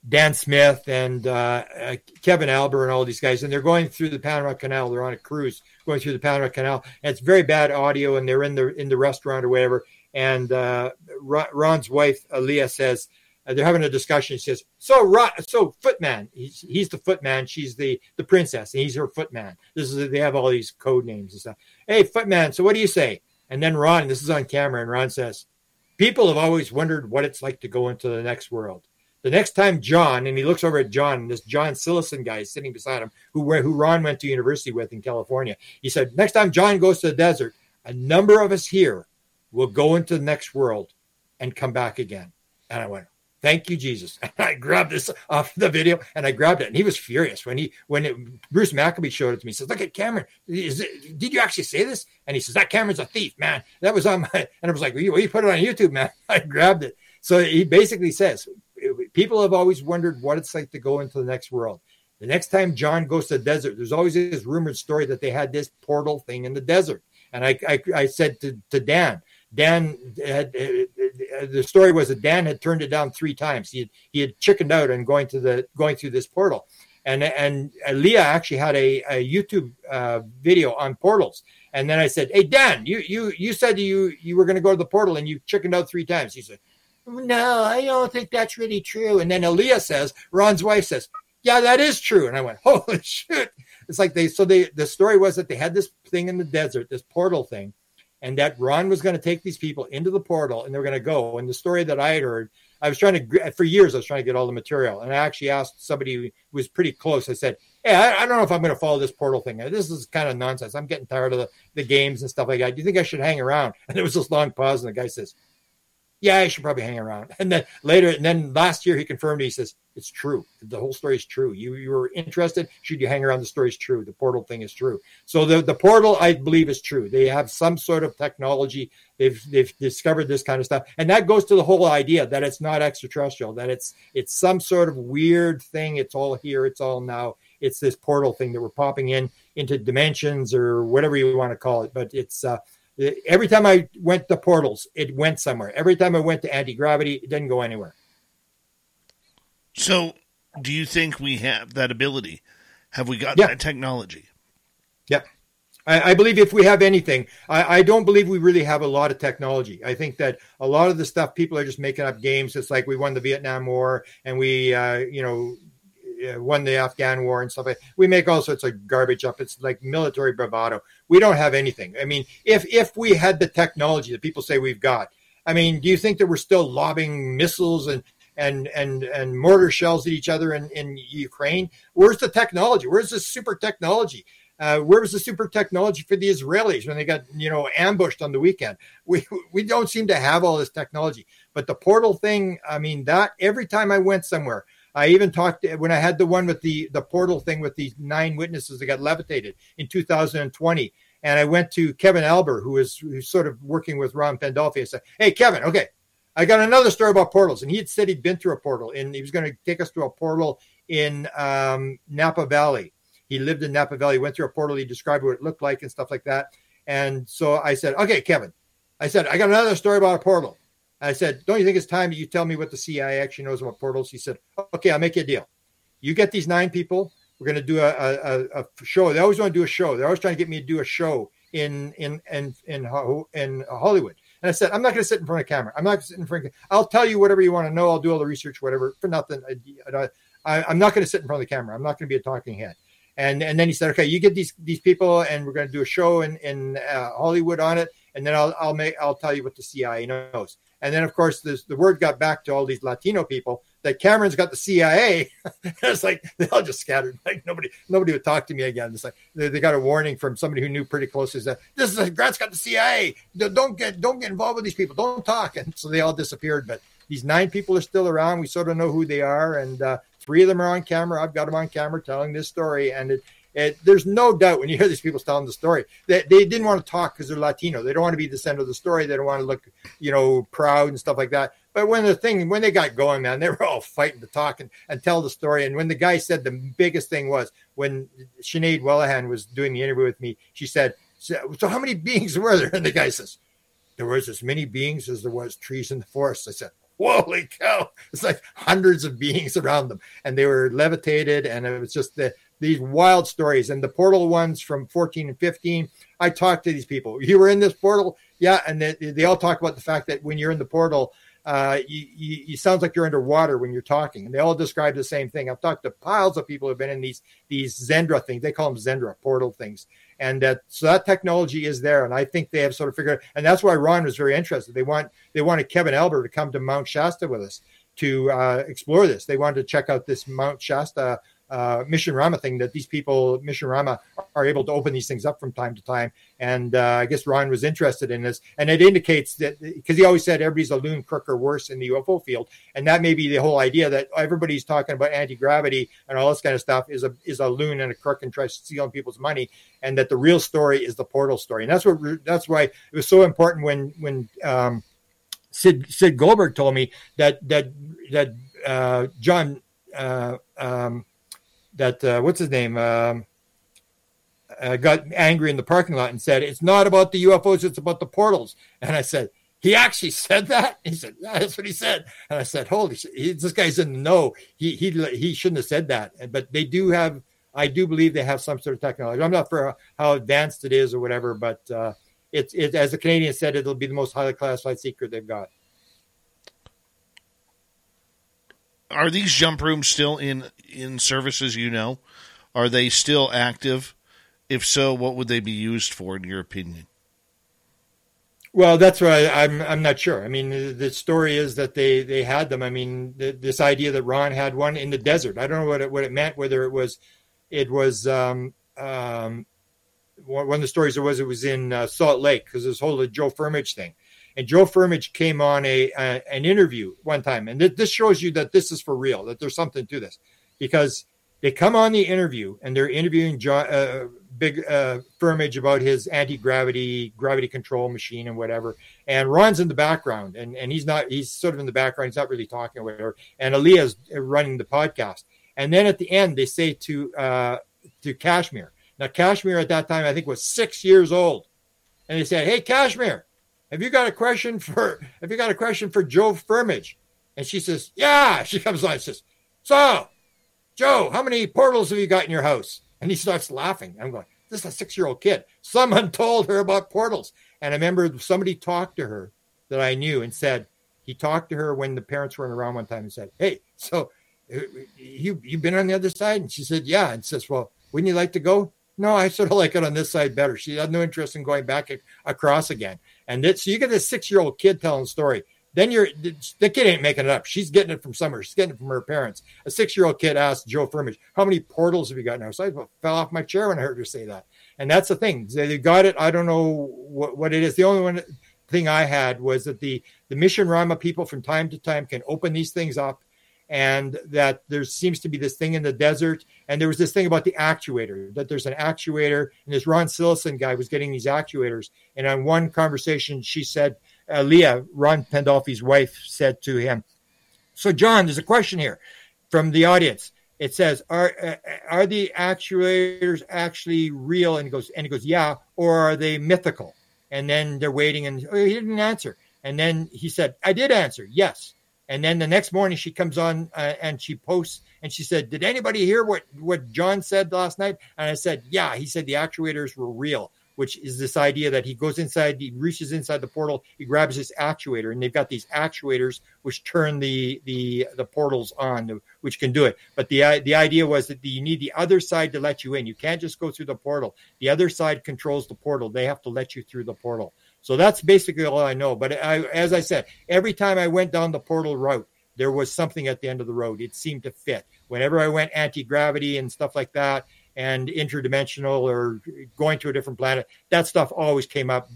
Dan Smith and uh, uh, Kevin Albert and all these guys, and they're going through the Panama Canal. They're on a cruise going through the Panama Canal, and it's very bad audio. And they're in the in the restaurant or whatever, and uh, Ron's wife, Leah, says, uh, they're having a discussion. She says, "So, Ron, so Footman, he's, he's the Footman. She's the the princess, and he's her Footman. This is they have all these code names and stuff. Hey, Footman, so what do you say?" And then Ron, this is on camera, and Ron says, "People have always wondered what it's like to go into the next world. The next time John, and he looks over at John, and this John Sillison guy is sitting beside him, who who Ron went to university with in California. He said, next time John goes to the desert, a number of us here." will go into the next world and come back again. And I went, thank you, Jesus. And I grabbed this off the video and I grabbed it. And he was furious when he, when it, Bruce Maccabee showed it to me. He says, look at Cameron. It, did you actually say this? And he says, that Cameron's a thief, man. That was on my, and I was like, well, you, well, you put it on YouTube, man. I grabbed it. So he basically says, people have always wondered what it's like to go into the next world. The next time John goes to the desert, there's always this rumored story that they had this portal thing in the desert. And I, I, I said to, to Dan, Dan had uh, the story was that Dan had turned it down three times. He had, he had chickened out and going to the going through this portal, and and Leah actually had a, a YouTube uh, video on portals. And then I said, "Hey Dan, you you you said you you were going to go to the portal and you chickened out three times." He said, "No, I don't think that's really true." And then Aaliyah says, Ron's wife says, "Yeah, that is true." And I went, "Holy shit!" It's like they so they the story was that they had this thing in the desert, this portal thing and that Ron was going to take these people into the portal and they're going to go. And the story that I had heard, I was trying to, for years, I was trying to get all the material. And I actually asked somebody who was pretty close. I said, Hey, I, I don't know if I'm going to follow this portal thing. This is kind of nonsense. I'm getting tired of the, the games and stuff like that. Do you think I should hang around? And there was this long pause. And the guy says, yeah, I should probably hang around. And then later, and then last year he confirmed, he says, it's true. The whole story is true. You you were interested. Should you hang around? The story is true. The portal thing is true. So the, the portal, I believe, is true. They have some sort of technology. They've they've discovered this kind of stuff, and that goes to the whole idea that it's not extraterrestrial. That it's it's some sort of weird thing. It's all here. It's all now. It's this portal thing that we're popping in into dimensions or whatever you want to call it. But it's uh, Every time I went to portals, it went somewhere. Every time I went to anti gravity, it didn't go anywhere. So, do you think we have that ability? Have we got yeah. that technology? Yep. I, I, believe if we have anything, I, I, don't believe we really have a lot of technology. I think that a lot of the stuff people are just making up games. It's like we won the Vietnam War and we, uh, you know, won the Afghan war and stuff. Like we make all sorts of garbage up. It's like military bravado. We don't have anything. I mean, if if we had the technology that people say we've got, I mean, do you think that we're still lobbing missiles and and and and mortar shells at each other in, in Ukraine? Where's the technology? Where's the super technology? Uh, where was the super technology for the Israelis when they got you know ambushed on the weekend? We we don't seem to have all this technology. But the portal thing, I mean, that every time I went somewhere, I even talked when I had the one with the the portal thing with these nine witnesses that got levitated in 2020, and I went to Kevin Albert, who is who's sort of working with Ron Pandolfi. I said, "Hey, Kevin, okay, I got another story about portals." And he had said he'd been through a portal, and he was going to take us to a portal in um, Napa Valley. He lived in Napa Valley, went through a portal. He described what it looked like and stuff like that. And so I said, "Okay, Kevin," I said, "I got another story about a portal." I said, Don't you think it's time you tell me what the CIA actually knows about portals? He said, Okay, I'll make you a deal. You get these nine people. We're going to do a, a, a show. They always want to do a show. They're always trying to get me to do a show in in in in, in Hollywood. And I said, I'm not going to sit in front of a camera. I'm not going to sit in front. Of, I'll tell you whatever you want to know. I'll do all the research, whatever, for nothing. I, I'm not going to sit in front of the camera. I'm not going to be a talking head. And and then he said, okay, you get these these people, and we're going to do a show in in uh, Hollywood on it, and then I'll I'll make I'll tell you what the CIA knows. And then, of course, this, the word got back to all these Latino people that Cameron's got the CIA. it's like they all just scattered. Like nobody, nobody would talk to me again. It's like they, they got a warning from somebody who knew pretty closely that this is Grant's got the CIA. Don't get, don't get involved with these people. Don't talk. And so they all disappeared. But these nine people are still around. We sort of know who they are, and uh, three of them are on camera. I've got them on camera telling this story, and it, it, there's no doubt when you hear these people telling the story that they, didn't want to talk because they're Latino. They don't want to be the center of the story. They don't want to look, you know, proud and stuff like that. But when the thing, when they got going, man, they were all fighting to talk and, and tell the story. And when the guy said the biggest thing was when Sinead Wellahan was doing the interview with me, she said, So how many beings were there? And the guy says, There was as many beings as there was trees in the forest. I said, Holy cow. It's like hundreds of beings around them. And they were levitated. And it was just the, these wild stories and the portal ones from 14 and 15 i talked to these people. You were in this portal? Yeah and they, they all talk about the fact that when you're in the portal uh, you, you, sounds like you're underwater when you're talking. And they all describe the same thing. I've talked to piles of people who've been in these these Xendra things. They call them Xendra portal things. And that so that technology is there and i think they have sort of figured and that's why ron was very interested. They want they wanted kevin albert to come to mount shasta with us to uh, explore this. They wanted to check out this mount shasta uh, Mission Rahma thing that these people, Mission Rahma, are able to open these things up from time to time. And uh, I guess Ron was interested in this. And it indicates that because he always said everybody's a loon, crook, or worse in the UFO field. And that may be the whole idea that everybody's talking about anti gravity and all this kind of stuff is a is a loon and a crook and tries stealing people's money. And that the real story is the portal story. And that's what that's why it was so important when when um, Sid Sid Goldberg told me that that that uh, John uh, um, that uh, what's his name um, uh, got angry in the parking lot and said it's not about the UFOs, it's about the portals. And I said, he actually said that. He said, yeah, that's what he said. And I said, holy shit, this guy's in the know. He he he shouldn't have said that. But they do have. I do believe they have some sort of technology. I'm not for how advanced it is or whatever, but uh, it's it, as the Canadian said, it'll be the most highly classified secret they've got. Are these jump rooms still in in services? You know, are they still active? If so, what would they be used for, in your opinion? Well, that's why I'm I'm not sure. I mean, the story is that they they had them. I mean, the, this idea that Ron had one in the desert. I don't know what it what it meant. Whether it was it was um, um, one of the stories there was it was in uh, Salt Lake because this whole Joe Firmage thing. And Joe Firmage came on a, a an interview one time, and th- this shows you that this is for real, that there's something to this, because they come on the interview and they're interviewing John, uh, Big uh, Firmage about his anti gravity gravity control machine and whatever. And Ron's in the background, and and he's not he's sort of in the background. He's not really talking or whatever. And Aaliyah's running the podcast. And then at the end, they say to uh, to Kashmir. Now Kashmir at that time I think was six years old, and they said, "Hey Kashmir, have you got a question for have you got a question for Joe Firmage? And she says, Yeah. She comes on and says, So, Joe, how many portals have you got in your house? And he starts laughing. I'm going, This is a six-year-old kid. Someone told her about portals. And I remember somebody talked to her that I knew and said, he talked to her when the parents weren't around one time and said, Hey, so uh, you you've been on the other side? And she said, Yeah. And says, Well, wouldn't you like to go? No, I sort of like it on this side better. She had no interest in going back across again. And so you get this six year old kid telling a story. Then you're the kid ain't making it up. She's getting it from somewhere. She's getting it from her parents. A six year old kid asked Joe Firmage, "How many portals have you got now?" So I fell off my chair when I heard her say that. And that's the thing. They got it. I don't know what, what it is. The only one thing I had was that the the Mission Rahma people from time to time can open these things up and that there seems to be this thing in the desert. And there was this thing about the actuator, that there's an actuator, and this Ron Sillison guy was getting these actuators. And on one conversation, she said, uh, Leah, Ron Pandolfi's wife, said to him, So, John, there's a question here from the audience. It says, "Are uh, are the actuators actually real?" And he goes, "And he goes, yeah." Or are they mythical? And then they're waiting, and oh, he didn't answer. And then he said, "I did answer, yes." And then the next morning she comes on uh, and she posts and she said, "Did anybody hear what what John said last night?" And I said, "Yeah." He said the actuators were real, which is this idea that he goes inside, he reaches inside the portal, he grabs this actuator, and they've got these actuators which turn the the the portals on, which can do it. But the the idea was that you need the other side to let you in. You can't just go through the portal. The other side controls the portal. They have to let you through the portal. So that's basically all I know. But I, as I said, every time I went down the portal route, there was something at the end of the road. It seemed to fit. Whenever I went anti gravity and stuff like that, and interdimensional or going to a different planet, that stuff always came up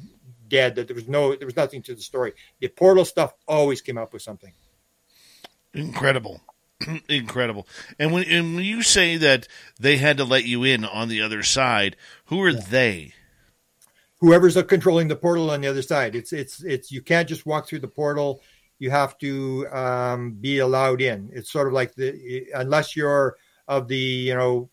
dead. That there was no, there was nothing to the story. The portal stuff always came up with something. Incredible. Incredible. And when and when you say that they had to let you in on the other side, who are yeah. they? Whoever's controlling the portal on the other side. It's it's it's you can't just walk through the portal. You have to um, be allowed in. It's sort of like the unless you're of the you know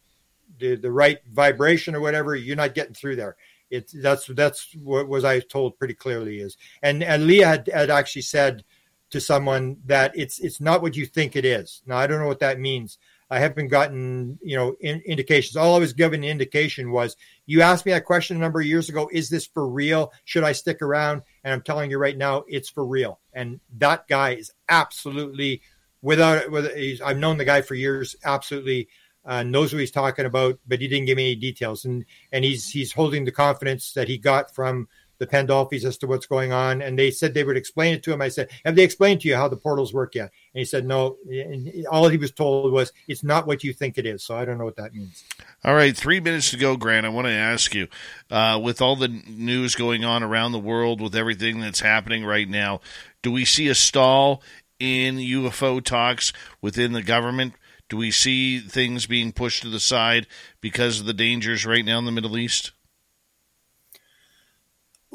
the the right vibration or whatever, you're not getting through there. It's that's that's what was I told pretty clearly is. And and Leah had, had actually said to someone that it's it's not what you think it is. Now I don't know what that means. I haven't gotten you know in, indications. All I was given an indication was you asked me that question a number of years ago. Is this for real? Should I stick around? And I'm telling you right now, it's for real. And that guy is absolutely without. With, I've known the guy for years. Absolutely uh, knows what he's talking about, but he didn't give me any details. And and he's he's holding the confidence that he got from the Pandolfis as to what's going on. And they said they would explain it to him. I said, Have they explained to you how the portals work yet? And he said, No. And all he was told was, It's not what you think it is. So I don't know what that means. All right. Three minutes to go, Grant. I want to ask you uh, with all the news going on around the world, with everything that's happening right now, do we see a stall in UFO talks within the government? Do we see things being pushed to the side because of the dangers right now in the Middle East?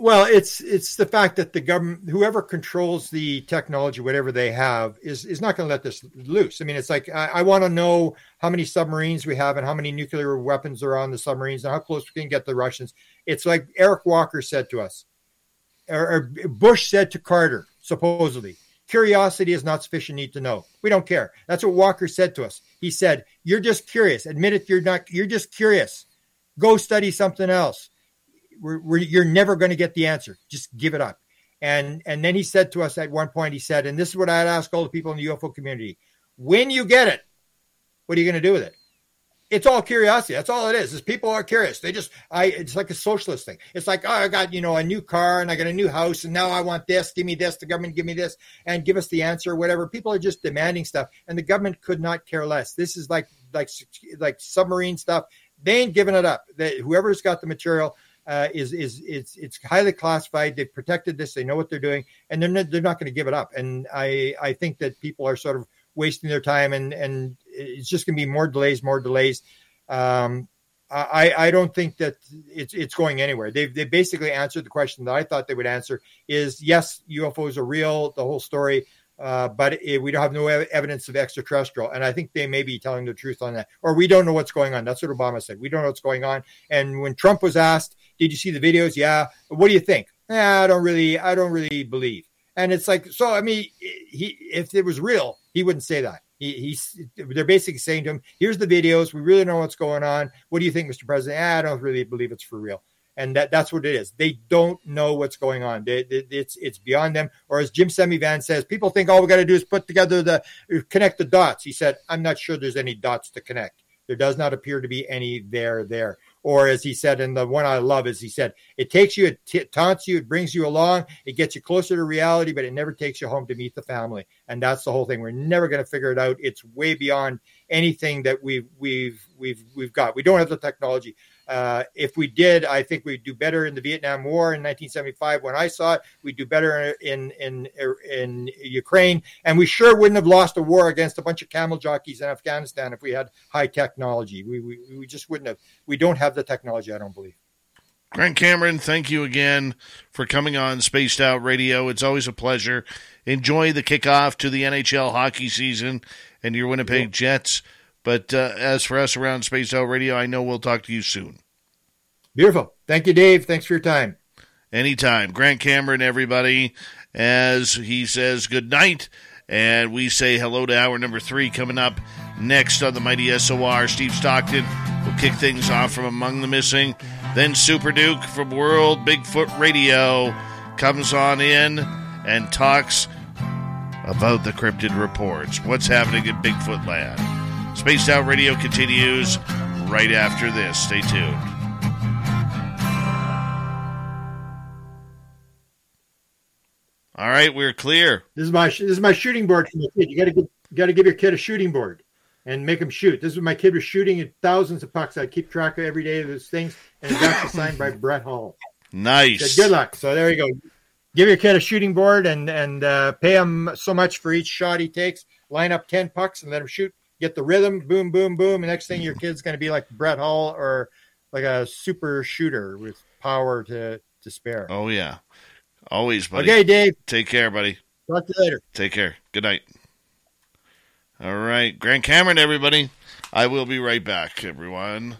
Well, it's it's the fact that the government, whoever controls the technology, whatever they have, is is not going to let this loose. I mean, it's like I, I want to know how many submarines we have and how many nuclear weapons are on the submarines and how close we can get the Russians. It's like Eric Walker said to us, or, or Bush said to Carter, supposedly, curiosity is not sufficient need to know. We don't care. That's what Walker said to us. He said, "You're just curious. Admit it. You're not. You're just curious. Go study something else." We're, we're, you're never going to get the answer. Just give it up. And and then he said to us at one point, he said, and this is what I'd ask all the people in the UFO community: when you get it, what are you going to do with it? It's all curiosity. That's all it is. Is people are curious. They just I it's like a socialist thing. It's like, oh, I got, you know, a new car and I got a new house and now I want this, give me this, the government give me this and give us the answer whatever. People are just demanding stuff and the government could not care less. This is like like like submarine stuff. They ain't giving it up. They, whoever's got the material, uh, is is it's it's highly classified. They've protected this. They know what they're doing, and they're not, they're not going to give it up. And I I think that people are sort of wasting their time, and and it's just going to be more delays, more delays. Um, I, I don't think that it's it's going anywhere. They've they basically answered the question that I thought they would answer: is yes, UFOs are real, the whole story, uh, but it, we don't have no evidence of extraterrestrial. And I think they may be telling the truth on that, or we don't know what's going on. That's what Obama said. We don't know what's going on. And when Trump was asked, did you see the videos? Yeah. What do you think? Yeah, I don't really, I don't really believe. And it's like, so I mean, he if it was real, he wouldn't say that. He, he's they're basically saying to him, "Here's the videos. We really know what's going on. What do you think, Mr. President? I don't really believe it's for real." And that, that's what it is. They don't know what's going on. They, they, it's it's beyond them. Or as Jim Semivan says, people think all we got to do is put together the connect the dots. He said, "I'm not sure there's any dots to connect. There does not appear to be any there there." Or as he said, and the one I love is he said, it takes you, it t- taunts you, it brings you along, it gets you closer to reality, but it never takes you home to meet the family. And that's the whole thing. We're never going to figure it out. It's way beyond anything that we've we've we've we've got. We don't have the technology. Uh, if we did, I think we'd do better in the Vietnam War in 1975. When I saw it, we'd do better in in in Ukraine, and we sure wouldn't have lost a war against a bunch of camel jockeys in Afghanistan if we had high technology. We we, we just wouldn't have. We don't have the technology. I don't believe. Grant Cameron, thank you again for coming on Spaced Out Radio. It's always a pleasure. Enjoy the kickoff to the NHL hockey season and your Winnipeg yeah. Jets. But uh, as for us around Spaced Out Radio, I know we'll talk to you soon. Beautiful. Thank you, Dave. Thanks for your time. Anytime. Grant Cameron, everybody, as he says good night. And we say hello to hour number three coming up next on the Mighty SOR. Steve Stockton will kick things off from Among the Missing. Then Super Duke from World Bigfoot Radio comes on in and talks about the cryptid reports. What's happening in Bigfoot land? Spaced Out Radio continues right after this. Stay tuned. All right, we're clear. This is my this is my shooting board for my kid. You got to give got to give your kid a shooting board and make him shoot. This is my kid was shooting at thousands of pucks. I keep track of every day of those things, and it's actually signed by Brett Hull. Nice. Good luck. So there you go. Give your kid a shooting board and and uh, pay him so much for each shot he takes. Line up ten pucks and let him shoot. Get the rhythm. Boom, boom, boom. And next thing, your kid's going to be like Brett Hull or like a super shooter with power to to spare. Oh yeah, always, buddy. Okay, Dave. Take care, buddy. Talk to you later. Take care. Good night. All right, Grant Cameron, everybody. I will be right back, everyone.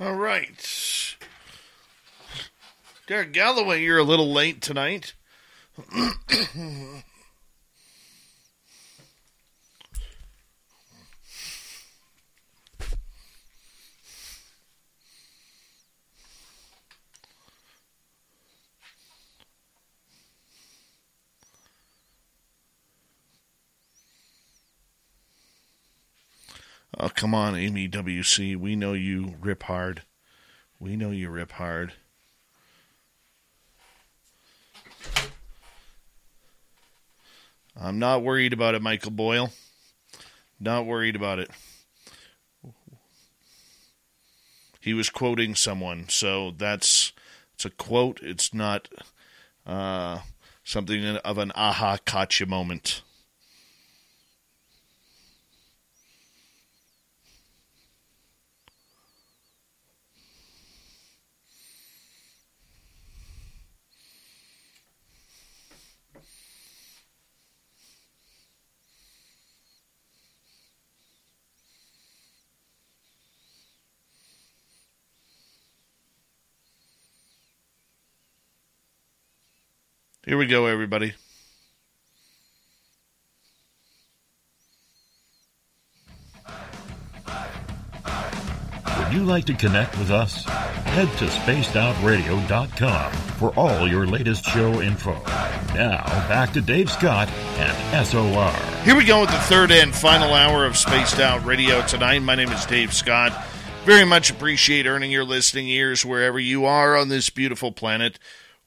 All right. Derek Galloway, you're a little late tonight. Oh, come on, Amy WC. We know you rip hard. We know you rip hard. I'm not worried about it, Michael Boyle. Not worried about it. He was quoting someone, so that's it's a quote. It's not uh, something of an aha gotcha moment. Here we go, everybody. Would you like to connect with us? Head to spacedoutradio.com for all your latest show info. Now, back to Dave Scott and SOR. Here we go with the third and final hour of Spaced Out Radio tonight. My name is Dave Scott. Very much appreciate earning your listening ears wherever you are on this beautiful planet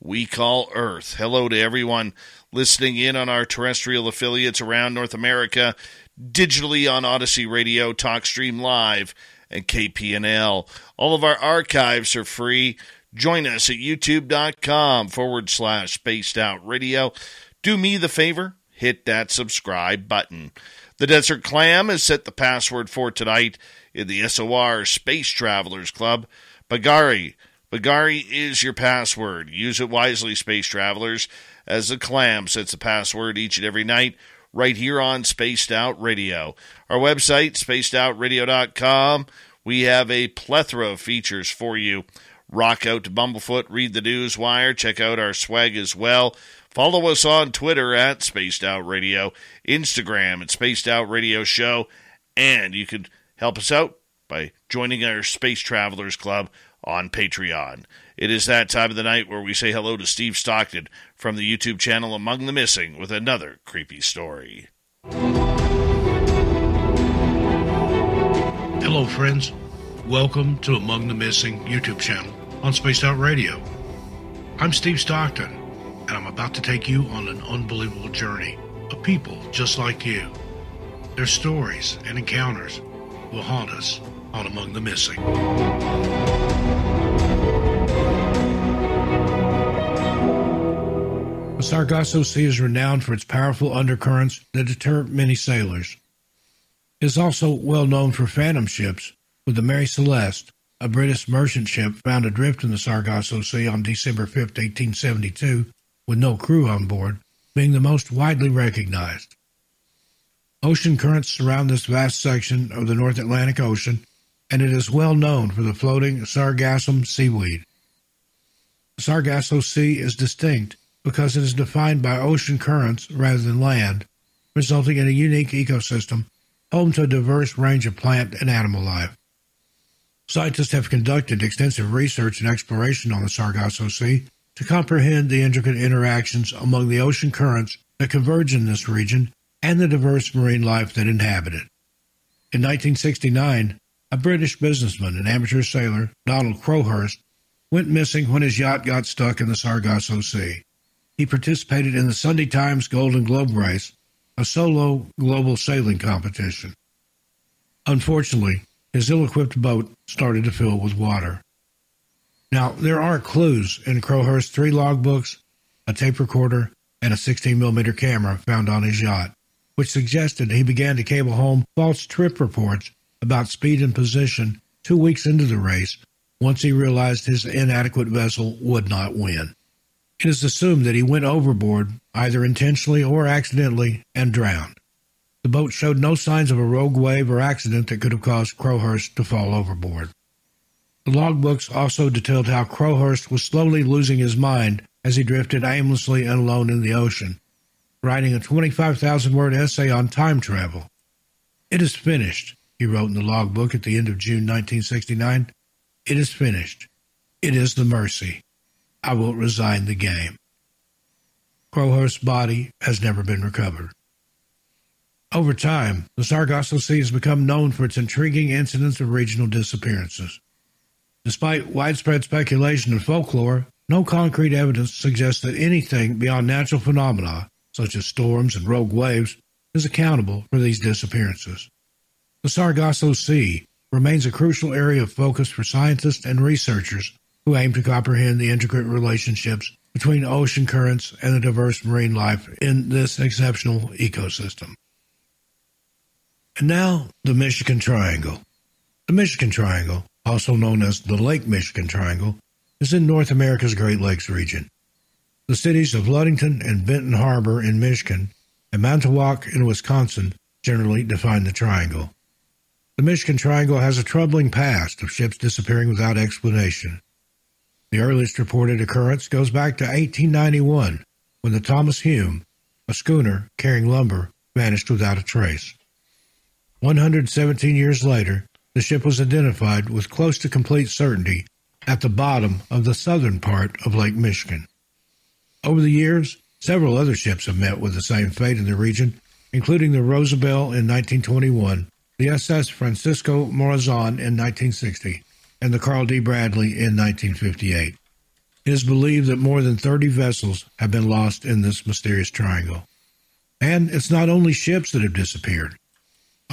we call Earth. Hello to everyone listening in on our terrestrial affiliates around North America, digitally on Odyssey Radio, TalkStream Live, and KPNL. All of our archives are free. Join us at youtube.com forward slash spaced out radio. Do me the favor, hit that subscribe button. The Desert Clam has set the password for tonight in the SOR Space Travelers Club. Bagari Bagari is your password. Use it wisely, space travelers, as the clam sets the password each and every night right here on Spaced Out Radio. Our website, spacedoutradio.com, we have a plethora of features for you. Rock out to Bumblefoot, read the news wire, check out our swag as well. Follow us on Twitter at Spaced Out Radio, Instagram at Spaced Out Radio Show, and you can help us out by joining our Space Travelers Club on Patreon. It is that time of the night where we say hello to Steve Stockton from the YouTube channel Among the Missing with another creepy story. Hello, friends. Welcome to Among the Missing YouTube channel on Spaced Out Radio. I'm Steve Stockton, and I'm about to take you on an unbelievable journey of people just like you. Their stories and encounters will haunt us on Among the Missing. The Sargasso Sea is renowned for its powerful undercurrents that deter many sailors. It is also well known for phantom ships, with the Mary Celeste, a British merchant ship found adrift in the Sargasso Sea on December 5, 1872, with no crew on board, being the most widely recognized. Ocean currents surround this vast section of the North Atlantic Ocean, and it is well known for the floating sargassum seaweed. The Sargasso Sea is distinct because it is defined by ocean currents rather than land, resulting in a unique ecosystem home to a diverse range of plant and animal life. Scientists have conducted extensive research and exploration on the Sargasso Sea to comprehend the intricate interactions among the ocean currents that converge in this region and the diverse marine life that inhabit it. In 1969, a British businessman and amateur sailor, Donald Crowhurst, went missing when his yacht got stuck in the Sargasso Sea. He participated in the Sunday Times Golden Globe Race, a solo global sailing competition. Unfortunately, his ill equipped boat started to fill with water. Now, there are clues in Crowhurst's three logbooks, a tape recorder, and a 16 millimeter camera found on his yacht, which suggested he began to cable home false trip reports about speed and position two weeks into the race once he realized his inadequate vessel would not win. It is assumed that he went overboard, either intentionally or accidentally, and drowned. The boat showed no signs of a rogue wave or accident that could have caused Crowhurst to fall overboard. The logbooks also detailed how Crowhurst was slowly losing his mind as he drifted aimlessly and alone in the ocean, writing a 25,000 word essay on time travel. It is finished, he wrote in the logbook at the end of June 1969. It is finished. It is the mercy. I will resign the game. Crowhurst's body has never been recovered. Over time, the Sargasso Sea has become known for its intriguing incidents of regional disappearances. Despite widespread speculation and folklore, no concrete evidence suggests that anything beyond natural phenomena, such as storms and rogue waves, is accountable for these disappearances. The Sargasso Sea remains a crucial area of focus for scientists and researchers who aim to comprehend the intricate relationships between ocean currents and the diverse marine life in this exceptional ecosystem. And now, the Michigan Triangle. The Michigan Triangle, also known as the Lake Michigan Triangle, is in North America's Great Lakes region. The cities of Ludington and Benton Harbor in Michigan and Manitowoc in Wisconsin generally define the triangle. The Michigan Triangle has a troubling past of ships disappearing without explanation. The earliest reported occurrence goes back to 1891 when the Thomas Hume, a schooner carrying lumber, vanished without a trace. 117 years later, the ship was identified with close to complete certainty at the bottom of the southern part of Lake Michigan. Over the years, several other ships have met with the same fate in the region, including the Rosabelle in 1921, the SS Francisco Morazan in 1960, and the Carl D. Bradley in 1958. It is believed that more than 30 vessels have been lost in this mysterious triangle. And it's not only ships that have disappeared.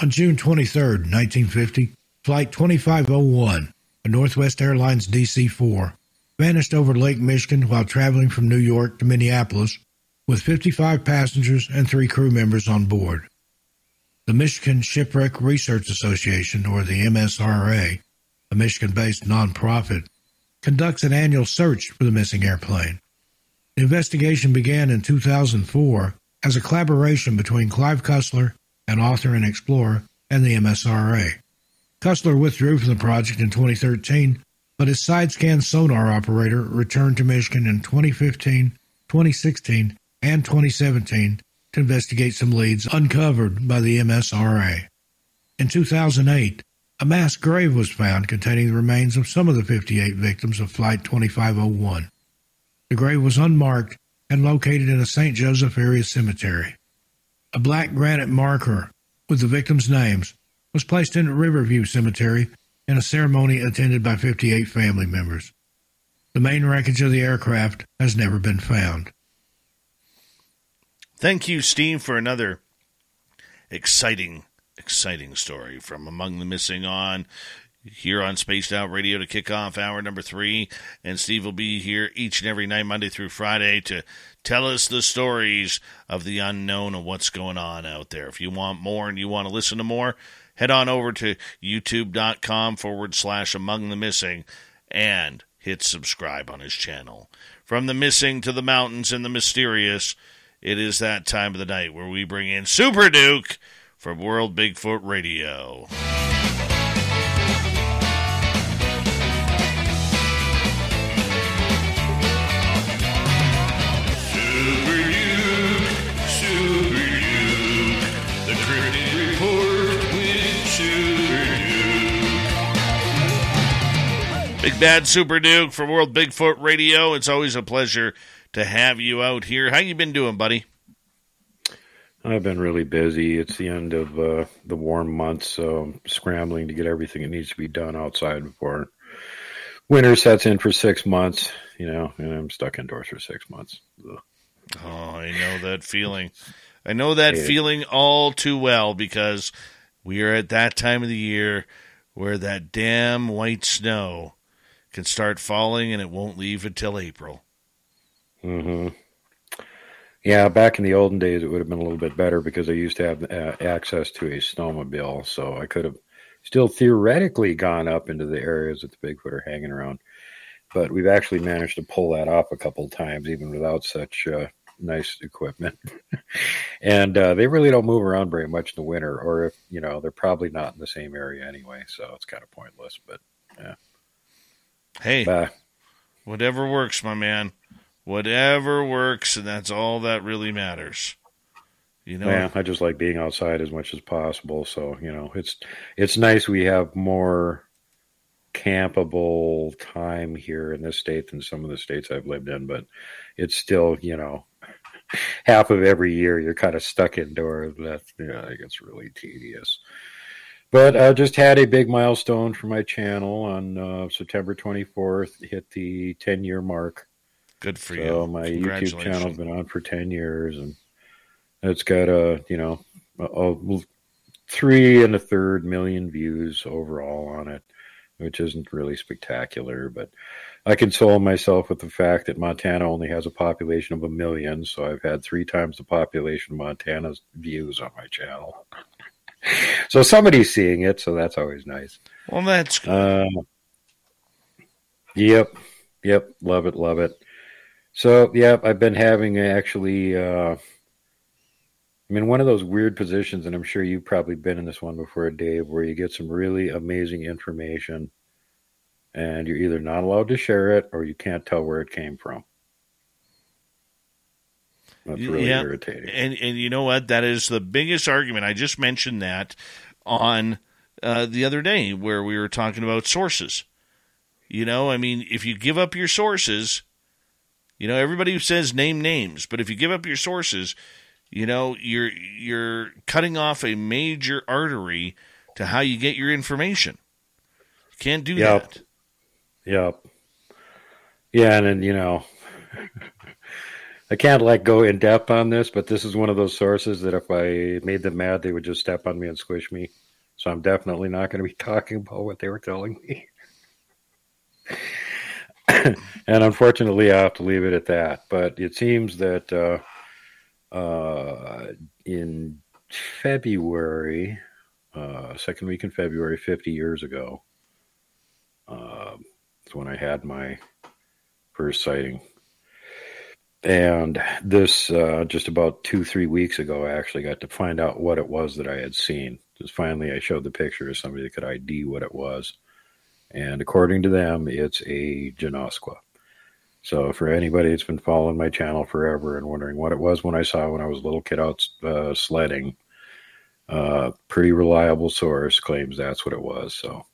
On June 23, 1950, Flight 2501, a Northwest Airlines DC 4, vanished over Lake Michigan while traveling from New York to Minneapolis with 55 passengers and three crew members on board. The Michigan Shipwreck Research Association, or the MSRA, a Michigan based nonprofit, conducts an annual search for the missing airplane. The investigation began in 2004 as a collaboration between Clive Cussler, an author and explorer, and the MSRA. Cussler withdrew from the project in 2013, but his side scan sonar operator returned to Michigan in 2015, 2016, and 2017 to investigate some leads uncovered by the MSRA. In 2008, a mass grave was found containing the remains of some of the 58 victims of Flight 2501. The grave was unmarked and located in a St. Joseph area cemetery. A black granite marker with the victims' names was placed in Riverview Cemetery in a ceremony attended by 58 family members. The main wreckage of the aircraft has never been found. Thank you, Steve, for another exciting exciting story from Among the Missing on here on Spaced Out Radio to kick off hour number three. And Steve will be here each and every night, Monday through Friday, to tell us the stories of the unknown and what's going on out there. If you want more and you want to listen to more, head on over to youtube.com forward slash Among the Missing and hit subscribe on his channel. From the missing to the mountains and the mysterious, it is that time of the night where we bring in Super Duke from World Bigfoot Radio. Super Duke, Super Duke, the cryptid report with Super Duke. Big Bad Super Duke from World Bigfoot Radio. It's always a pleasure to have you out here. How you been doing, buddy? I've been really busy. It's the end of uh, the warm months, so I'm scrambling to get everything that needs to be done outside before winter sets in for six months. You know, and I'm stuck indoors for six months. Ugh. Oh, I know that feeling. I know that yeah. feeling all too well because we are at that time of the year where that damn white snow can start falling and it won't leave until April. Mm-hmm. Yeah, back in the olden days, it would have been a little bit better because I used to have uh, access to a snowmobile, so I could have still theoretically gone up into the areas that the Bigfoot are hanging around. But we've actually managed to pull that off a couple of times, even without such uh, nice equipment. and uh, they really don't move around very much in the winter, or if you know, they're probably not in the same area anyway, so it's kind of pointless. But yeah. Hey, Bye. whatever works, my man. Whatever works, and that's all that really matters. You know, Yeah, I just like being outside as much as possible. So you know, it's it's nice we have more campable time here in this state than some of the states I've lived in, but it's still you know half of every year you're kind of stuck indoors. That you know, I think really tedious. But I just had a big milestone for my channel on uh, September 24th. Hit the 10 year mark. Good for So you. my YouTube channel's been on for ten years, and it's got a you know a, a three and a third million views overall on it, which isn't really spectacular. But I console myself with the fact that Montana only has a population of a million, so I've had three times the population of Montana's views on my channel. so somebody's seeing it, so that's always nice. Well, that's good. Uh, yep, yep, love it, love it. So, yeah, I've been having actually. Uh, I'm in one of those weird positions, and I'm sure you've probably been in this one before, Dave, where you get some really amazing information, and you're either not allowed to share it or you can't tell where it came from. That's really yeah. irritating. And and you know what? That is the biggest argument. I just mentioned that on uh, the other day where we were talking about sources. You know, I mean, if you give up your sources, you know, everybody who says name names, but if you give up your sources, you know, you're you're cutting off a major artery to how you get your information. You can't do Yep. that. Yep. Yeah, and then you know, I can't like go in depth on this, but this is one of those sources that if I made them mad, they would just step on me and squish me. So I'm definitely not going to be talking about what they were telling me. and unfortunately, I have to leave it at that. But it seems that uh, uh, in February, uh, second week in February, 50 years ago, uh, is when I had my first sighting. And this, uh, just about two, three weeks ago, I actually got to find out what it was that I had seen. Just finally, I showed the picture to somebody that could ID what it was. And according to them, it's a Genoskwa. So for anybody that's been following my channel forever and wondering what it was when I saw when I was a little kid out uh, sledding, uh, pretty reliable source claims that's what it was. So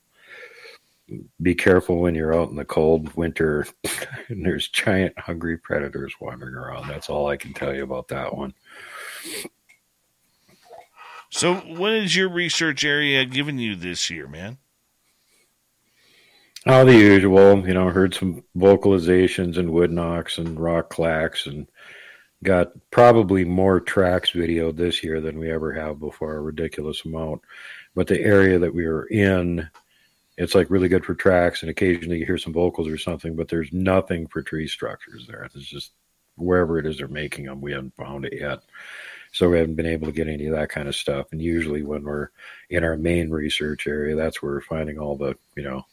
be careful when you're out in the cold winter and there's giant hungry predators wandering around. That's all I can tell you about that one. So, what is your research area giving you this year, man? Oh, the usual. You know, heard some vocalizations and wood knocks and rock clacks and got probably more tracks videoed this year than we ever have before, a ridiculous amount. But the area that we were in, it's like really good for tracks and occasionally you hear some vocals or something, but there's nothing for tree structures there. It's just wherever it is they're making them, we haven't found it yet. So we haven't been able to get any of that kind of stuff. And usually when we're in our main research area, that's where we're finding all the, you know,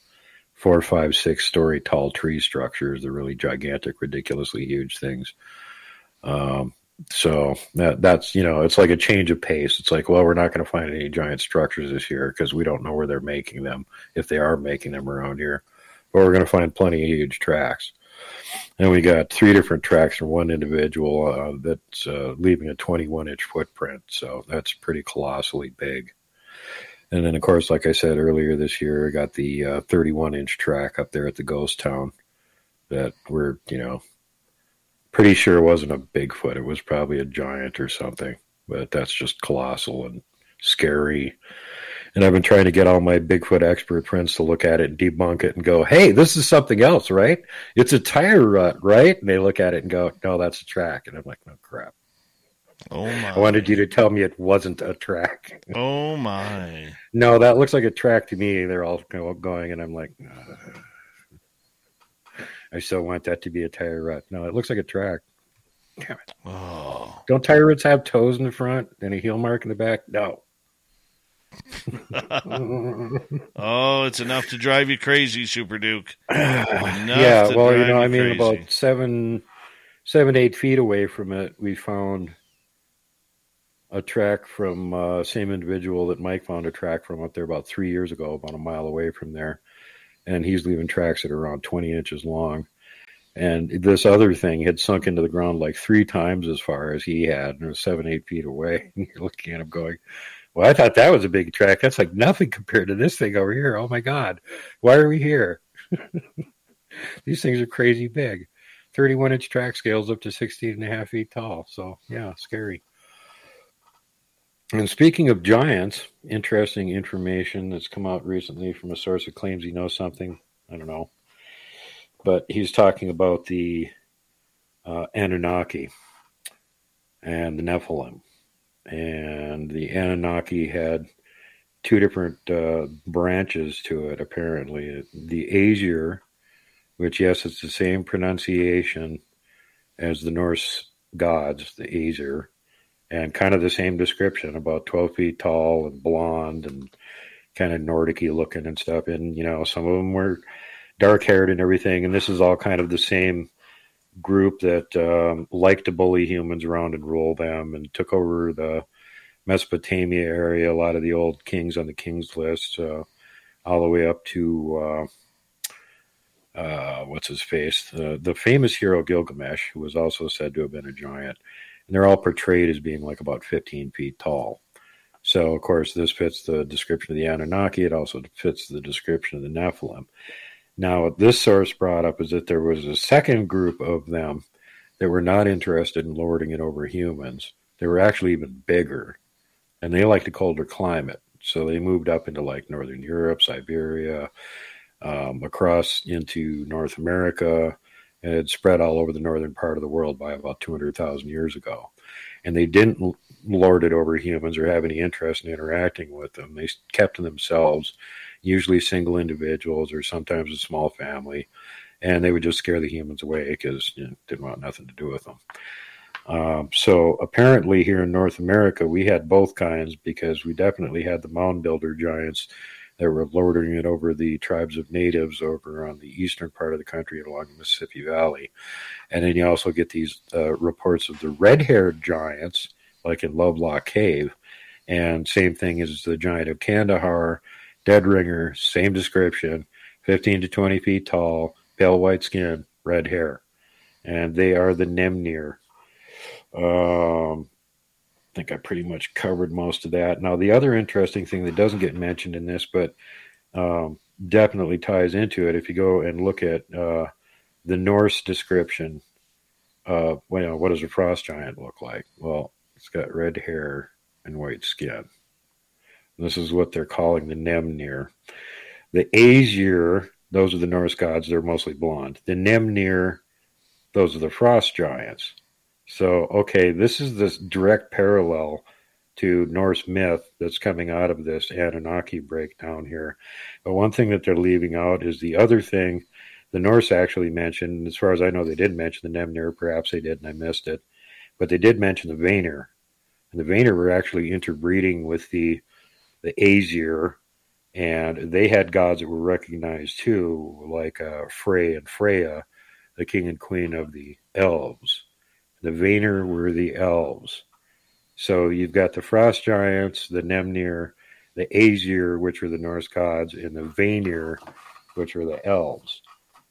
four, five, six story tall tree structures, the really gigantic, ridiculously huge things. Um, so that that's you know it's like a change of pace. It's like well we're not going to find any giant structures this year because we don't know where they're making them if they are making them around here, but we're going to find plenty of huge tracks. And we got three different tracks from one individual uh, that's uh, leaving a 21 inch footprint. So that's pretty colossally big. And then, of course, like I said earlier this year, I got the uh, 31 inch track up there at the ghost town that we're, you know, pretty sure wasn't a Bigfoot. It was probably a giant or something, but that's just colossal and scary. And I've been trying to get all my Bigfoot expert friends to look at it and debunk it and go, hey, this is something else, right? It's a tire rut, right? And they look at it and go, no, that's a track. And I'm like, no crap. Oh my! I wanted you to tell me it wasn't a track. Oh my! No, that looks like a track to me. They're all going, and I'm like, "Ugh." I still want that to be a tire rut. No, it looks like a track. Damn it. Oh, Don't tire ruts have toes in the front and a heel mark in the back? No. oh, it's enough to drive you crazy, Super Duke. Yeah, well, you know, I mean, crazy. about seven, seven, eight feet away from it, we found a track from uh, same individual that Mike found a track from up there about three years ago, about a mile away from there. and he's leaving tracks that are around 20 inches long. And this other thing had sunk into the ground like three times as far as he had, and it was seven, eight feet away. And you're looking at him going, Well, I thought that was a big track. That's like nothing compared to this thing over here. Oh my God, why are we here? These things are crazy big. 31 inch track scales up to 16 and a half feet tall. So, yeah, scary. And speaking of giants, interesting information that's come out recently from a source that claims he knows something. I don't know. But he's talking about the uh, Anunnaki and the Nephilim. And the Anunnaki had two different uh, branches to it, apparently. The Aesir, which, yes, it's the same pronunciation as the Norse gods, the Aesir and kind of the same description about 12 feet tall and blonde and kind of Nordic looking and stuff. And, you know, some of them were dark haired and everything. And this is all kind of the same group that um, liked to bully humans around and rule them and took over the Mesopotamia area, a lot of the old kings on the kings list, uh, all the way up to. Uh, uh, what's his face? the famous hero Gilgamesh, who was also said to have been a giant and they're all portrayed as being like about 15 feet tall. So, of course, this fits the description of the Anunnaki. It also fits the description of the Nephilim. Now, what this source brought up is that there was a second group of them that were not interested in lording it over humans. They were actually even bigger, and they liked a colder climate. So they moved up into like Northern Europe, Siberia, um, across into North America, and it spread all over the northern part of the world by about 200,000 years ago. And they didn't lord it over humans or have any interest in interacting with them. They kept to themselves, usually single individuals or sometimes a small family, and they would just scare the humans away because you know, didn't want nothing to do with them. Um, so apparently, here in North America, we had both kinds because we definitely had the mound builder giants that were lording it over the tribes of natives over on the eastern part of the country along the Mississippi Valley. And then you also get these uh, reports of the red haired giants, like in Lovelock Cave. And same thing as the giant of Kandahar, dead ringer, same description 15 to 20 feet tall, pale white skin, red hair. And they are the Nemnir. Um, think I pretty much covered most of that. Now, the other interesting thing that doesn't get mentioned in this, but um, definitely ties into it, if you go and look at uh, the Norse description, uh, well, what does a frost giant look like? Well, it's got red hair and white skin. This is what they're calling the Nemnir. The Aesir, those are the Norse gods, they're mostly blonde. The Nemnir, those are the frost giants. So, okay, this is this direct parallel to Norse myth that's coming out of this Anunnaki breakdown here. But one thing that they're leaving out is the other thing the Norse actually mentioned, as far as I know, they did mention the Nemnir, perhaps they did and I missed it, but they did mention the Vanir. And the Vanir were actually interbreeding with the the Aesir, and they had gods that were recognized too, like uh, Frey and Freya, the king and queen of the elves. The Vanir were the elves. So you've got the frost giants, the Nemnir, the Aesir, which are the Norse gods, and the Vanir, which are the elves.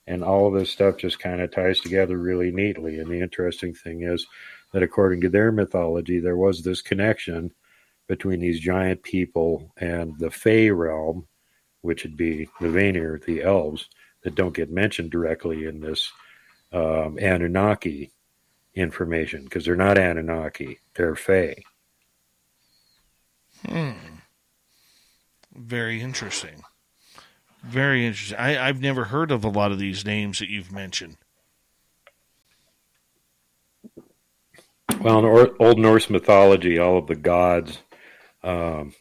And all of this stuff just kind of ties together really neatly. And the interesting thing is that according to their mythology, there was this connection between these giant people and the Fey realm, which would be the Vanir, the elves, that don't get mentioned directly in this um, Anunnaki information because they're not Anunnaki, they're Fey. Hmm. Very interesting. Very interesting. I, I've never heard of a lot of these names that you've mentioned. Well, in Old Norse mythology, all of the gods um,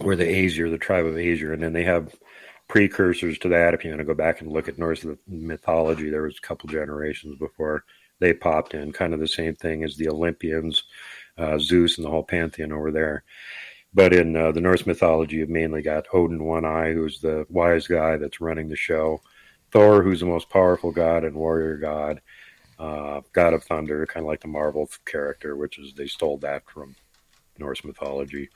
were the Aesir, the tribe of Aesir, and then they have precursors to that. If you want to go back and look at Norse mythology, there was a couple generations before they popped in, kind of the same thing as the Olympians, uh, Zeus, and the whole pantheon over there. But in uh, the Norse mythology, you've mainly got Odin One Eye, who's the wise guy that's running the show, Thor, who's the most powerful god and warrior god, uh, god of thunder, kind of like the Marvel character, which is they stole that from Norse mythology.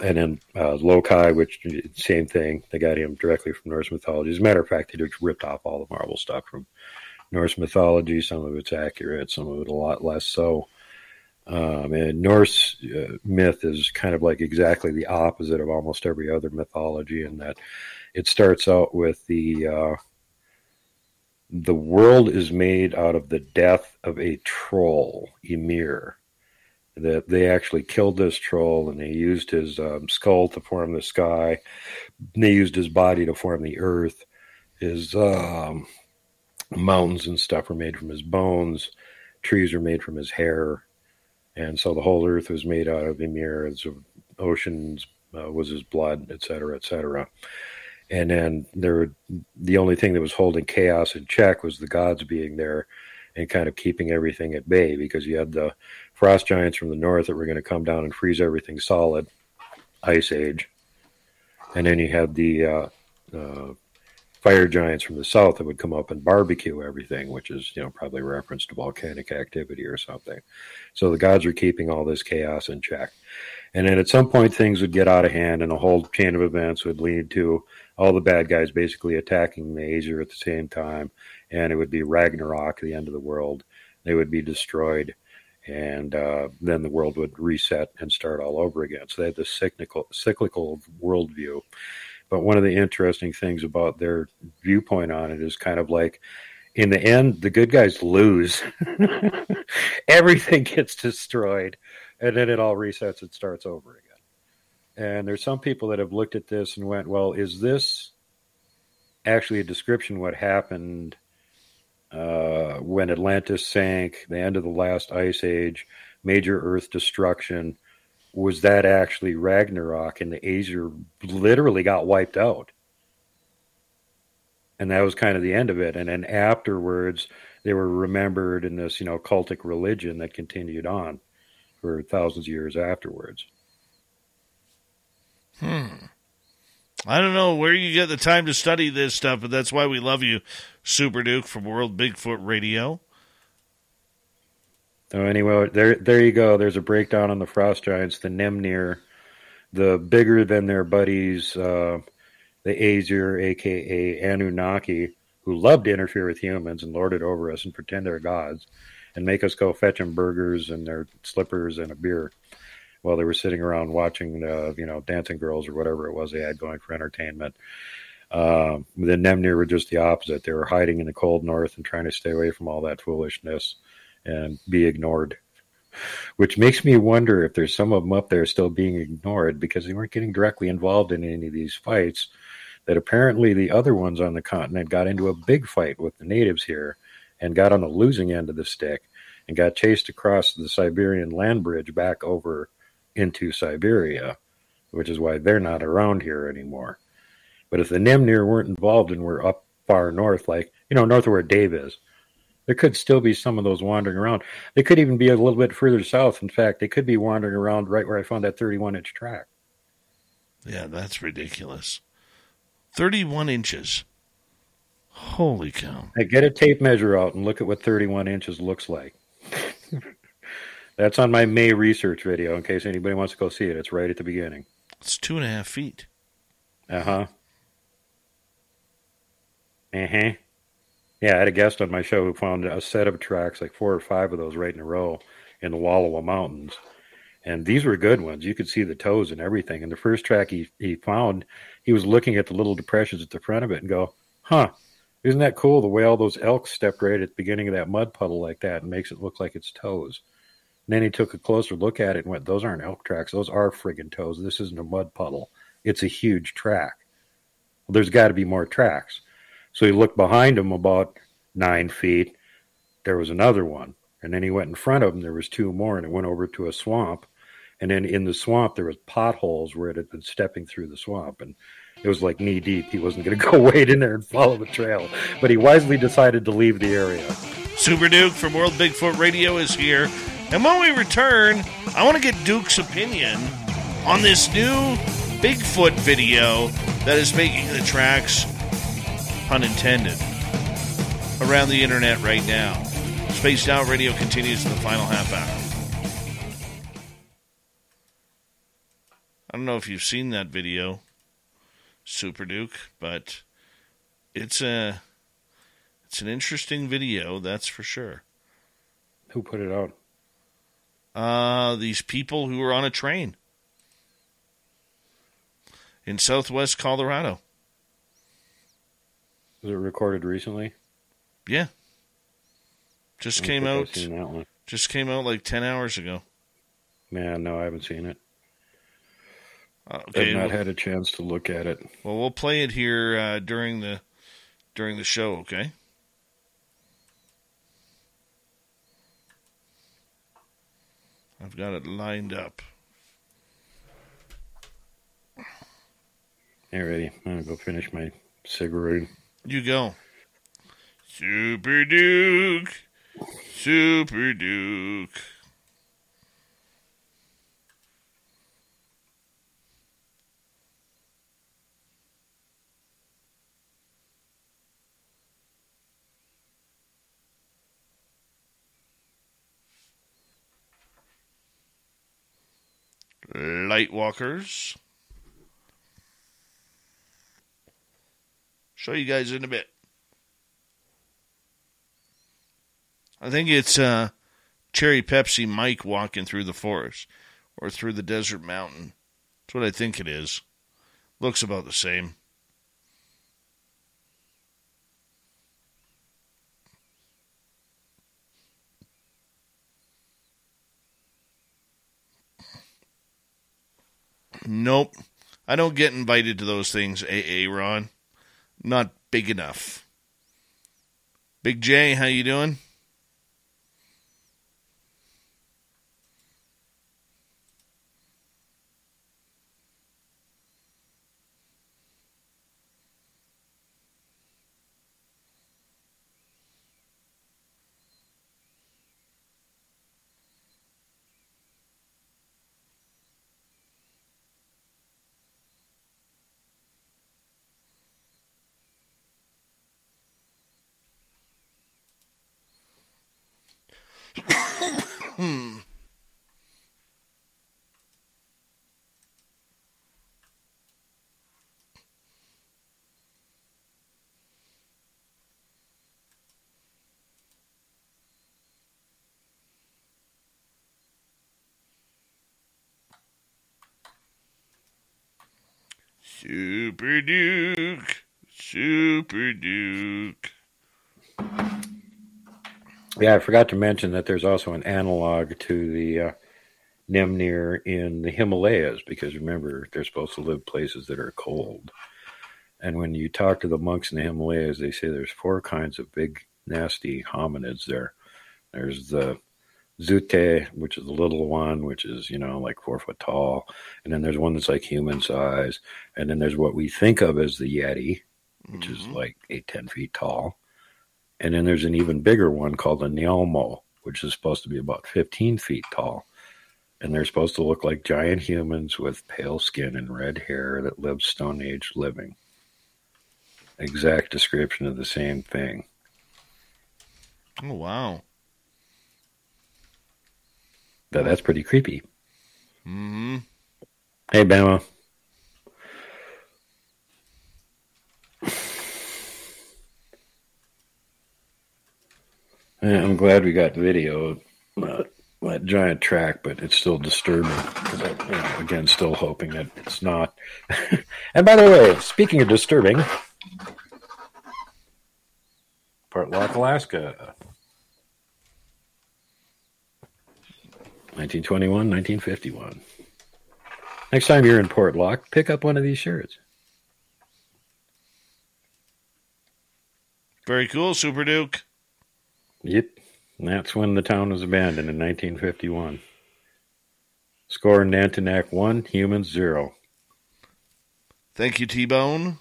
and then uh, Loki, which same thing. They got him directly from Norse mythology. As a matter of fact, they just ripped off all the Marvel stuff from Norse mythology. Some of it's accurate, some of it a lot less so. Um, and Norse uh, myth is kind of like exactly the opposite of almost every other mythology in that it starts out with the uh, the world is made out of the death of a troll, Ymir. That they actually killed this troll and they used his um, skull to form the sky. They used his body to form the earth. His um, mountains and stuff were made from his bones. Trees were made from his hair and so the whole earth was made out of Ymir. Oceans uh, was his blood, et cetera, et cetera. And then there, the only thing that was holding chaos in check was the gods being there and kind of keeping everything at bay because you had the frost giants from the north that were going to come down and freeze everything solid, ice age, and then you had the uh, uh, fire giants from the south that would come up and barbecue everything, which is, you know, probably reference to volcanic activity or something. So the gods are keeping all this chaos in check. And then at some point, things would get out of hand, and a whole chain of events would lead to all the bad guys basically attacking the Aesir at the same time. And it would be Ragnarok, the end of the world. They would be destroyed. And uh, then the world would reset and start all over again. So they had this cyclical, cyclical worldview. But one of the interesting things about their viewpoint on it is kind of like in the end, the good guys lose. Everything gets destroyed, and then it all resets and starts over again. And there's some people that have looked at this and went, well, is this actually a description what happened uh, when Atlantis sank, the end of the last ice age, major Earth destruction? Was that actually Ragnarok and the Aesir literally got wiped out. And that was kind of the end of it. And then afterwards, they were remembered in this, you know, cultic religion that continued on for thousands of years afterwards. Hmm. I don't know where you get the time to study this stuff, but that's why we love you, Super Duke from World Bigfoot Radio. So anyway, there there you go. There's a breakdown on the frost giants, the Nemnir, the bigger than their buddies, uh, the Aesir, aka Anunnaki, who love to interfere with humans and lord it over us and pretend they're gods, and make us go fetch them burgers and their slippers and a beer, while they were sitting around watching the you know dancing girls or whatever it was they had going for entertainment. Uh, the Nemnir were just the opposite. They were hiding in the cold north and trying to stay away from all that foolishness and be ignored. Which makes me wonder if there's some of them up there still being ignored because they weren't getting directly involved in any of these fights. That apparently the other ones on the continent got into a big fight with the natives here and got on the losing end of the stick and got chased across the Siberian land bridge back over into Siberia, which is why they're not around here anymore. But if the Nemnir weren't involved and were up far north, like, you know, north of where Dave is, there could still be some of those wandering around. They could even be a little bit further south. In fact, they could be wandering around right where I found that 31 inch track. Yeah, that's ridiculous. 31 inches. Holy cow. Hey, get a tape measure out and look at what 31 inches looks like. that's on my May research video in case anybody wants to go see it. It's right at the beginning. It's two and a half feet. Uh huh. Uh huh. Yeah, I had a guest on my show who found a set of tracks, like four or five of those right in a row in the Wallowa Mountains. And these were good ones. You could see the toes and everything. And the first track he, he found, he was looking at the little depressions at the front of it and go, huh, isn't that cool the way all those elk stepped right at the beginning of that mud puddle like that and makes it look like it's toes. And then he took a closer look at it and went, those aren't elk tracks. Those are friggin' toes. This isn't a mud puddle. It's a huge track. Well, there's got to be more tracks. So he looked behind him about nine feet. There was another one. And then he went in front of him. There was two more, and it went over to a swamp. And then in the swamp, there was potholes where it had been stepping through the swamp. And it was like knee deep. He wasn't going to go wade in there and follow the trail. But he wisely decided to leave the area. Super Duke from World Bigfoot Radio is here. And when we return, I want to get Duke's opinion on this new Bigfoot video that is making the tracks pun intended, around the internet right now. Spaced Out Radio continues in the final half hour. I don't know if you've seen that video, Super Duke, but it's a it's an interesting video, that's for sure. Who put it out? Uh, these people who were on a train in southwest Colorado. Was it recorded recently? Yeah. Just came out. Just came out like ten hours ago. Man, no, I haven't seen it. Uh, okay, I've not well, had a chance to look at it. well, we'll play it here uh, during the during the show. Okay. I've got it lined up. Hey, ready? I'm gonna go finish my cigarette. You go. Super Duke. Super Duke. Lightwalkers. Show you guys in a bit. I think it's uh, Cherry Pepsi Mike walking through the forest or through the desert mountain. That's what I think it is. Looks about the same. Nope. I don't get invited to those things, AA Ron. Not big enough. Big J, how you doing? hmm. Super Duke. Super Duke. Yeah, I forgot to mention that there's also an analog to the uh, Nemnir in the Himalayas because remember, they're supposed to live places that are cold. And when you talk to the monks in the Himalayas, they say there's four kinds of big, nasty hominids there. There's the Zute, which is the little one, which is, you know, like four foot tall. And then there's one that's like human size. And then there's what we think of as the Yeti, which is mm-hmm. like eight, ten feet tall. And then there's an even bigger one called a Nyalmo, which is supposed to be about 15 feet tall. And they're supposed to look like giant humans with pale skin and red hair that live Stone Age living. Exact description of the same thing. Oh, wow. But that's pretty creepy. hmm Hey, Bama. Yeah, I'm glad we got video of uh, that giant track, but it's still disturbing. I, you know, again, still hoping that it's not. and by the way, speaking of disturbing, Portlock, Alaska. 1921, 1951. Next time you're in Portlock, pick up one of these shirts. Very cool, Super Duke. Yep. And that's when the town was abandoned in 1951. Score Nantinak 1, humans 0. Thank you, T Bone.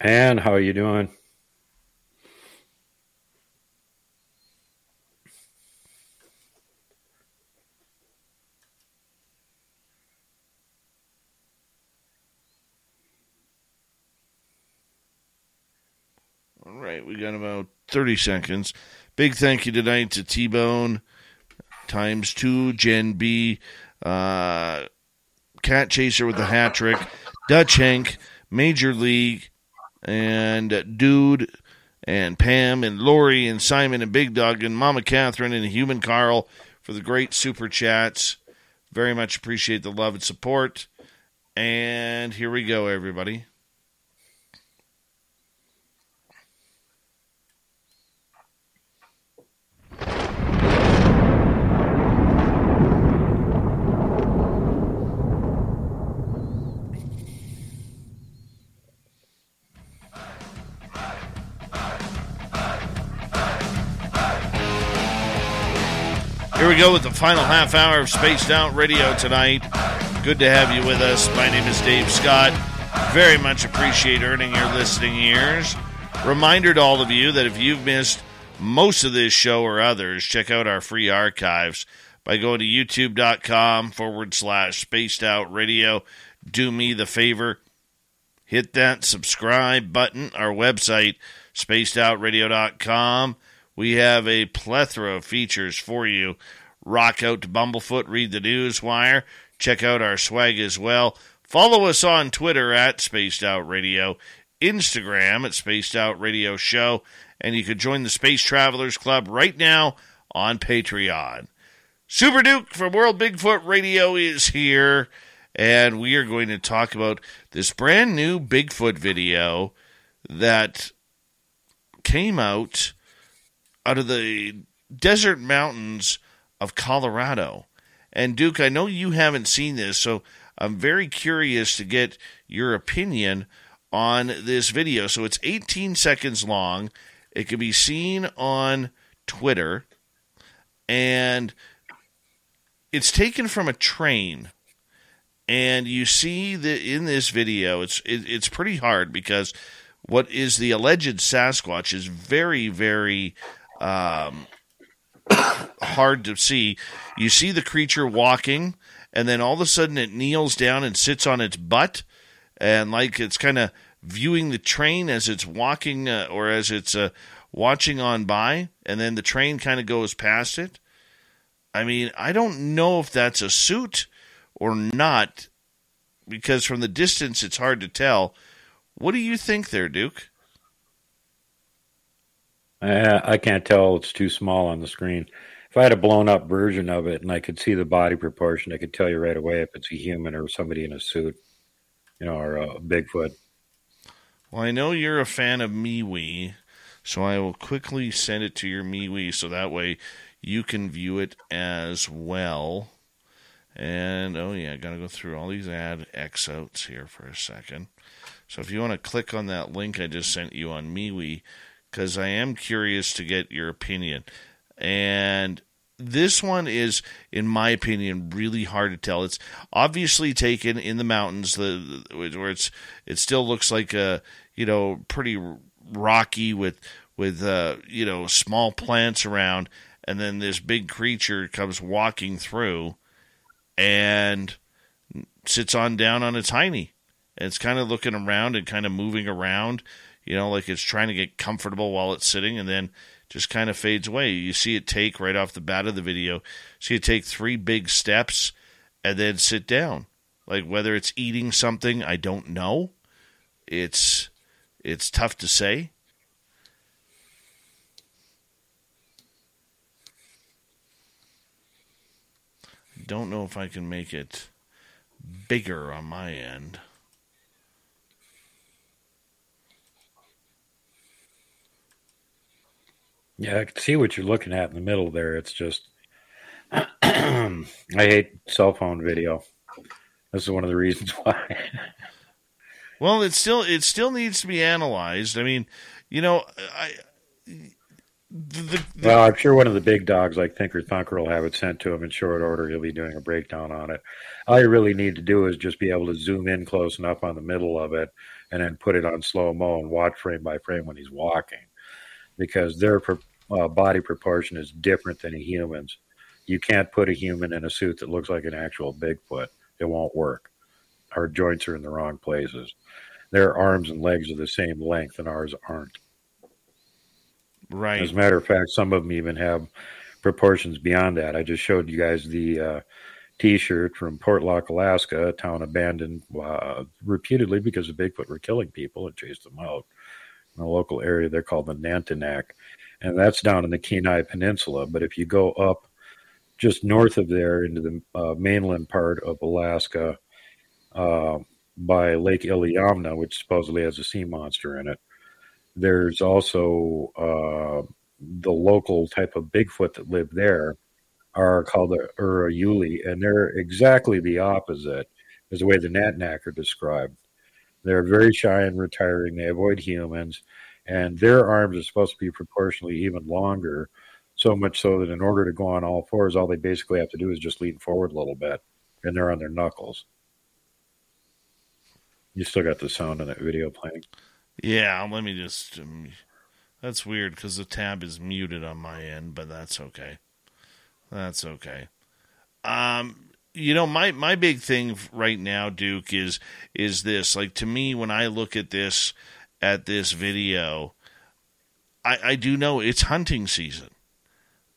And how are you doing? All right, we got about 30 seconds. Big thank you tonight to T Bone, times two, Jen B, uh, Cat Chaser with the hat trick, Dutch Hank, Major League, and Dude, and Pam, and Lori, and Simon, and Big Dog, and Mama Catherine, and Human Carl for the great super chats. Very much appreciate the love and support. And here we go, everybody. We go with the final half hour of Spaced Out Radio tonight. Good to have you with us. My name is Dave Scott. Very much appreciate earning your listening ears. Reminder to all of you that if you've missed most of this show or others, check out our free archives by going to youtube.com forward slash spaced out radio. Do me the favor, hit that subscribe button. Our website, spacedoutradio.com. We have a plethora of features for you. Rock out to Bumblefoot, read the news wire, check out our swag as well. Follow us on Twitter at Spaced Out Radio, Instagram at Spaced Out Radio Show, and you can join the Space Travelers Club right now on Patreon. Super Duke from World Bigfoot Radio is here, and we are going to talk about this brand new Bigfoot video that came out out of the desert mountains of Colorado. And Duke, I know you haven't seen this, so I'm very curious to get your opinion on this video. So it's 18 seconds long. It can be seen on Twitter, and it's taken from a train. And you see that in this video, it's it, it's pretty hard because what is the alleged Sasquatch is very, very um, hard to see. You see the creature walking, and then all of a sudden it kneels down and sits on its butt, and like it's kind of viewing the train as it's walking uh, or as it's uh, watching on by, and then the train kind of goes past it. I mean, I don't know if that's a suit or not, because from the distance it's hard to tell. What do you think there, Duke? Uh, I can't tell. It's too small on the screen. If I had a blown up version of it and I could see the body proportion, I could tell you right away if it's a human or somebody in a suit, you know, or a Bigfoot. Well, I know you're a fan of MeWe, so I will quickly send it to your MeWe so that way you can view it as well. And oh yeah, I gotta go through all these ad X here for a second. So if you want to click on that link I just sent you on MeWe, because I am curious to get your opinion. And this one is, in my opinion, really hard to tell. It's obviously taken in the mountains, the, where it's it still looks like a you know pretty rocky with with uh, you know small plants around, and then this big creature comes walking through, and sits on down on its hiney. And it's kind of looking around and kind of moving around you know, like it's trying to get comfortable while it's sitting and then just kind of fades away. You see it take right off the bat of the video, see it take three big steps and then sit down. Like whether it's eating something, I don't know. It's it's tough to say. Don't know if I can make it bigger on my end. Yeah, I can see what you're looking at in the middle there. It's just, I hate cell phone video. This is one of the reasons why. well, it still it still needs to be analyzed. I mean, you know, I. The, the, well, I'm sure one of the big dogs like Thinker Thunker will have it sent to him in short order. He'll be doing a breakdown on it. All you really need to do is just be able to zoom in close enough on the middle of it and then put it on slow mo and watch frame by frame when he's walking because their uh, body proportion is different than a human's. You can't put a human in a suit that looks like an actual Bigfoot. It won't work. Our joints are in the wrong places. Their arms and legs are the same length, and ours aren't. Right. As a matter of fact, some of them even have proportions beyond that. I just showed you guys the uh, T-shirt from Portlock, Alaska, a town abandoned uh, repeatedly because the Bigfoot were killing people and chased them out. In a local area, they're called the Nantinak, and that's down in the Kenai Peninsula. But if you go up just north of there into the uh, mainland part of Alaska uh, by Lake Iliamna, which supposedly has a sea monster in it, there's also uh, the local type of Bigfoot that live there are called the Urayuli, and they're exactly the opposite as the way the Nantinak are described. They're very shy and retiring. They avoid humans, and their arms are supposed to be proportionally even longer. So much so that in order to go on all fours, all they basically have to do is just lean forward a little bit, and they're on their knuckles. You still got the sound on that video playing. Yeah, let me just. Um, that's weird because the tab is muted on my end, but that's okay. That's okay. Um, you know, my my big thing right now, Duke, is is this. Like to me, when I look at this at this video, I I do know it's hunting season.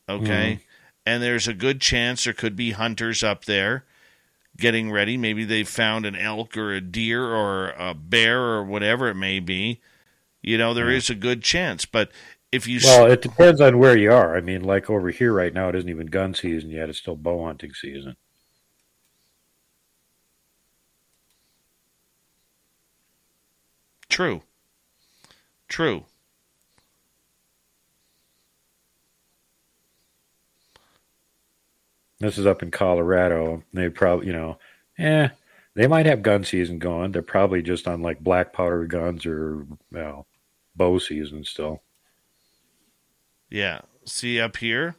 Okay. Mm. And there's a good chance there could be hunters up there getting ready. Maybe they've found an elk or a deer or a bear or whatever it may be. You know, there is a good chance. But if you well, it depends on where you are. I mean, like over here right now, it isn't even gun season yet; it's still bow hunting season. True. True. This is up in Colorado. They probably, you know, eh, they might have gun season going. They're probably just on like black powder guns or, well, bow season still. Yeah. See up here,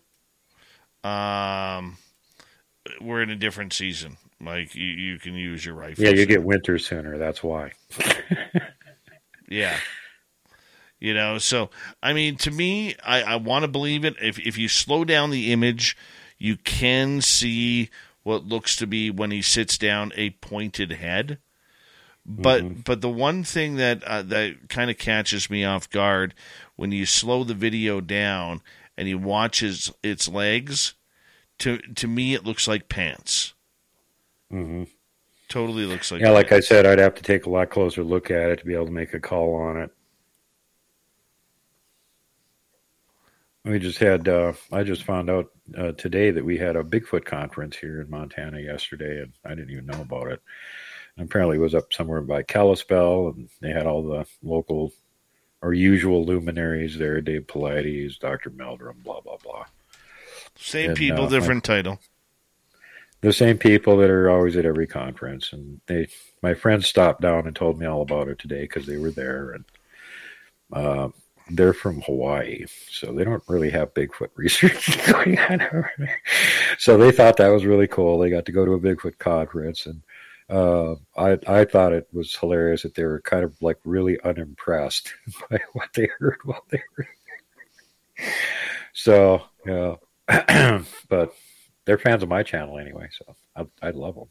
um, we're in a different season. Like you, you can use your rifle. Yeah, you get winter sooner. That's why. yeah. You know, so I mean, to me, I, I want to believe it. If if you slow down the image, you can see what looks to be when he sits down a pointed head. But mm-hmm. but the one thing that uh, that kind of catches me off guard when you slow the video down and you watch his, its legs, to to me it looks like pants. Mm-hmm. Totally looks like yeah. Like I said, I'd have to take a lot closer look at it to be able to make a call on it. We just had. Uh, I just found out uh, today that we had a Bigfoot conference here in Montana yesterday, and I didn't even know about it apparently it was up somewhere by Kalispell, and they had all the local or usual luminaries there: Dave Paulides, Doctor Meldrum, blah blah blah. Same and, people, uh, different title. The same people that are always at every conference, and they, my friends stopped down and told me all about it today because they were there, and uh, they're from Hawaii, so they don't really have Bigfoot research going on over there. So they thought that was really cool. They got to go to a Bigfoot conference, and uh, I I thought it was hilarious that they were kind of like really unimpressed by what they heard while they were there. So yeah, but they're fans of my channel anyway, so I, I love them.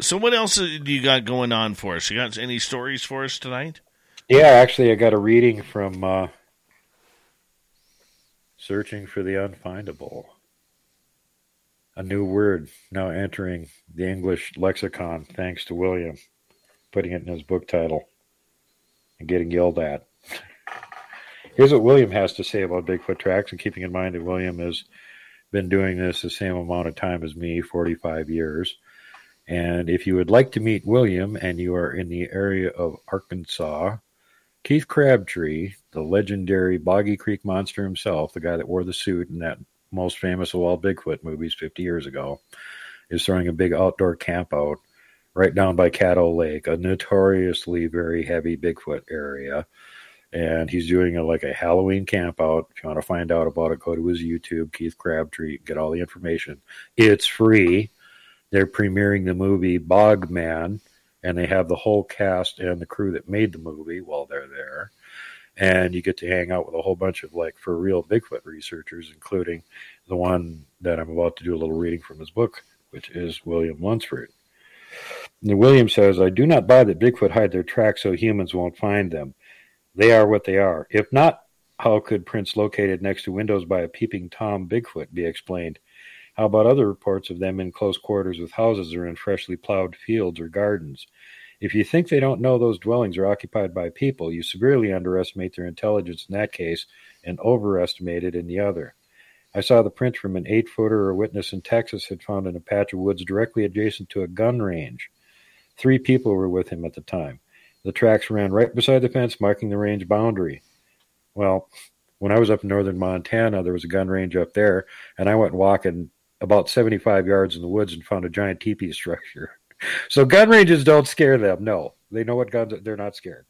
So what else do you got going on for us? You got any stories for us tonight? Yeah, actually, I got a reading from uh, "Searching for the Unfindable." a new word now entering the English lexicon thanks to William putting it in his book title and getting yelled at. Here's what William has to say about Bigfoot tracks, and keeping in mind that William has been doing this the same amount of time as me 45 years. And if you would like to meet William and you are in the area of Arkansas, Keith Crabtree, the legendary Boggy Creek monster himself, the guy that wore the suit in that most famous of all Bigfoot movies 50 years ago, is throwing a big outdoor camp out right down by Caddo Lake, a notoriously very heavy Bigfoot area. And he's doing a, like a Halloween camp out. If you want to find out about it, go to his YouTube, Keith Crabtree, get all the information. It's free. They're premiering the movie Bogman, and they have the whole cast and the crew that made the movie while they're there and you get to hang out with a whole bunch of like for real Bigfoot researchers, including the one that I'm about to do a little reading from his book, which is William Lunsford. And William says, I do not buy that Bigfoot hide their tracks so humans won't find them. They are what they are. If not, how could prints located next to windows by a peeping Tom Bigfoot be explained? How about other reports of them in close quarters with houses or in freshly plowed fields or gardens? If you think they don't know those dwellings are occupied by people, you severely underestimate their intelligence in that case and overestimate it in the other. I saw the print from an eight footer a witness in Texas had found in a patch of woods directly adjacent to a gun range. Three people were with him at the time. The tracks ran right beside the fence, marking the range boundary. Well, when I was up in northern Montana, there was a gun range up there, and I went walking about 75 yards in the woods and found a giant teepee structure. So gun ranges don't scare them. No, they know what guns. They're not scared.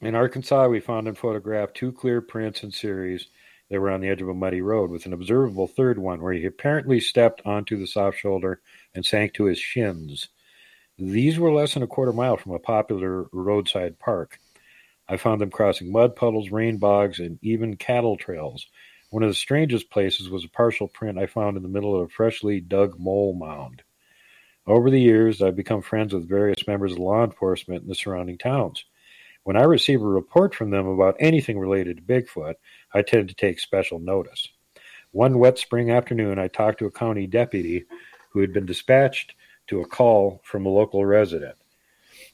In Arkansas, we found and photographed two clear prints in series that were on the edge of a muddy road, with an observable third one where he apparently stepped onto the soft shoulder and sank to his shins. These were less than a quarter mile from a popular roadside park. I found them crossing mud puddles, rain bogs, and even cattle trails. One of the strangest places was a partial print I found in the middle of a freshly dug mole mound. Over the years, I've become friends with various members of law enforcement in the surrounding towns. When I receive a report from them about anything related to Bigfoot, I tend to take special notice. One wet spring afternoon, I talked to a county deputy who had been dispatched to a call from a local resident.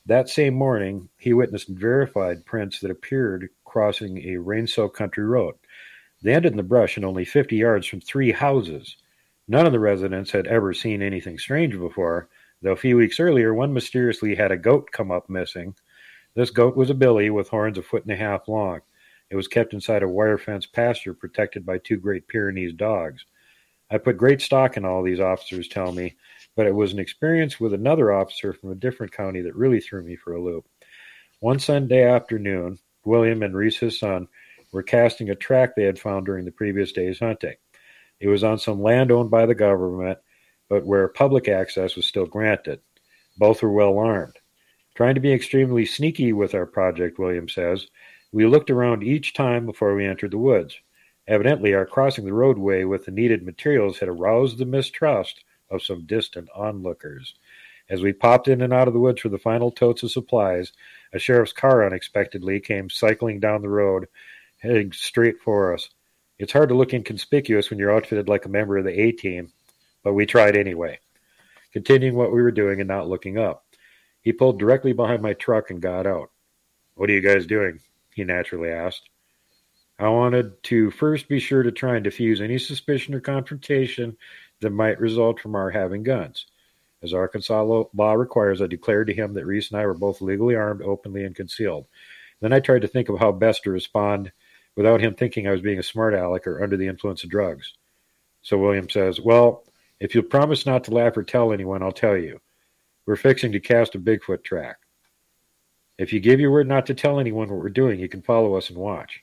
That same morning, he witnessed verified prints that appeared crossing a rain soaked country road. They ended in the brush and only 50 yards from three houses. None of the residents had ever seen anything strange before, though a few weeks earlier one mysteriously had a goat come up missing. This goat was a billy with horns a foot and a half long. It was kept inside a wire fence pasture protected by two Great Pyrenees dogs. I put great stock in all these officers tell me, but it was an experience with another officer from a different county that really threw me for a loop. One Sunday afternoon, William and Reese, his son, were casting a track they had found during the previous day's hunting. It was on some land owned by the government, but where public access was still granted. Both were well armed. Trying to be extremely sneaky with our project, William says, we looked around each time before we entered the woods. Evidently, our crossing the roadway with the needed materials had aroused the mistrust of some distant onlookers. As we popped in and out of the woods for the final totes of supplies, a sheriff's car unexpectedly came cycling down the road, heading straight for us. It's hard to look inconspicuous when you're outfitted like a member of the A team, but we tried anyway, continuing what we were doing and not looking up. He pulled directly behind my truck and got out. What are you guys doing? He naturally asked. I wanted to first be sure to try and diffuse any suspicion or confrontation that might result from our having guns. As Arkansas law requires, I declared to him that Reese and I were both legally armed, openly, and concealed. Then I tried to think of how best to respond without him thinking I was being a smart aleck or under the influence of drugs. So William says, Well, if you'll promise not to laugh or tell anyone, I'll tell you. We're fixing to cast a Bigfoot track. If you give your word not to tell anyone what we're doing, you can follow us and watch.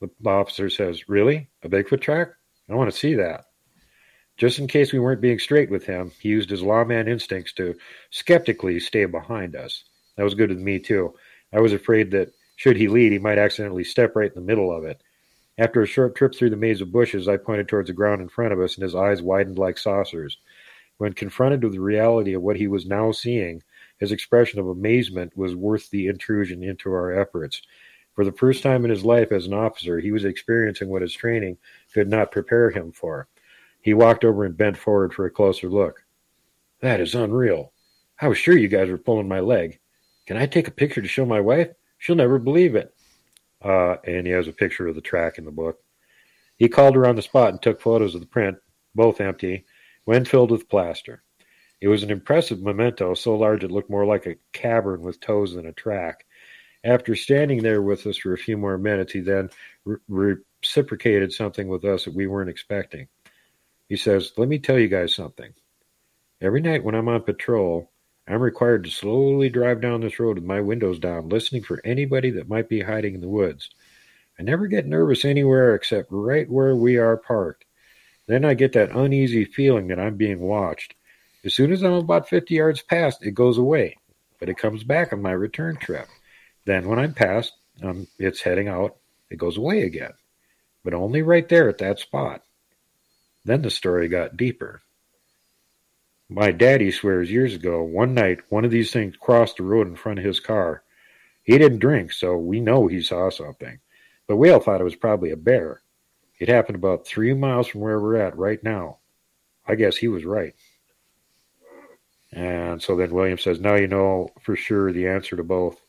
The officer says, Really? A Bigfoot track? I want to see that. Just in case we weren't being straight with him, he used his lawman instincts to skeptically stay behind us. That was good with me, too. I was afraid that should he lead, he might accidentally step right in the middle of it. After a short trip through the maze of bushes, I pointed towards the ground in front of us, and his eyes widened like saucers. When confronted with the reality of what he was now seeing, his expression of amazement was worth the intrusion into our efforts. For the first time in his life as an officer, he was experiencing what his training could not prepare him for. He walked over and bent forward for a closer look. That is unreal. I was sure you guys were pulling my leg. Can I take a picture to show my wife? She'll never believe it. Uh, and he has a picture of the track in the book. He called her on the spot and took photos of the print, both empty, when filled with plaster. It was an impressive memento, so large it looked more like a cavern with toes than a track. After standing there with us for a few more minutes, he then re- reciprocated something with us that we weren't expecting. He says, Let me tell you guys something. Every night when I'm on patrol, I'm required to slowly drive down this road with my windows down, listening for anybody that might be hiding in the woods. I never get nervous anywhere except right where we are parked. Then I get that uneasy feeling that I'm being watched. As soon as I'm about 50 yards past, it goes away, but it comes back on my return trip. Then when I'm past, um, it's heading out, it goes away again, but only right there at that spot. Then the story got deeper. My daddy swears years ago, one night, one of these things crossed the road in front of his car. He didn't drink, so we know he saw something. But we all thought it was probably a bear. It happened about three miles from where we're at right now. I guess he was right. And so then William says, Now you know for sure the answer to both.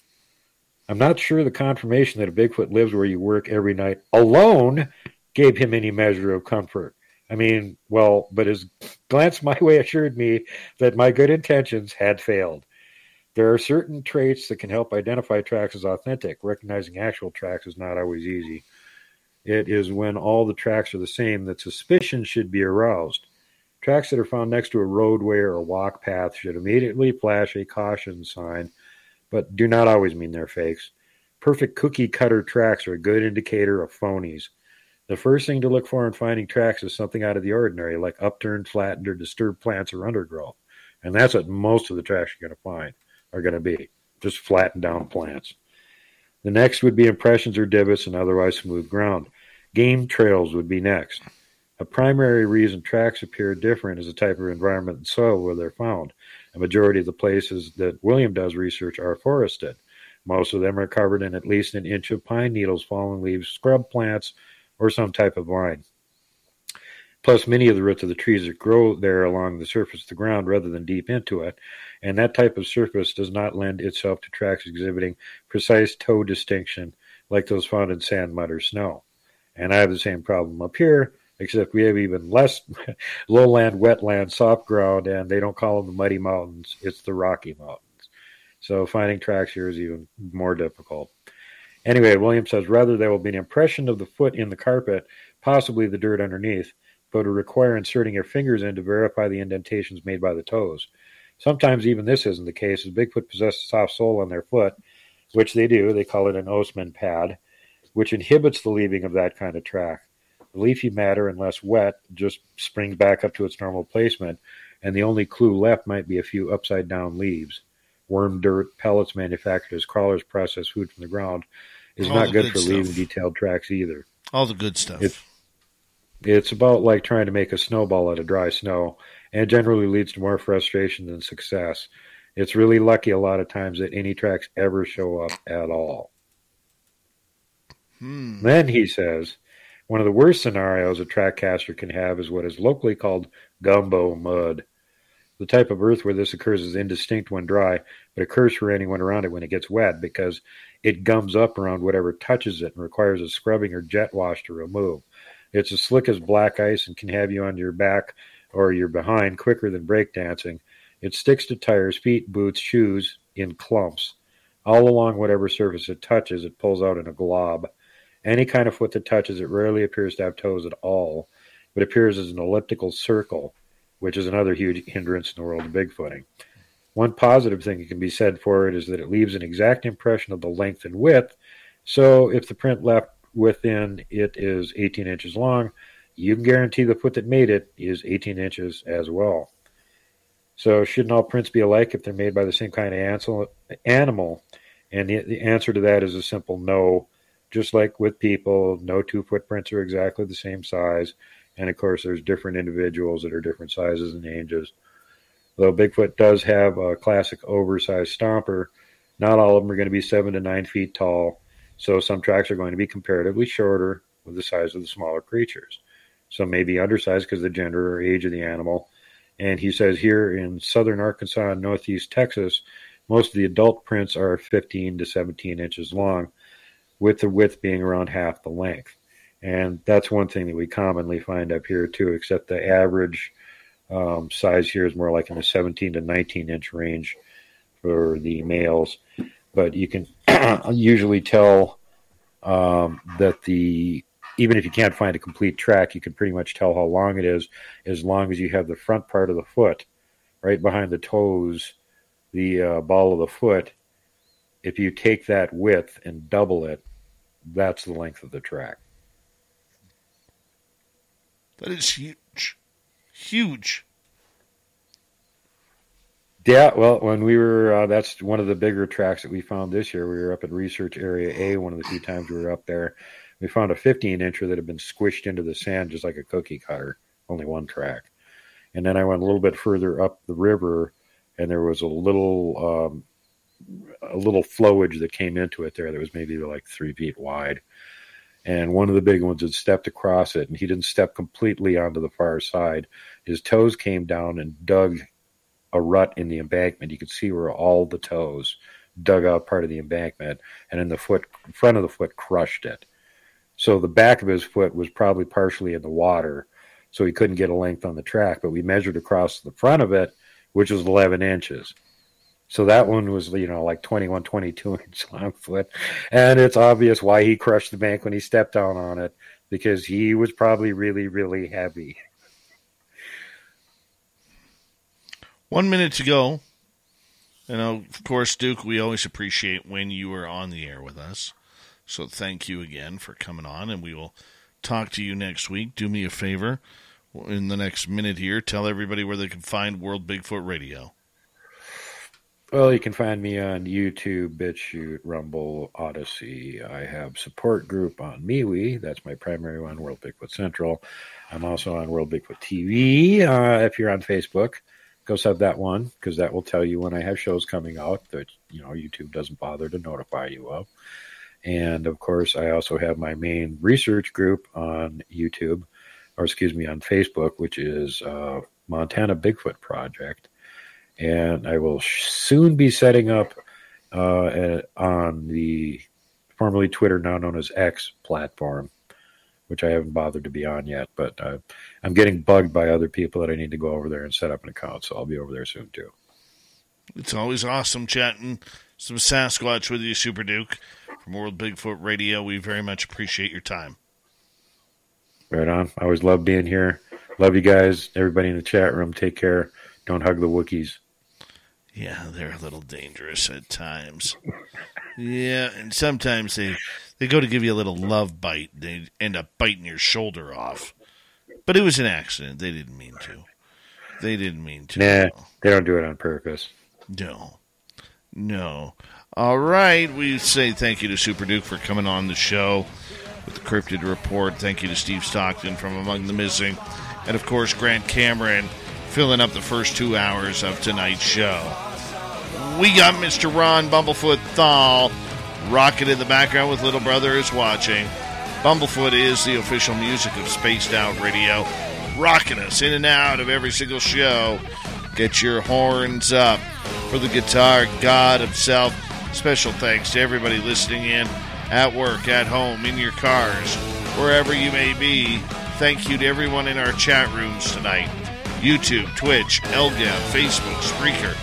I'm not sure the confirmation that a Bigfoot lives where you work every night alone gave him any measure of comfort. I mean, well, but his glance my way assured me that my good intentions had failed. There are certain traits that can help identify tracks as authentic. Recognizing actual tracks is not always easy. It is when all the tracks are the same that suspicion should be aroused. Tracks that are found next to a roadway or a walk path should immediately flash a caution sign, but do not always mean they're fakes. Perfect cookie cutter tracks are a good indicator of phonies. The first thing to look for in finding tracks is something out of the ordinary, like upturned, flattened, or disturbed plants or undergrowth. And that's what most of the tracks you're going to find are going to be just flattened down plants. The next would be impressions or divots and otherwise smooth ground. Game trails would be next. A primary reason tracks appear different is the type of environment and soil where they're found. A majority of the places that William does research are forested. Most of them are covered in at least an inch of pine needles, fallen leaves, scrub plants, or some type of vine. Plus, many of the roots of the trees that grow there along the surface of the ground rather than deep into it, and that type of surface does not lend itself to tracks exhibiting precise toe distinction like those found in sand, mud, or snow. And I have the same problem up here except we have even less lowland, wetland, soft ground, and they don't call them the muddy mountains. It's the Rocky Mountains. So finding tracks here is even more difficult. Anyway, Williams says rather there will be an impression of the foot in the carpet, possibly the dirt underneath, but will require inserting your fingers in to verify the indentations made by the toes. Sometimes even this isn't the case, as Bigfoot possess a soft sole on their foot, which they do. They call it an Osman pad, which inhibits the leaving of that kind of track leafy matter, unless wet, just springs back up to its normal placement, and the only clue left might be a few upside down leaves. Worm dirt, pellets manufacturers, crawlers process food from the ground is All not good, good for stuff. leaving detailed tracks either. All the good stuff. It's, it's about like trying to make a snowball out of dry snow, and generally leads to more frustration than success. It's really lucky a lot of times that any tracks ever show up at all. Hmm. Then he says, one of the worst scenarios a track caster can have is what is locally called gumbo mud. The type of earth where this occurs is indistinct when dry, but occurs for anyone around it when it gets wet because it gums up around whatever touches it and requires a scrubbing or jet wash to remove. It's as slick as black ice and can have you on your back or your behind quicker than breakdancing. It sticks to tires, feet, boots, shoes in clumps. All along whatever surface it touches, it pulls out in a glob. Any kind of foot that touches it rarely appears to have toes at all, but appears as an elliptical circle, which is another huge hindrance in the world of bigfooting. One positive thing that can be said for it is that it leaves an exact impression of the length and width. So if the print left within it is 18 inches long, you can guarantee the foot that made it is 18 inches as well. So shouldn't all prints be alike if they're made by the same kind of animal? And the, the answer to that is a simple no. Just like with people, no two footprints are exactly the same size. And of course, there's different individuals that are different sizes and ages. Though Bigfoot does have a classic oversized stomper, not all of them are going to be seven to nine feet tall. So some tracks are going to be comparatively shorter with the size of the smaller creatures. Some may be undersized because of the gender or age of the animal. And he says here in southern Arkansas and northeast Texas, most of the adult prints are 15 to 17 inches long, with the width being around half the length. And that's one thing that we commonly find up here too, except the average um, size here is more like in the 17 to 19 inch range for the males. But you can usually tell um, that the even if you can't find a complete track, you can pretty much tell how long it is as long as you have the front part of the foot right behind the toes, the uh, ball of the foot. If you take that width and double it, that's the length of the track. That is huge. Huge. Yeah, well, when we were, uh, that's one of the bigger tracks that we found this year. We were up at Research Area A one of the few times we were up there. We found a 15 incher that had been squished into the sand just like a cookie cutter, only one track. And then I went a little bit further up the river, and there was a little um, a little flowage that came into it there that was maybe like three feet wide. And one of the big ones had stepped across it, and he didn't step completely onto the far side. His toes came down and dug a rut in the embankment. You could see where all the toes dug out part of the embankment, and in the foot, front of the foot, crushed it. So the back of his foot was probably partially in the water, so he couldn't get a length on the track. But we measured across the front of it, which was 11 inches. So that one was, you know, like 21, 22 inch long foot. And it's obvious why he crushed the bank when he stepped down on it, because he was probably really, really heavy. One minute to go. And of course, Duke, we always appreciate when you are on the air with us. So thank you again for coming on, and we will talk to you next week. Do me a favor in the next minute here. Tell everybody where they can find World Bigfoot Radio. Well, you can find me on YouTube, BitChute, Rumble, Odysee. I have support group on MeWe. That's my primary one, World Bigfoot Central. I'm also on World Bigfoot TV. Uh, if you're on Facebook, go sub that one because that will tell you when I have shows coming out that you know YouTube doesn't bother to notify you of. And of course, I also have my main research group on YouTube, or excuse me, on Facebook, which is uh, Montana Bigfoot Project. And I will soon be setting up uh, on the formerly Twitter, now known as X platform, which I haven't bothered to be on yet. But uh, I'm getting bugged by other people that I need to go over there and set up an account. So I'll be over there soon too. It's always awesome chatting some Sasquatch with you, Super Duke, from World Bigfoot Radio. We very much appreciate your time. Right on. I always love being here. Love you guys. Everybody in the chat room. Take care. Don't hug the Wookiees. Yeah, they're a little dangerous at times. yeah, and sometimes they they go to give you a little love bite. They end up biting your shoulder off. But it was an accident. They didn't mean to. They didn't mean to. Nah, they don't do it on purpose. No. No. All right. We say thank you to Super Duke for coming on the show with the Cryptid Report. Thank you to Steve Stockton from Among the Missing. And of course, Grant Cameron filling up the first two hours of tonight's show. We got Mr. Ron Bumblefoot Thal rocking in the background with Little Brother is watching. Bumblefoot is the official music of Spaced Out Radio, rocking us in and out of every single show. Get your horns up for the guitar god himself. Special thanks to everybody listening in at work, at home, in your cars, wherever you may be. Thank you to everyone in our chat rooms tonight YouTube, Twitch, Elga, Facebook, Spreaker,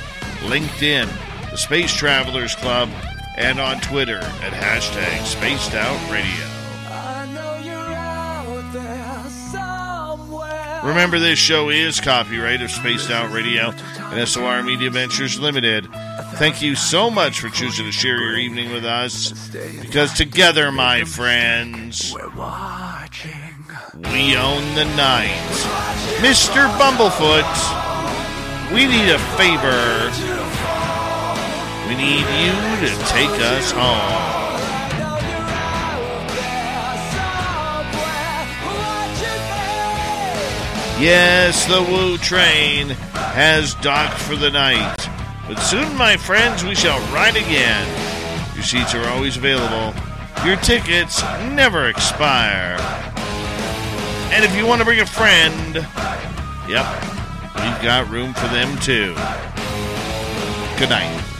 LinkedIn, the Space Travelers Club, and on Twitter at hashtag Spaced Out Radio. Remember, this show is copyright of Spaced Out Radio and SOR Media Ventures Limited. Thank you so much for choosing to share your evening with us. Because together, my friends, we own the night. Mr. Bumblefoot, we need a favor. We need you to take us home. Yes, the Woo train has docked for the night. But soon, my friends, we shall ride again. Your seats are always available. Your tickets never expire. And if you want to bring a friend, yep, we've got room for them too. Good night.